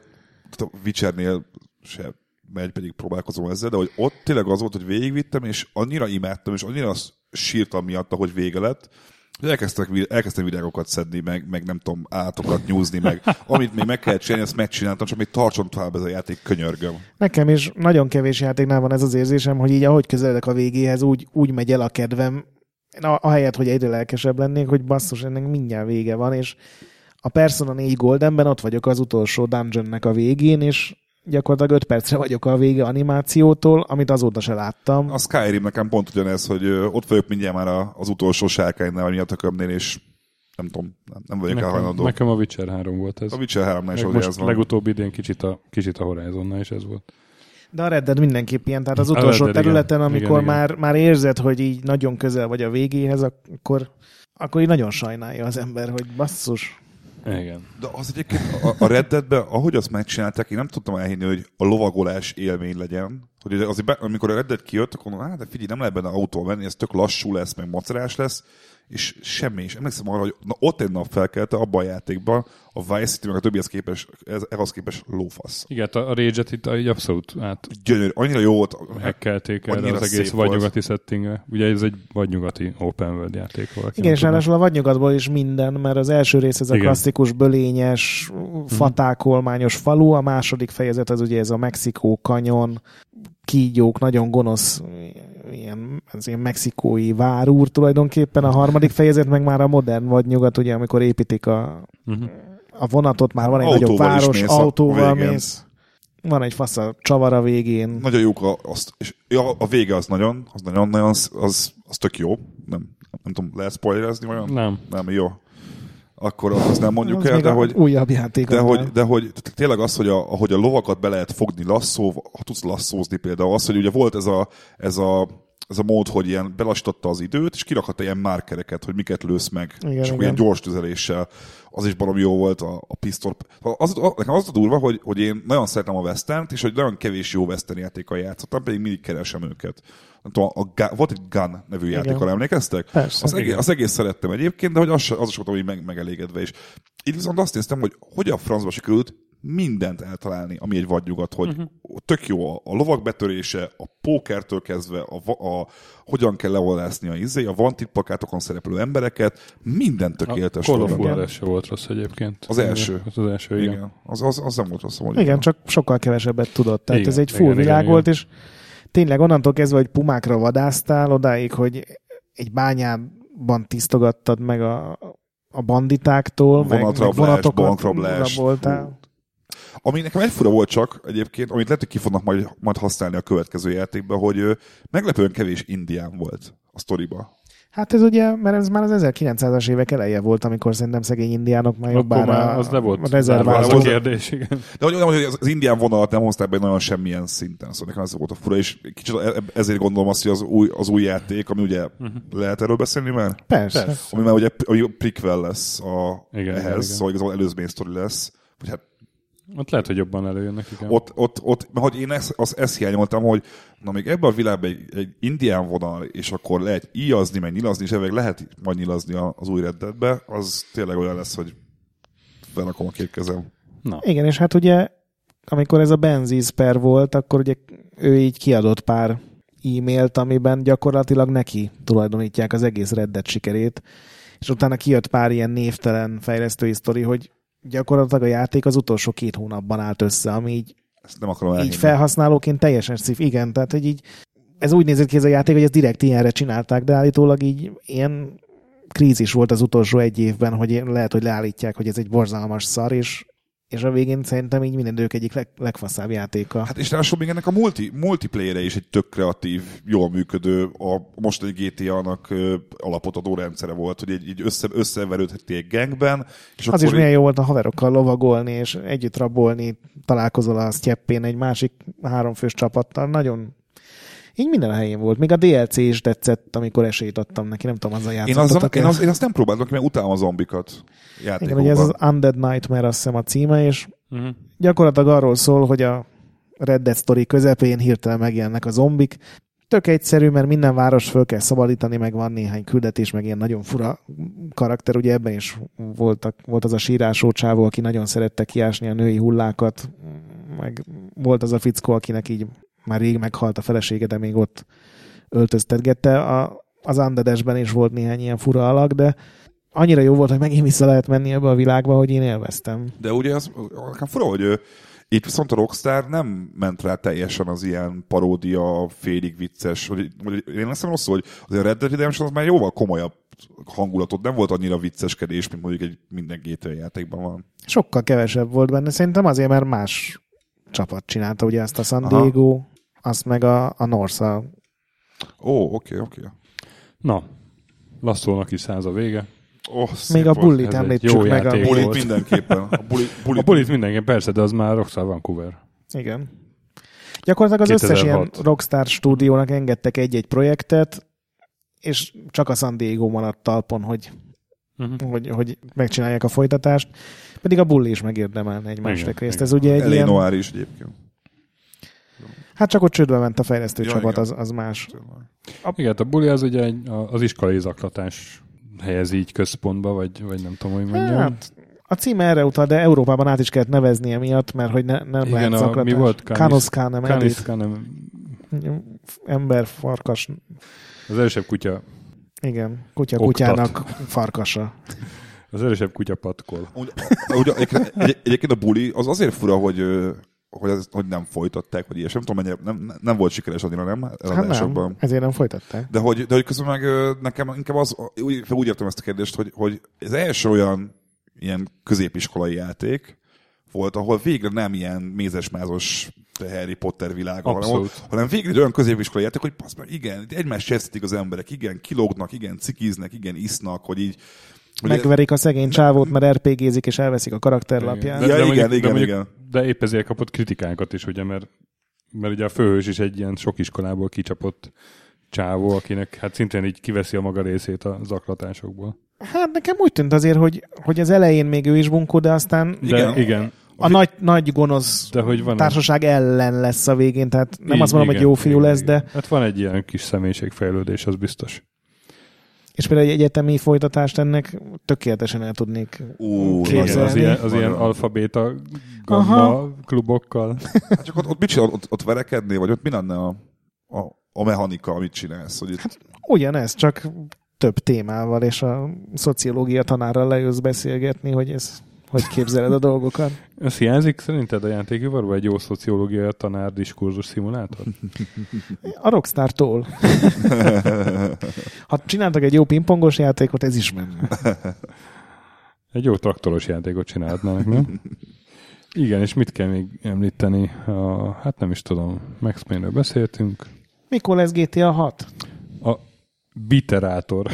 a Witchernél se megy, pedig próbálkozom ezzel, de hogy ott tényleg az volt, hogy végigvittem, és annyira imádtam, és annyira sírtam miatta, hogy vége lett, elkezdtek, elkezdtem virágokat szedni, meg, meg nem tudom, állatokat nyúzni, meg amit még meg kellett csinálni, azt megcsináltam, csak még tartson tovább ez a játék, könyörgöm. Nekem is nagyon kevés játéknál van ez az érzésem, hogy így ahogy közeledek a végéhez, úgy, úgy megy el a kedvem, a- ahelyett, hogy egyre lelkesebb lennék, hogy basszus, ennek mindjárt vége van, és a Persona 4 Goldenben ott vagyok az utolsó dungeonnek a végén, és gyakorlatilag 5 percre vagyok a vége animációtól, amit azóta se láttam. A Skyrim nekem pont ugyanez, hogy ott vagyok mindjárt már az utolsó sárkánynál, vagy a tökömnél, és nem tudom, nem, vagyok Nekem, elhajlandó. nekem a Witcher 3 volt ez. A Witcher 3 is most ez van. legutóbb idén kicsit a, kicsit a Horizonnal is ez volt. De a Red Dead mindenképp ilyen, tehát az utolsó Red Dead, területen, igen. amikor Igen, igen. már, már érzed, hogy így nagyon közel vagy a végéhez, akkor, akkor így nagyon sajnálja az ember, hogy basszus. Igen. De az egyébként a, a Red Deadben, ahogy azt megcsinálták, én nem tudtam elhinni, hogy a lovagolás élmény legyen. Hogy azért, be, amikor a Red Dead kijött, akkor mondom, hát de figyelj, nem lehet benne autó venni, ez tök lassú lesz, meg macerás lesz, és semmi is. Emlékszem arra, hogy na, ott egy nap felkelte abban a játékban, a Vice City, meg a többihez képest, ez, ehhez képest lófasz. Igen, a a Rage-et itt így abszolút át Gyönyörű, annyira jó volt. hekkelték erre az egész vadnyugati settingre. Ugye ez egy vadnyugati open world játék volt. Igen, és ráadásul a vadnyugatból is minden, mert az első rész ez a Igen. klasszikus, bölényes, fatákolmányos falu, a második fejezet az ugye ez a Mexikó kanyon, kígyók, nagyon gonosz, ilyen, az ilyen mexikói várúr tulajdonképpen, a harmadik fejezet meg már a modern vadnyugat, ugye, amikor építik a, Uh-huh. a vonatot, már van egy Autóval nagyobb város, mész autóval mész. Van egy fasz a csavar a végén. Nagyon jók a, azt, és ja, a vége az nagyon, az nagyon, nagyon, az, az, az tök jó. Nem, nem tudom, lehet spoilerezni olyan? Nem. Nem, jó. Akkor azt nem mondjuk az el, de hogy, újabb játék. de hogy, de hogy tényleg az, hogy a, ahogy a lovakat be lehet fogni lasszó, ha tudsz lasszózni például, az, hogy ugye volt ez a, ez a ez a mód, hogy ilyen belasította az időt, és kirakhatta ilyen márkereket, hogy miket lősz meg. Igen, és igen. ilyen gyors tüzeléssel. Az is barom jó volt a, a pisztol. Az, az, nekem az a durva, hogy, hogy én nagyon szeretem a western és hogy nagyon kevés jó western játékkal játszottam, pedig mindig keresem őket. Nem tudom, a, Gun- volt egy Gun nevű játékkal, emlékeztek? Persze. Az egész, az egész szerettem egyébként, de hogy az, az is voltam így meg, megelégedve is. Itt viszont azt néztem, hogy hogy a francba sikerült mindent eltalálni, ami egy vadnyugat, hogy uh-huh. tök jó a, a lovak betörése, a pókertől kezdve, a, va- a, hogyan kell leolászni a izé, a vantit plakátokon szereplő embereket, minden A tökéletes. Call dolog. Duty se volt rossz egyébként. Az első. Az, az első, igen. Igen. Az, az, az nem volt rossz, hogy Igen, csak sokkal kevesebbet tudott. Tehát Igen, ez egy full igen, világ igen, volt, és tényleg onnantól kezdve, hogy pumákra vadásztál, odáig, hogy egy bányában tisztogattad meg a, a banditáktól, meg, meg Vonatrablás, vonatokat bankrablás. raboltál. Ami nekem egy fura volt csak egyébként, amit lehet, hogy ki fognak majd, majd használni a következő játékban, hogy meglepően kevés indián volt a sztoriba. Hát ez ugye, mert ez már az 1900-as évek eleje volt, amikor szerintem szegény indiánok már Akkor jobbára már az le volt zárva rezerválva. az a kérdés, igen. De hogy, hogy az, az indián vonalat nem hozták be nagyon semmilyen szinten, szóval nekem ez volt a fura, és kicsit e- ezért gondolom azt, hogy az új, az új játék, ami ugye uh-huh. lehet erről beszélni már? Persze. Persze. Ami már ugye ami prequel lesz a, Igen, ehhez, igen, igen. szóval igazából előzmény sztori lesz. Vagy hát Ott lehet, hogy jobban előjönnek, igen. ott, ott, ott mert hogy én ezt, azt, ezt hiányoltam, hogy na még ebben a világban egy, egy indián vonal, és akkor lehet íjazni, meg nyilazni, és ebben lehet majd nyilazni az új reddetbe, az tényleg olyan lesz, hogy felrakom a két kezem. Na, Igen, és hát ugye, amikor ez a Benzis per volt, akkor ugye ő így kiadott pár e-mailt, amiben gyakorlatilag neki tulajdonítják az egész reddet sikerét, és utána kijött pár ilyen névtelen fejlesztői sztori, hogy gyakorlatilag a játék az utolsó két hónapban állt össze, ami így, Ezt nem akarom így felhasználóként teljesen szív. Igen, tehát hogy így ez úgy nézett ki ez a játék, hogy ezt direkt ilyenre csinálták, de állítólag így ilyen krízis volt az utolsó egy évben, hogy lehet, hogy leállítják, hogy ez egy borzalmas szar, és, és a végén szerintem így minden idők egyik leg, legfaszább játéka. Hát és ráadásul még ennek a multi, multiplayere is egy tök kreatív, jól működő, a mostani GTA-nak ö, alapot adó rendszere volt, hogy egy, így össze, összeverődhettél egy gangben, és az is milyen jó volt a haverokkal lovagolni, és együtt rabolni, találkozol a Sztyeppén egy másik háromfős csapattal, nagyon így minden a helyén volt. Még a DLC is tetszett, amikor esélyt adtam neki, nem tudom, azzal én, játszottatok azzal, én, az, én azt nem próbáltam ki, mert utálom a zombikat Igen, játékokban. ugye ez az Undead Nightmare, azt hiszem a címe, és uh-huh. gyakorlatilag arról szól, hogy a Red Dead Story közepén hirtelen megjelennek a zombik. Tök egyszerű, mert minden város föl kell szabadítani, meg van néhány küldetés, meg ilyen nagyon fura karakter. Ugye ebben is voltak, volt az a sírásó csávó, aki nagyon szerette kiásni a női hullákat, meg volt az a fickó, akinek így már rég meghalt a felesége, de még ott öltöztetgette. A, az Undead-esben is volt néhány ilyen fura alak, de annyira jó volt, hogy megint vissza lehet menni ebbe a világba, hogy én élveztem. De ugye az, nekem fura, hogy ö, itt viszont a Rockstar nem ment rá teljesen az ilyen paródia, félig vicces, hogy, hogy én leszem rosszul, hogy az a Red Dead Redemption az már jóval komolyabb hangulatot, nem volt annyira vicceskedés, mint mondjuk egy minden GTA játékban van. Sokkal kevesebb volt benne. Szerintem azért, mert más csapat csinálta ugye ezt a San Aha. Azt meg a, a Norsa. Ó, oké, oké. Na, lasszónak is száz a vége. Oh, Még a bully. bullit említsük jó meg. A... Bullit volt. mindenképpen. A bully, bully, A bulit mindenki, persze, de az már Rockstar Vancouver. Igen. Gyakorlatilag az összes ilyen 2006. Rockstar stúdiónak engedtek egy-egy projektet, és csak a San Diego maradt talpon, hogy, Uh-huh. hogy, hogy megcsinálják a folytatást. Pedig a Bulli is megérdemelne egy másik részt. igen. Ez ugye egy Elég ilyen... noir is egyébként. Hát csak ott csődbe ment a fejlesztő Ja, csapat, igen. az, az más. Igen, a buli az ugye egy, a- az iskolai zaklatás helyez így központba, vagy, vagy nem tudom, hogy mondjam. Hát, a címe erre utal, de Európában át is kellett nevezni emiatt, mert hogy ne, nem Igen, lehet a- zaklatás. mi volt? Canis- Kanoszká nem edit. Kaniszka nem, Ember, farkas. az erősebb kutya, Igen, kutya Oktat. kutyának farkasa. az erősebb kutya patkol. Úgy, úgy, egyébként, egy, egyébként a bully az azért fura, hogy, hogy, ez, hogy nem folytatták, vagy ilyesmi. Nem tudom, mennyire, nem, nem volt sikeres annyira, nem? Hát Eladásokban. nem, ezért nem folytatták. De hogy, de hogy közben meg nekem inkább az, úgy, úgy értem ezt a kérdést, hogy, hogy ez első olyan ilyen középiskolai játék volt, ahol végre nem ilyen mézesmázos Harry Potter világa, hanem, hanem végre egy olyan középiskolai játék, hogy passz meg, igen, egymást csesztik az emberek, igen, kilógnak, igen, cikiznek, igen, isznak, hogy így Megverik a szegény csávót, mert RPG-zik és elveszik a karakterlapját. Ja, igen, mondjuk- igen, mondjuk- igen. De épp ezért kapott kritikákat is, ugye, mert, mert ugye a főhős is egy ilyen sok iskolából kicsapott csávó, akinek hát szintén így kiveszi a maga részét a zaklatásokból. Hát nekem úgy tűnt azért, hogy, hogy az elején még ő is bunkó, de aztán De Igen. igen, a nagy, nagy gonosz de hogy van társaság ellen lesz a végén, tehát nem Így, azt mondom, hogy jó fiú igen, lesz, igen. de Hát van egy ilyen kis személyiségfejlődés, az biztos. És például egy egyetemi folytatást ennek tökéletesen el tudnék Ú, Képzelni. az ilyen, az ilyen alfabéta gamma Aha. klubokkal. Hát csak ott, ott mit csinál, ott, ott verekednél, vagy ott mi lenne a, a, a mechanika, amit csinálsz? Hogy itt, ugyanez, csak több témával, és a szociológia tanárral leülsz beszélgetni, hogy ez hogy képzeled a dolgokat. Ez hiányzik szerinted a játékivarban egy jó szociológia tanár diskurzus szimulátor? A Rockstar-tól. ha csináltak egy jó pingpongos játékot, ez is menne. Egy jó traktoros játékot csinálhatnának, nem? Igen, és mit kell még említeni? A, hát nem is tudom, Max Payne-ről beszéltünk. Mikor lesz GTA 6? A Biterátor.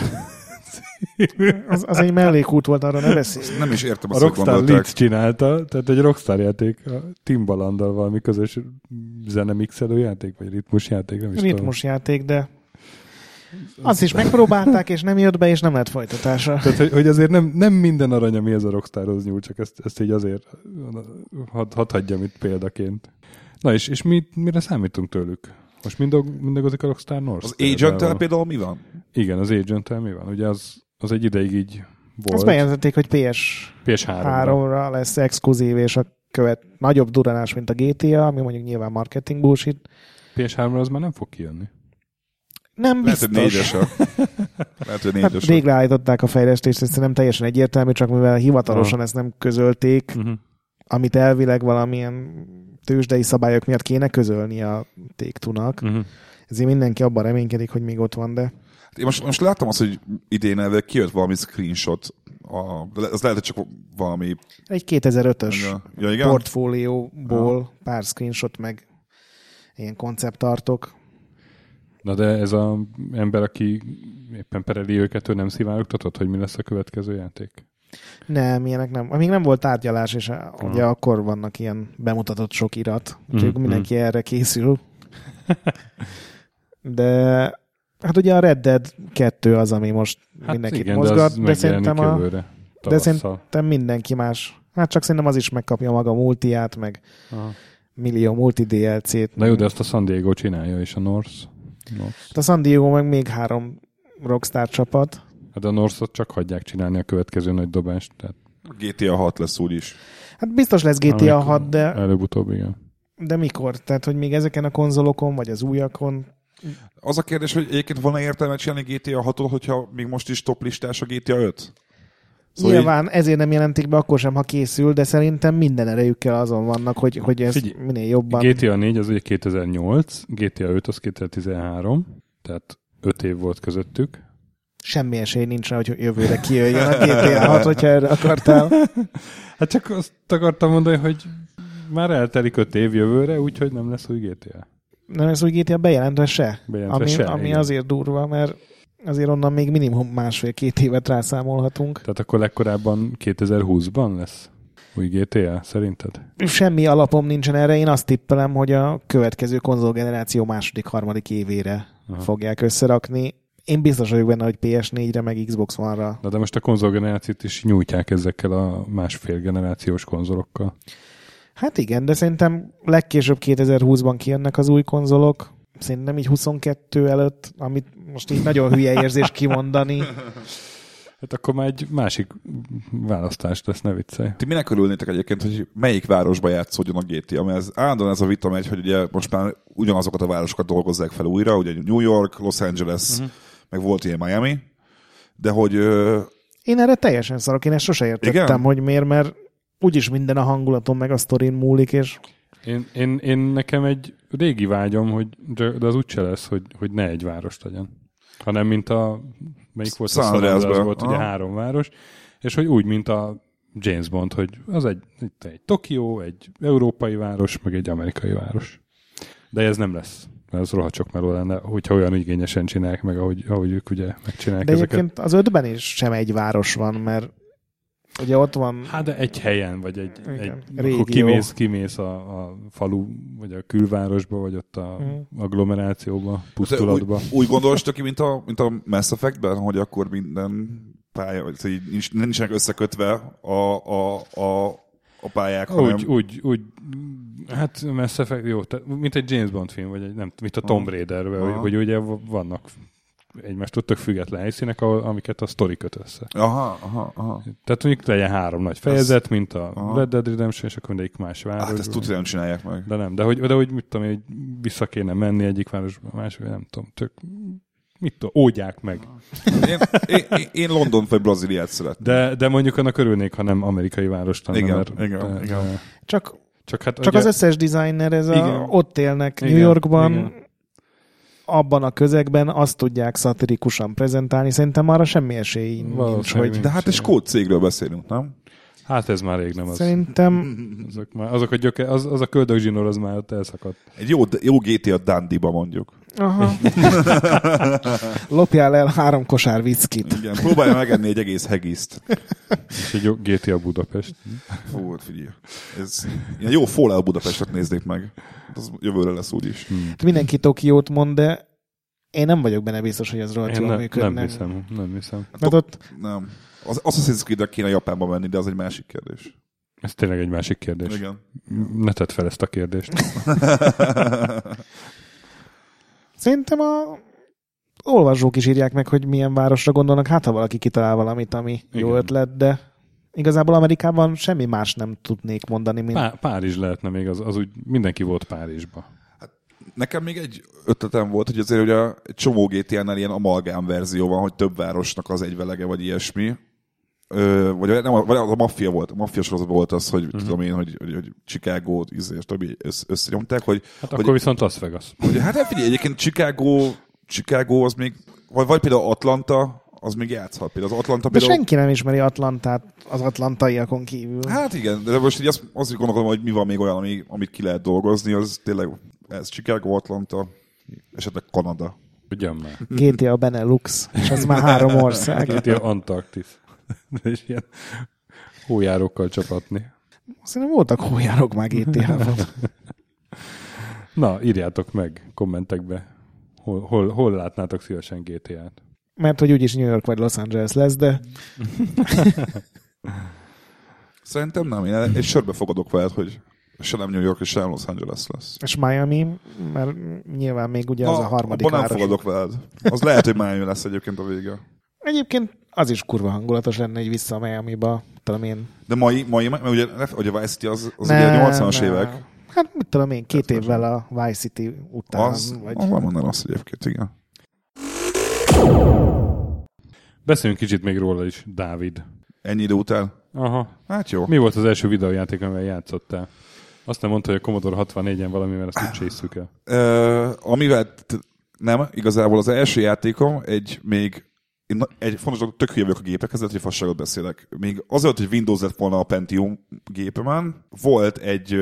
Az, az egy mellékút volt, arra ne beszélj. nem is értem A azt, hogy Rockstar. Leeds csinálta, tehát egy Rockstar játék, a Timbalanddal valami közös zenemixelő játék, vagy ritmus játék, nem is tudom. Ritmus játék, de azt is megpróbálták, és nem jött be, és nem lett folytatása. Tehát, hogy, hogy azért nem, nem minden arany, ami ez a Rockstarhoz nyúl, csak ezt, ezt így azért hadd had hagyjam itt példaként. Na és, és mi, mire számítunk tőlük? Most mindog, mindagozik a Rockstar North? Az agent például mi van? Igen, az agent mi van? Ugye az, az egy ideig így volt. Azt bejelentették, hogy PS PS3-ra. 3-ra lesz exkluzív, és a követ nagyobb duranás, mint a GTA, ami mondjuk nyilván marketing bullshit. PS3-ra az már nem fog kijönni. Nem Lehet, hogy biztos. négyes a... Lehet, hogy Hát négyes végre állították a fejlesztést, ez nem teljesen egyértelmű, csak mivel hivatalosan ezt nem közölték, Uh-huh. amit elvileg valamilyen tőzsdei szabályok miatt kéne közölni a Take-Two-nak. Uh-huh. Ezért mindenki abban reménykedik, hogy még ott van, de Én most, most láttam azt, hogy idén elvileg kijött valami screenshot, a, az lehet, hogy csak valami... egy 2005-ös Ja, igen? portfólióból pár screenshot meg ilyen konceptartok. Na de ez a ember, aki éppen pereli őket, ő nem szivárogtatott, hogy mi lesz a következő játék? Nem, ilyenek nem. Amíg nem volt tárgyalás, és uh, ugye akkor vannak ilyen bemutatott sok irat, úgyhogy Mhm, mindenki erre készül. De hát ugye a Red Dead 2 az, ami most hát mindenkit igen, mozgat, de, de, szerintem, a, jövőre. de szerintem mindenki más. Hát csak szerintem az is megkapja maga multiát, meg Aha. millió multi DLC-t. Na jó, de azt a San Diego csinálja, és a North. North. Hát a San Diego meg még három Rockstar csapat. Hát a North-ot csak hagyják csinálni a következő nagy dobást. Tehát GTA 6 lesz úgyis. Hát biztos lesz GTA amikor- 6, de, Előbb-utóbb, igen. de mikor? Tehát, hogy még ezeken a konzolokon, vagy az újakon? Az a kérdés, hogy egyébként van-e értelme csinálni GTA 6-ot, hogyha még most is top listás a GTA 5? Szóval Nyilván ezért nem jelentik be akkor sem, ha készül, de szerintem minden erejükkel azon vannak, hogy, hogy ez Figyelj, minél jobban... GTA 4 az ugye 2008, GTA 5 az 2013, tehát 5 év volt közöttük. Semmi esély nincs rá, hogy jövőre kijöjjön a GTA 6, hogyha erre akartál. Hát csak azt akartam mondani, hogy már eltelik 5 év jövőre, úgyhogy nem lesz új GTA. Nem ez úgy GTA bejelentve se. Bejelentve ami se, ami igen. azért durva, mert azért onnan még minimum másfél-két évet rászámolhatunk. Tehát akkor legkorábban 2020-ban lesz új GTA, szerinted? Semmi alapom nincsen erre, én azt tippelem, hogy a következő konzolgeneráció második, harmadik évére Aha. fogják összerakni. Én biztos vagyok benne, hogy PS4-re, meg Xbox One-ra. Na de most a konzolgenerációt is nyújtják ezekkel a másfél generációs konzolokkal. Hát igen, de szerintem legkésőbb 2020-ban kijönnek az új konzolok. Szerintem így 22 előtt, amit most így nagyon hülye érzés kimondani. Hát akkor már egy másik választást lesz, ne viccelj. Ti minek örülnétek egyébként, hogy melyik városba játszódjon a GTA? Mert ez állandóan ez a vita megy, hogy ugye most már ugyanazokat a városokat dolgozzák fel újra, ugye New York, Los Angeles, uh-huh. Meg volt ilyen Miami, de hogy... Én erre teljesen szarok, én ezt sose értettem, igen? hogy miért, mert úgyis minden a hangulaton meg a sztorin múlik, és... Én, én, én nekem egy régi vágyom, hogy, de az úgyse lesz, hogy, hogy ne egy várost legyen. Hanem mint a melyik volt San a San volt ugye három város, és hogy úgy, mint a James Bond, hogy az egy, egy, egy Tokió, egy európai város, meg egy amerikai város. De ez nem lesz. Mert az rohadt sok meló lenne, hogyha olyan igényesen csinálják meg, ahogy, ahogy ők ugye megcsinálják De egyébként az ötben is sem egy város van, mert Ugye ott van... Hát de egy helyen, vagy egy, igen, egy akkor kimész, kimész a, a falu, vagy a külvárosba, vagy ott a mm. agglomerációba, pusztulatba. Úgy, úgy gondolod, ki, mint a, mint a Mass Effect-ben, hogy akkor minden pálya, vagy szóval nincs, nincsenek összekötve a, a, a, a pályák, úgy, hanem... Úgy, úgy, hát Mass Effect, jó, mint egy James Bond film, vagy egy, nem, mint a Tomb raider hogy, hogy ugye vannak egymástól tök független helyszínek, ahol, amiket a sztori köt össze. Aha, aha, aha. Tehát mondjuk legyen három nagy fejezet, Ez, mint a aha. Red Dead Redemption, és akkor mindegyik más város. Hát ezt tudja, nem csinálják meg. De nem, de hogy, de hogy mit tudom, hogy vissza kéne menni egyik városba, másik, nem tudom, tök mit tudom, ódják meg. Én, én, én London vagy Brazíliát szeretném. De, de mondjuk annak örülnék, ha nem amerikai város lenne. Igen, mert, igen, de, igen. Csak, csak, hát csak ugye, az összes designer, ez igen, a, ott élnek igen, New Yorkban, igen abban a közegben azt tudják szatirikusan prezentálni. Szerintem már semmi esély nincs. Hogy... De hát egy skót cégről beszélünk, nem? Hát ez már rég nem az. Szerintem... Azok, már, azok a gyöke, az, az a köldögzsinór az már ott elszakadt. Egy jó, jó GTA Dandiba mondjuk. Aha. Lopjál el három kosár vickit. Igen, próbálja megenni egy egész hegiszt. És egy jó GTA Budapest. Fú, hát figyelj. Ez, ilyen jó Fallout Budapestet nézzék meg. Az jövőre lesz úgyis. Hmm. Mindenki Tokiót mond, de én nem vagyok benne biztos, hogy ez rohadt jól működne. Nem hiszem, nem hiszem. Hát ott... Nem. Az Assassin's creed kéne Japánba menni, de az egy másik kérdés. Ez tényleg egy másik kérdés. Igen. Ne tedd fel ezt a kérdést. Szerintem a olvasók is írják meg, hogy milyen városra gondolnak, hát ha valaki kitalál valamit, ami Igen. jó ötlet, de igazából Amerikában semmi más nem tudnék mondani. Mint... Pá- Párizs lehetne még, az, az úgy mindenki volt Párizsba. Hát nekem még egy ötletem volt, hogy azért ugye egy csomó GTA-nál ilyen amalgám verzió van, hogy több városnak az egyvelege, vagy ilyesmi. Ö, vagy, nem, vagy az a maffia volt, a maffia sorozat volt az, hogy uh-huh. tudom én, hogy, hogy, hogy Chicago íz, és többi össz, összenyomták, hogy... Hát hogy, akkor viszont Las Vegas. Hogy, hát figyelj, egyébként Chicago, Chicago az még, vagy, vagy például Atlanta, az még játszhat. Például az Atlanta például... De senki nem ismeri Atlantát az atlantaiakon kívül. Hát igen, de most így azt, azt gondolom, hogy mi van még olyan, ami, amit ki lehet dolgozni, az tényleg ez Chicago, Atlanta, esetleg Kanada. Ugyan már. GTA Benelux, és az már három ország. GTA Antarktis. és ilyen hójárokkal csapatni. Szerintem voltak hójárok már GTA-ban. Na, írjátok meg kommentekbe, hol, hol, hol látnátok szívesen GTA-t. Mert hogy úgyis New York vagy Los Angeles lesz, de... Szerintem nem. Én egy sörbe fogadok veled, hogy se nem New York, és se nem Los Angeles lesz. És Miami, mert nyilván még ugye Na, az a harmadik város. nem fogadok veled. Az lehet, hogy Miami lesz egyébként a vége. Egyébként az is kurva hangulatos lenne egy vissza a Miami-ba, tudom én. De mai, mai mert ugye, ugye a Vice City az, az ne, ugye a 80-as évek. Hát mit tudom én, két Ez évvel a Vice City után. Az, vagy... az van az egyébként, igen. Beszéljünk kicsit még róla is, Dávid. Ennyi idő után? Aha. Hát jó. Mi volt az első videójáték, amivel játszottál? Azt nem mondta, hogy a Commodore 64-en valamivel azt úgy csészük el. Amivel nem, igazából az első játékom egy még én egy fontos dolog, tök hülye vagyok a gépekhez, hogy fasságot beszélek. Még azért, hogy Windows lett volna a Pentium gépemen, volt egy...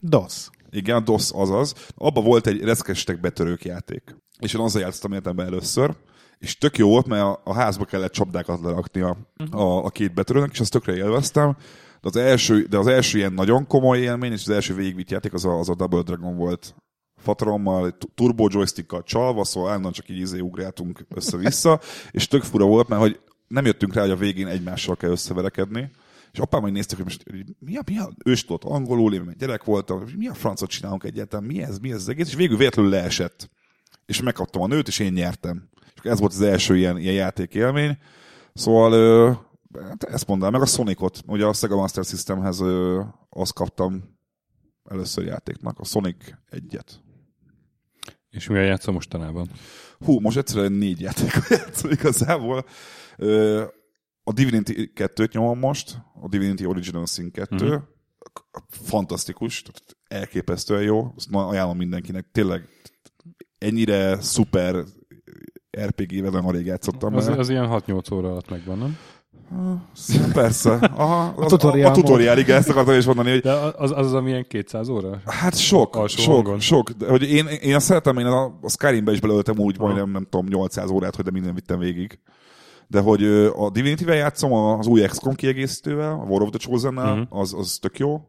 DOS. Igen, a DOS azaz. Abba volt egy reszkestek betörők játék. És én azzal játszottam életemben először. és tök jó volt, mert a, a házba kellett csapdákat lerakni a, a, a két betörőnek, és azt tökre élveztem. De az első, de az első ilyen nagyon komoly élmény, és az első végigvitt játék az a, az a Double Dragon volt fatarommal, turbo joystickkal csalva, szóval állandóan csak így izé ugráltunk össze-vissza, és tök fura volt, mert hogy nem jöttünk rá, hogy a végén egymással kell összeverekedni, és apám majd néztek, hogy most mi a, mi a ő is tudott angolul, én gyerek voltam, mi a francot csinálunk egyáltalán, mi ez, mi ez az egész, és végül véletlenül leesett. És megkaptam a nőt, és én nyertem. És ez volt az első ilyen, ilyen játékélmény. Szóval ö, hát ezt mondanám, meg a Sonicot, ugye a Sega Master Systemhez ö, azt kaptam először játéknak, a Sonic egyet. És mi a játszom mostanában? Hú, most egyszerűen négy játékot játszom igazából. Ö, a Divinity 2-t nyomom most, a Divinity Original Sin 2. Mm-hmm. Fantasztikus, tehát elképesztően jó, azt ajánlom mindenkinek. Tényleg ennyire szuper RPG-vel nem alig játszottam. Az, az ilyen 6-8 óra alatt megvan, nem? Persze. Aha, a tutoriál, a, a tutoriál igen, ezt akartam is mondani. Hogy... De az, az, az amilyen 200 óra? Hát sok, Alsó sok, hangon. sok. De, hogy én, én azt szeretem, én a, a Skyrimbe is belöltem úgy, Aha. majdnem nem tudom, 800 órát, hogy de minden vittem végig. De hogy a Divinity-vel játszom, az új XCOM kiegészítővel, a War of the Chosen-nel, uh-huh. az, az tök jó.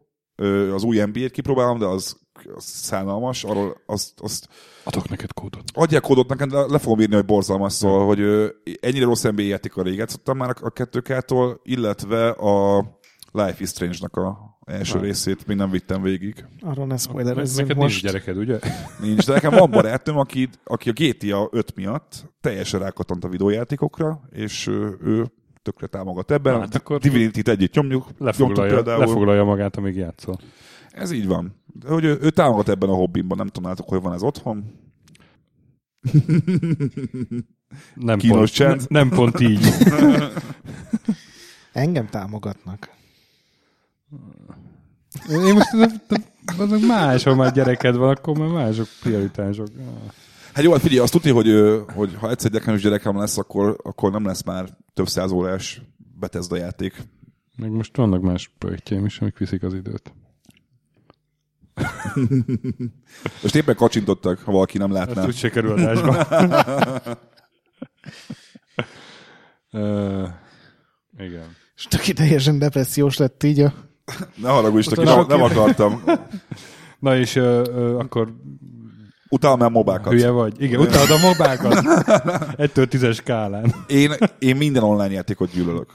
Az új NBA-t kipróbálom, de az, az szánalmas, arról azt, azt Adok neked kódot. Adják kódot nekem, de le fogom írni, hogy borzalmas, szóval, hogy ennyire rossz NBA játékkal játszottam már a 2 illetve a Life is Strange-nak a első hát. részét még nem vittem végig. Arról ne spoilerezzünk Neked most. nincs gyereked, ugye? Nincs, de nekem van barátom, aki, aki a GTA 5 miatt teljesen rákatant a videójátékokra, és ő, ő tökre támogat ebben. Hát akkor Divinity-t együtt nyomjuk. Lefoglalja, lefoglalja magát, amíg játszol. Ez így van. Hogy ő, ő támogat ebben a hobbimban, nem tudnátok, hogy van ez otthon. Nem Kínos pont, csend. Ne, nem pont így. Engem támogatnak. Én most azok más, ha már gyereked van, akkor már mások prioritások. Hát jó, hát figyelj, azt tudni, hogy, hogy ha egyszer gyerekem gyerekem lesz, akkor, akkor nem lesz már több száz órás Bethesda játék. Meg most vannak más projektjeim is, amik viszik az időt. Most éppen kacsintottak, ha valaki nem látná. Ezt úgy se kerül adásba. uh, igen. És tök teljesen depressziós lett így a... Ne haragudj, Töki, nem, nem akartam. Na és uh, uh, akkor Utálom már mobákat. Hülye vagy. Igen, utálod a mobákat. Ettől tízes skálán. Én, én minden online játékot gyűlölök.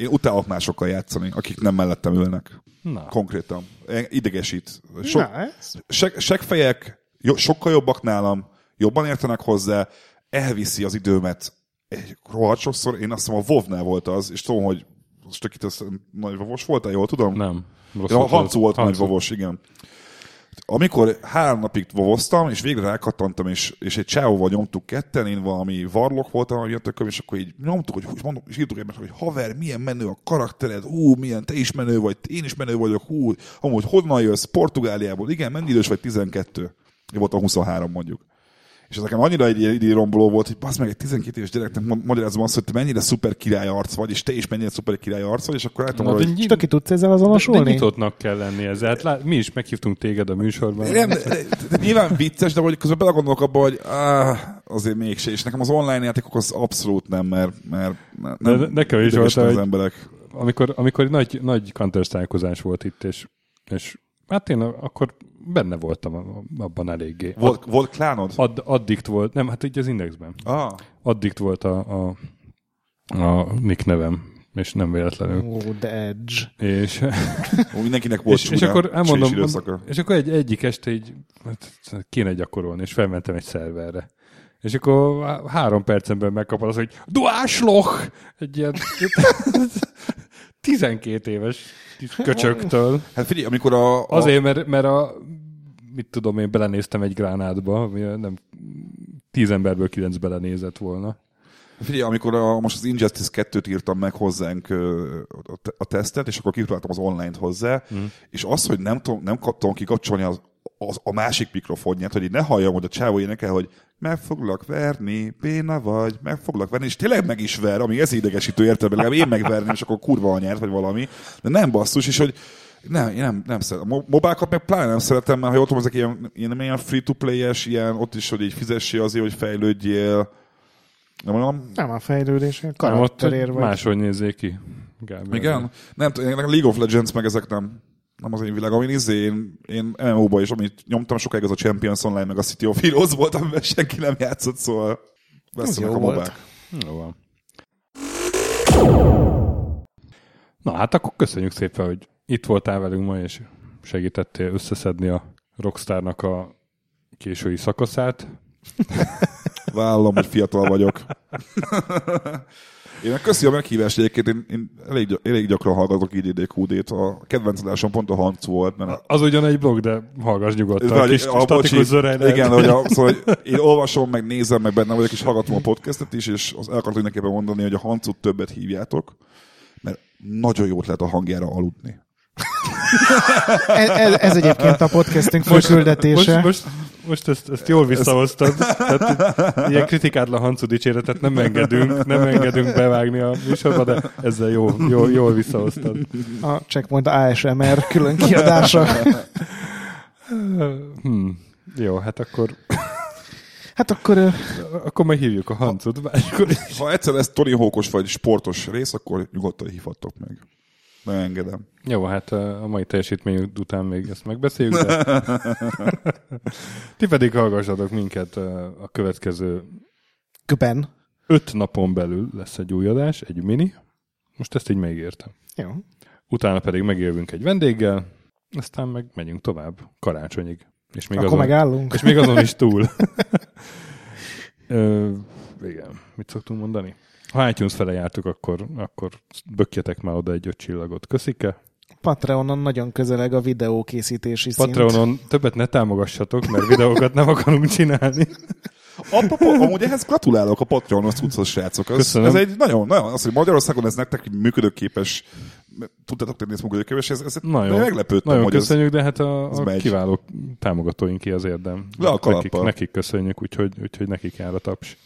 Én utálok másokkal játszani, akik nem mellettem ülnek. Na. Konkrétan. Idegesít. So, se, segfejek jo, sokkal jobbak nálam, jobban értenek hozzá, elviszi az időmet egy rohadt sokszor. Én azt hiszem a WoW-nál volt az, és tudom, hogy most itt az nagy vavos voltál, jól tudom? Nem. Ja, a Hancu volt Hancu. nagy vavos, igen amikor három napig vovoztam, és végre rákattantam, és, és egy csávóval nyomtuk ketten, én valami varlok voltam, ami jöttököm, és akkor így nyomtuk, hogy, hogy mondom, és írtuk egymást, hogy haver, milyen menő a karaktered, hú, milyen te is menő vagy, én is menő vagyok, hú, amúgy honnan jössz, Portugáliából, igen, mennyi idős vagy, 12. Én voltam 23 mondjuk. És ez nekem annyira egy ilyen romboló volt, hogy basz meg egy 12 éves gyereknek magyarázom azt, hogy te mennyire szuper király arc vagy, és te is mennyire szuper király arc vagy, és akkor látom, hogy... Nyit... Csak ki tudsz ezzel azonosulni? De, nyitottnak kell lenni ezzel. Hát lát, mi is meghívtunk téged a műsorban. Nem, de, de, de, nyilván vicces, de hogy közben belegondolok abba, hogy áh, azért mégse, és nekem az online játékok az abszolút nem, mert, mert nem, de, de nekem is volt, az emberek. Amikor, amikor nagy, nagy counter volt itt, és, és hát én akkor benne voltam abban eléggé. Volt, Ad, volt klánod? Ad, addikt volt, nem, hát így az indexben. Ah. Addikt volt a, a, a nick nevem, és nem véletlenül. Ó, oh, the edge. És, Ó, mindenkinek volt és, és akkor elmondom, és akkor egy, egyik este így hát, kéne gyakorolni, és felmentem egy szerverre. És akkor három percemben megkapod az, hogy Duásloch! Egy ilyen 12 éves köcsöktől. Hát figyelj, amikor a... a... Azért, mert, mert a mit tudom én, belenéztem egy gránátba, ami nem tíz emberből kilenc belenézett volna. Figyelj, amikor a, most az Injustice 2-t írtam meg hozzánk a, a tesztet, és akkor kipróbáltam az online-t hozzá, mm. és az, hogy nem nem tudom kikapcsolni az, az, a másik mikrofonját, hogy így ne halljam, hogy a csávó énekel, hogy meg foglak verni, béna vagy, meg foglak verni, és tényleg meg is ver, ami ez idegesítő értelme, legalább én megverném, és akkor kurva anyát, vagy valami, de nem basszus, és hogy nem, én nem, nem szeretem. A mobákat meg pláne nem szeretem, mert ha jól tudom, ezek ilyen, ilyen, ilyen free-to-play-es, ilyen, ott is, hogy így fizessél azért, hogy fejlődjél. Nem olyan? Nem a fejlődés, karakterér vagy. máshogy nézzék ki. Gábor. Igen? Nem én League of Legends meg ezek nem. Nem az én világ, amin izé, én, én MMO-ba is, amit nyomtam sokáig, az a Champions Online, meg a City of Heroes volt, amiben senki nem játszott, szóval jó a mobák. Jó van. Na hát akkor köszönjük szépen, hogy itt voltál velünk ma, és segítettél összeszedni a Rockstarnak a késői szakaszát. Vállalom, hogy fiatal vagyok. Én köszi a meghívást egyébként, én, én elég, elég gyakran hallgatok IDDQD-t. A kedvenc adásom pont a Hanc volt, mert Az ugyan egy blog, de hallgass nyugodtan. Vagy- Kis a- statikus bocsi. Igen, hogy a, szóval, hogy én olvasom, meg nézem, meg benne vagyok, és hallgatom a podcastet is, és az el akartam mindenképpen mondani, hogy a Hancot többet hívjátok, mert nagyon jót lehet a hangjára aludni. Ez, ez, ez egyébként a podcastünk fölküldetése. Most, most, most ezt, ezt jól visszahoztad. Tehát, ilyen kritikátlan Hancu dicséretet nem engedünk, nem engedünk bevágni a műsorba, de ezzel jó, jó, jól visszahoztad. A Checkpoint ASMR külön kiadása. Hmm. Jó, hát akkor, Hát akkor akkor majd hívjuk a Hancot. Máskor is. Ha egyszer lesz Tony Hawkos vagy sportos rész, akkor nyugodtan hívhattok meg. Nem engedem. Jó, hát a mai teljesítmény után még ezt megbeszéljük, de... Ti pedig hallgassatok minket a következő köpen. öt napon belül lesz egy új adás, egy mini. Most ezt így megértem. Jó. Utána pedig megjövünk egy vendéggel, aztán meg megyünk tovább karácsonyig. És még, Akkor azon, megállunk. és még azon is túl. Ö, igen, mit szoktunk mondani? Ha iTunes fele jártuk, akkor, akkor bökjetek már oda egy öt csillagot. Köszike. Patreonon nagyon közeleg a videókészítési szint. Patreonon többet ne támogassatok, mert videókat nem akarunk csinálni. Apropó, amúgy ehhez gratulálok a Patreonos cuccos srácok. Ez, Köszönöm. ez egy nagyon, nagyon, az, hogy Magyarországon ez nektek működőképes, tudtátok tenni ezt működőképes, ez, ez Nagyon, meglepődtem, nagyon hogy ez, köszönjük, de hát a, ez a megy. kiváló támogatóink ki az érdem. Le a nekik, nekik köszönjük, úgyhogy, úgyhogy nekik jár a taps.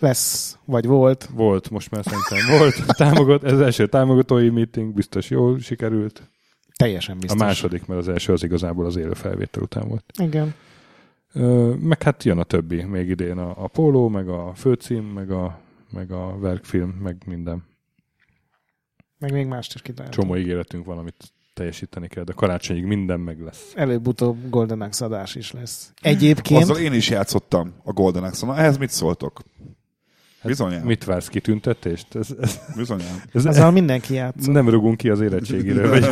Lesz, vagy volt. Volt, most már szerintem volt. Támogat, ez az első támogatói meeting, biztos jól sikerült. Teljesen A biztos. második, mert az első az igazából az élő felvétel után volt. Igen. Ö, meg hát jön a többi, még idén a, a póló, meg a főcím, meg a, meg a verkfilm, meg minden. Meg még mást is kitaláltam. Csomó ígéretünk van, amit teljesíteni kell, de karácsonyig minden meg lesz. Előbb-utóbb Golden Axe adás is lesz. Egyébként Azzal én is játszottam a Golden Axe-on. Ehhez mit szóltok? Bizonyám. Hát Mit vársz kitüntetést? Ez, ez, Bizonyám. ez, azzal mindenki játszott. nem rugunk ki az érettségére. Vagy...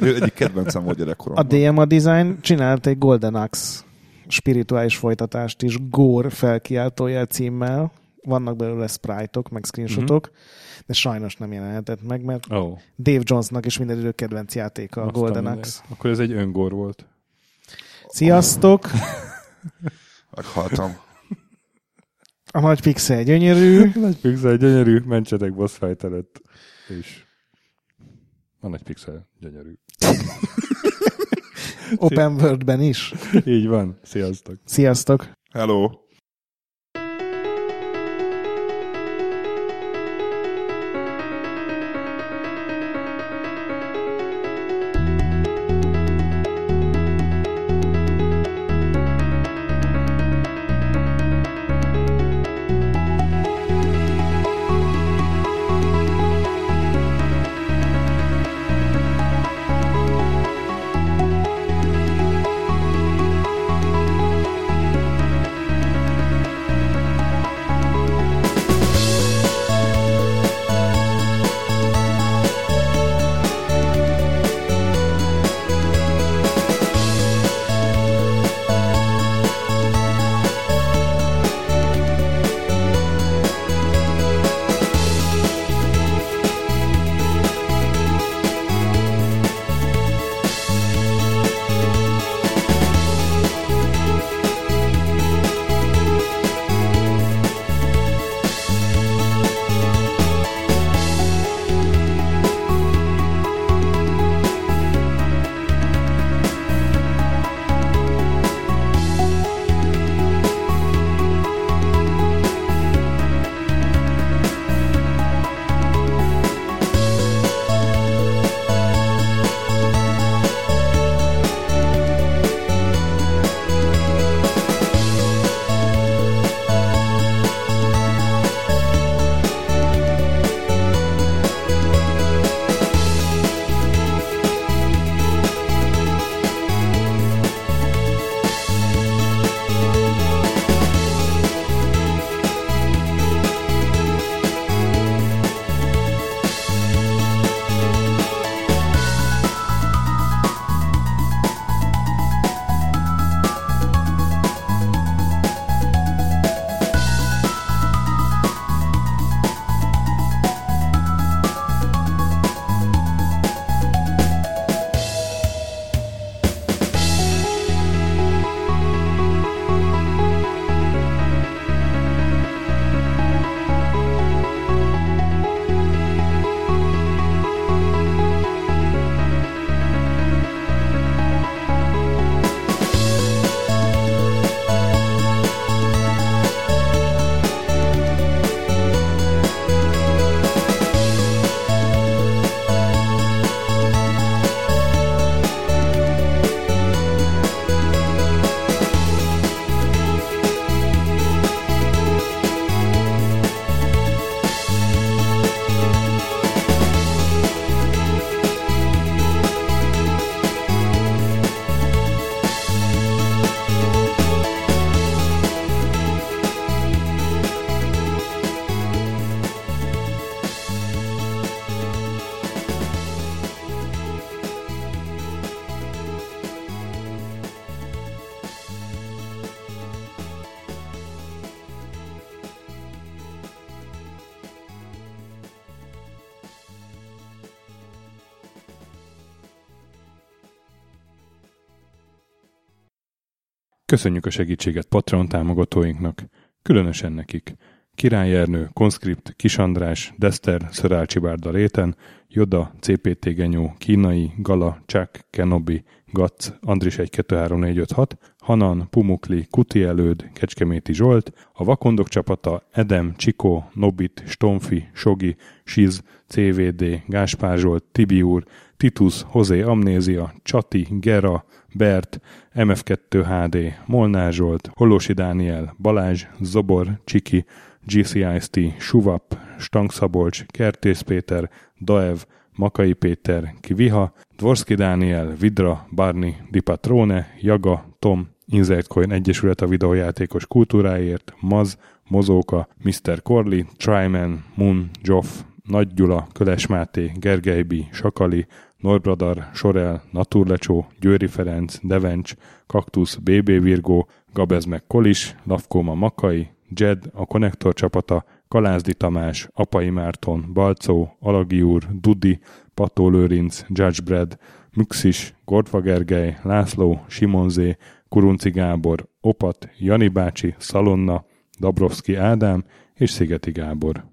Egyik kedvencem volt A gyerekkoromban. DMA Design csinált egy Golden Axe spirituális folytatást is Gore felkiáltójel címmel. Vannak belőle sprite-ok, meg screenshotok, Mhm. de sajnos nem jelenhetett meg, mert Oh, Dave Jonesnak is minden idő kedvenc játéka a azt Golden a Axe. Akkor ez egy öngor volt. Sziasztok! Meghaltam. A nagy pixel gyönyörű. Nagy pixel gyönyörű, mentsetek boss fight előtt. És a nagy pixel gyönyörű. Open World-ben is. Így van. Sziasztok. Sziasztok! Hello. Köszönjük a segítséget Patreon támogatóinknak, különösen nekik. Király Ernő, Konskript, Kisandrás, Dester, Szörácsi Bárda Réten, Joda, CPT Genyó, Kínai, Gala, Chuck, Kenobi, Gac, Andris 123456, Hanan, Pumukli, Kuti Előd, Kecskeméti Zsolt, a Vakondok csapata Edem, Csikó, Nobit, Stomfi, Sogi, Siz, CVD, Gáspár Zsolt, Tibiúr, Titus, Hozé Amnézia, Csati, Gera, Bert, MF2 HD, Molnár Zsolt, Holosi Dániel, Balázs, Zobor, Csiki, GCIST, Suvap, Stangszabolcs, Kertész Péter, Daev, Makai Péter, Kiviha, Dvorski Dániel, Vidra, Barni, Di Patrone, Jaga, Tom, Insertcoin Egyesület a videójátékos kultúráért, Maz, Mozóka, Mr. Corley, Tryman, Moon, Joff, Nagy Gyula, Köles Máté, Gergely B., Sakali, Norbradar, Sorel, Naturlecsó, Győri Ferenc, Devencs, Kaktusz, BB Virgó, Gabez meg Kolis, Lavkóma Makai, Jed, a Konnektor csapata, Kalázdi Tamás, Apai Márton, Balcó, Alagi úr, Dudi, Pató Lőrinc, Judge Brad, Müxis, Gortva Gergely, László, Simonzé, Kurunci Gábor, Opat, Jani bácsi, Szalonna, Dabrowski Ádám és Szigeti Gábor.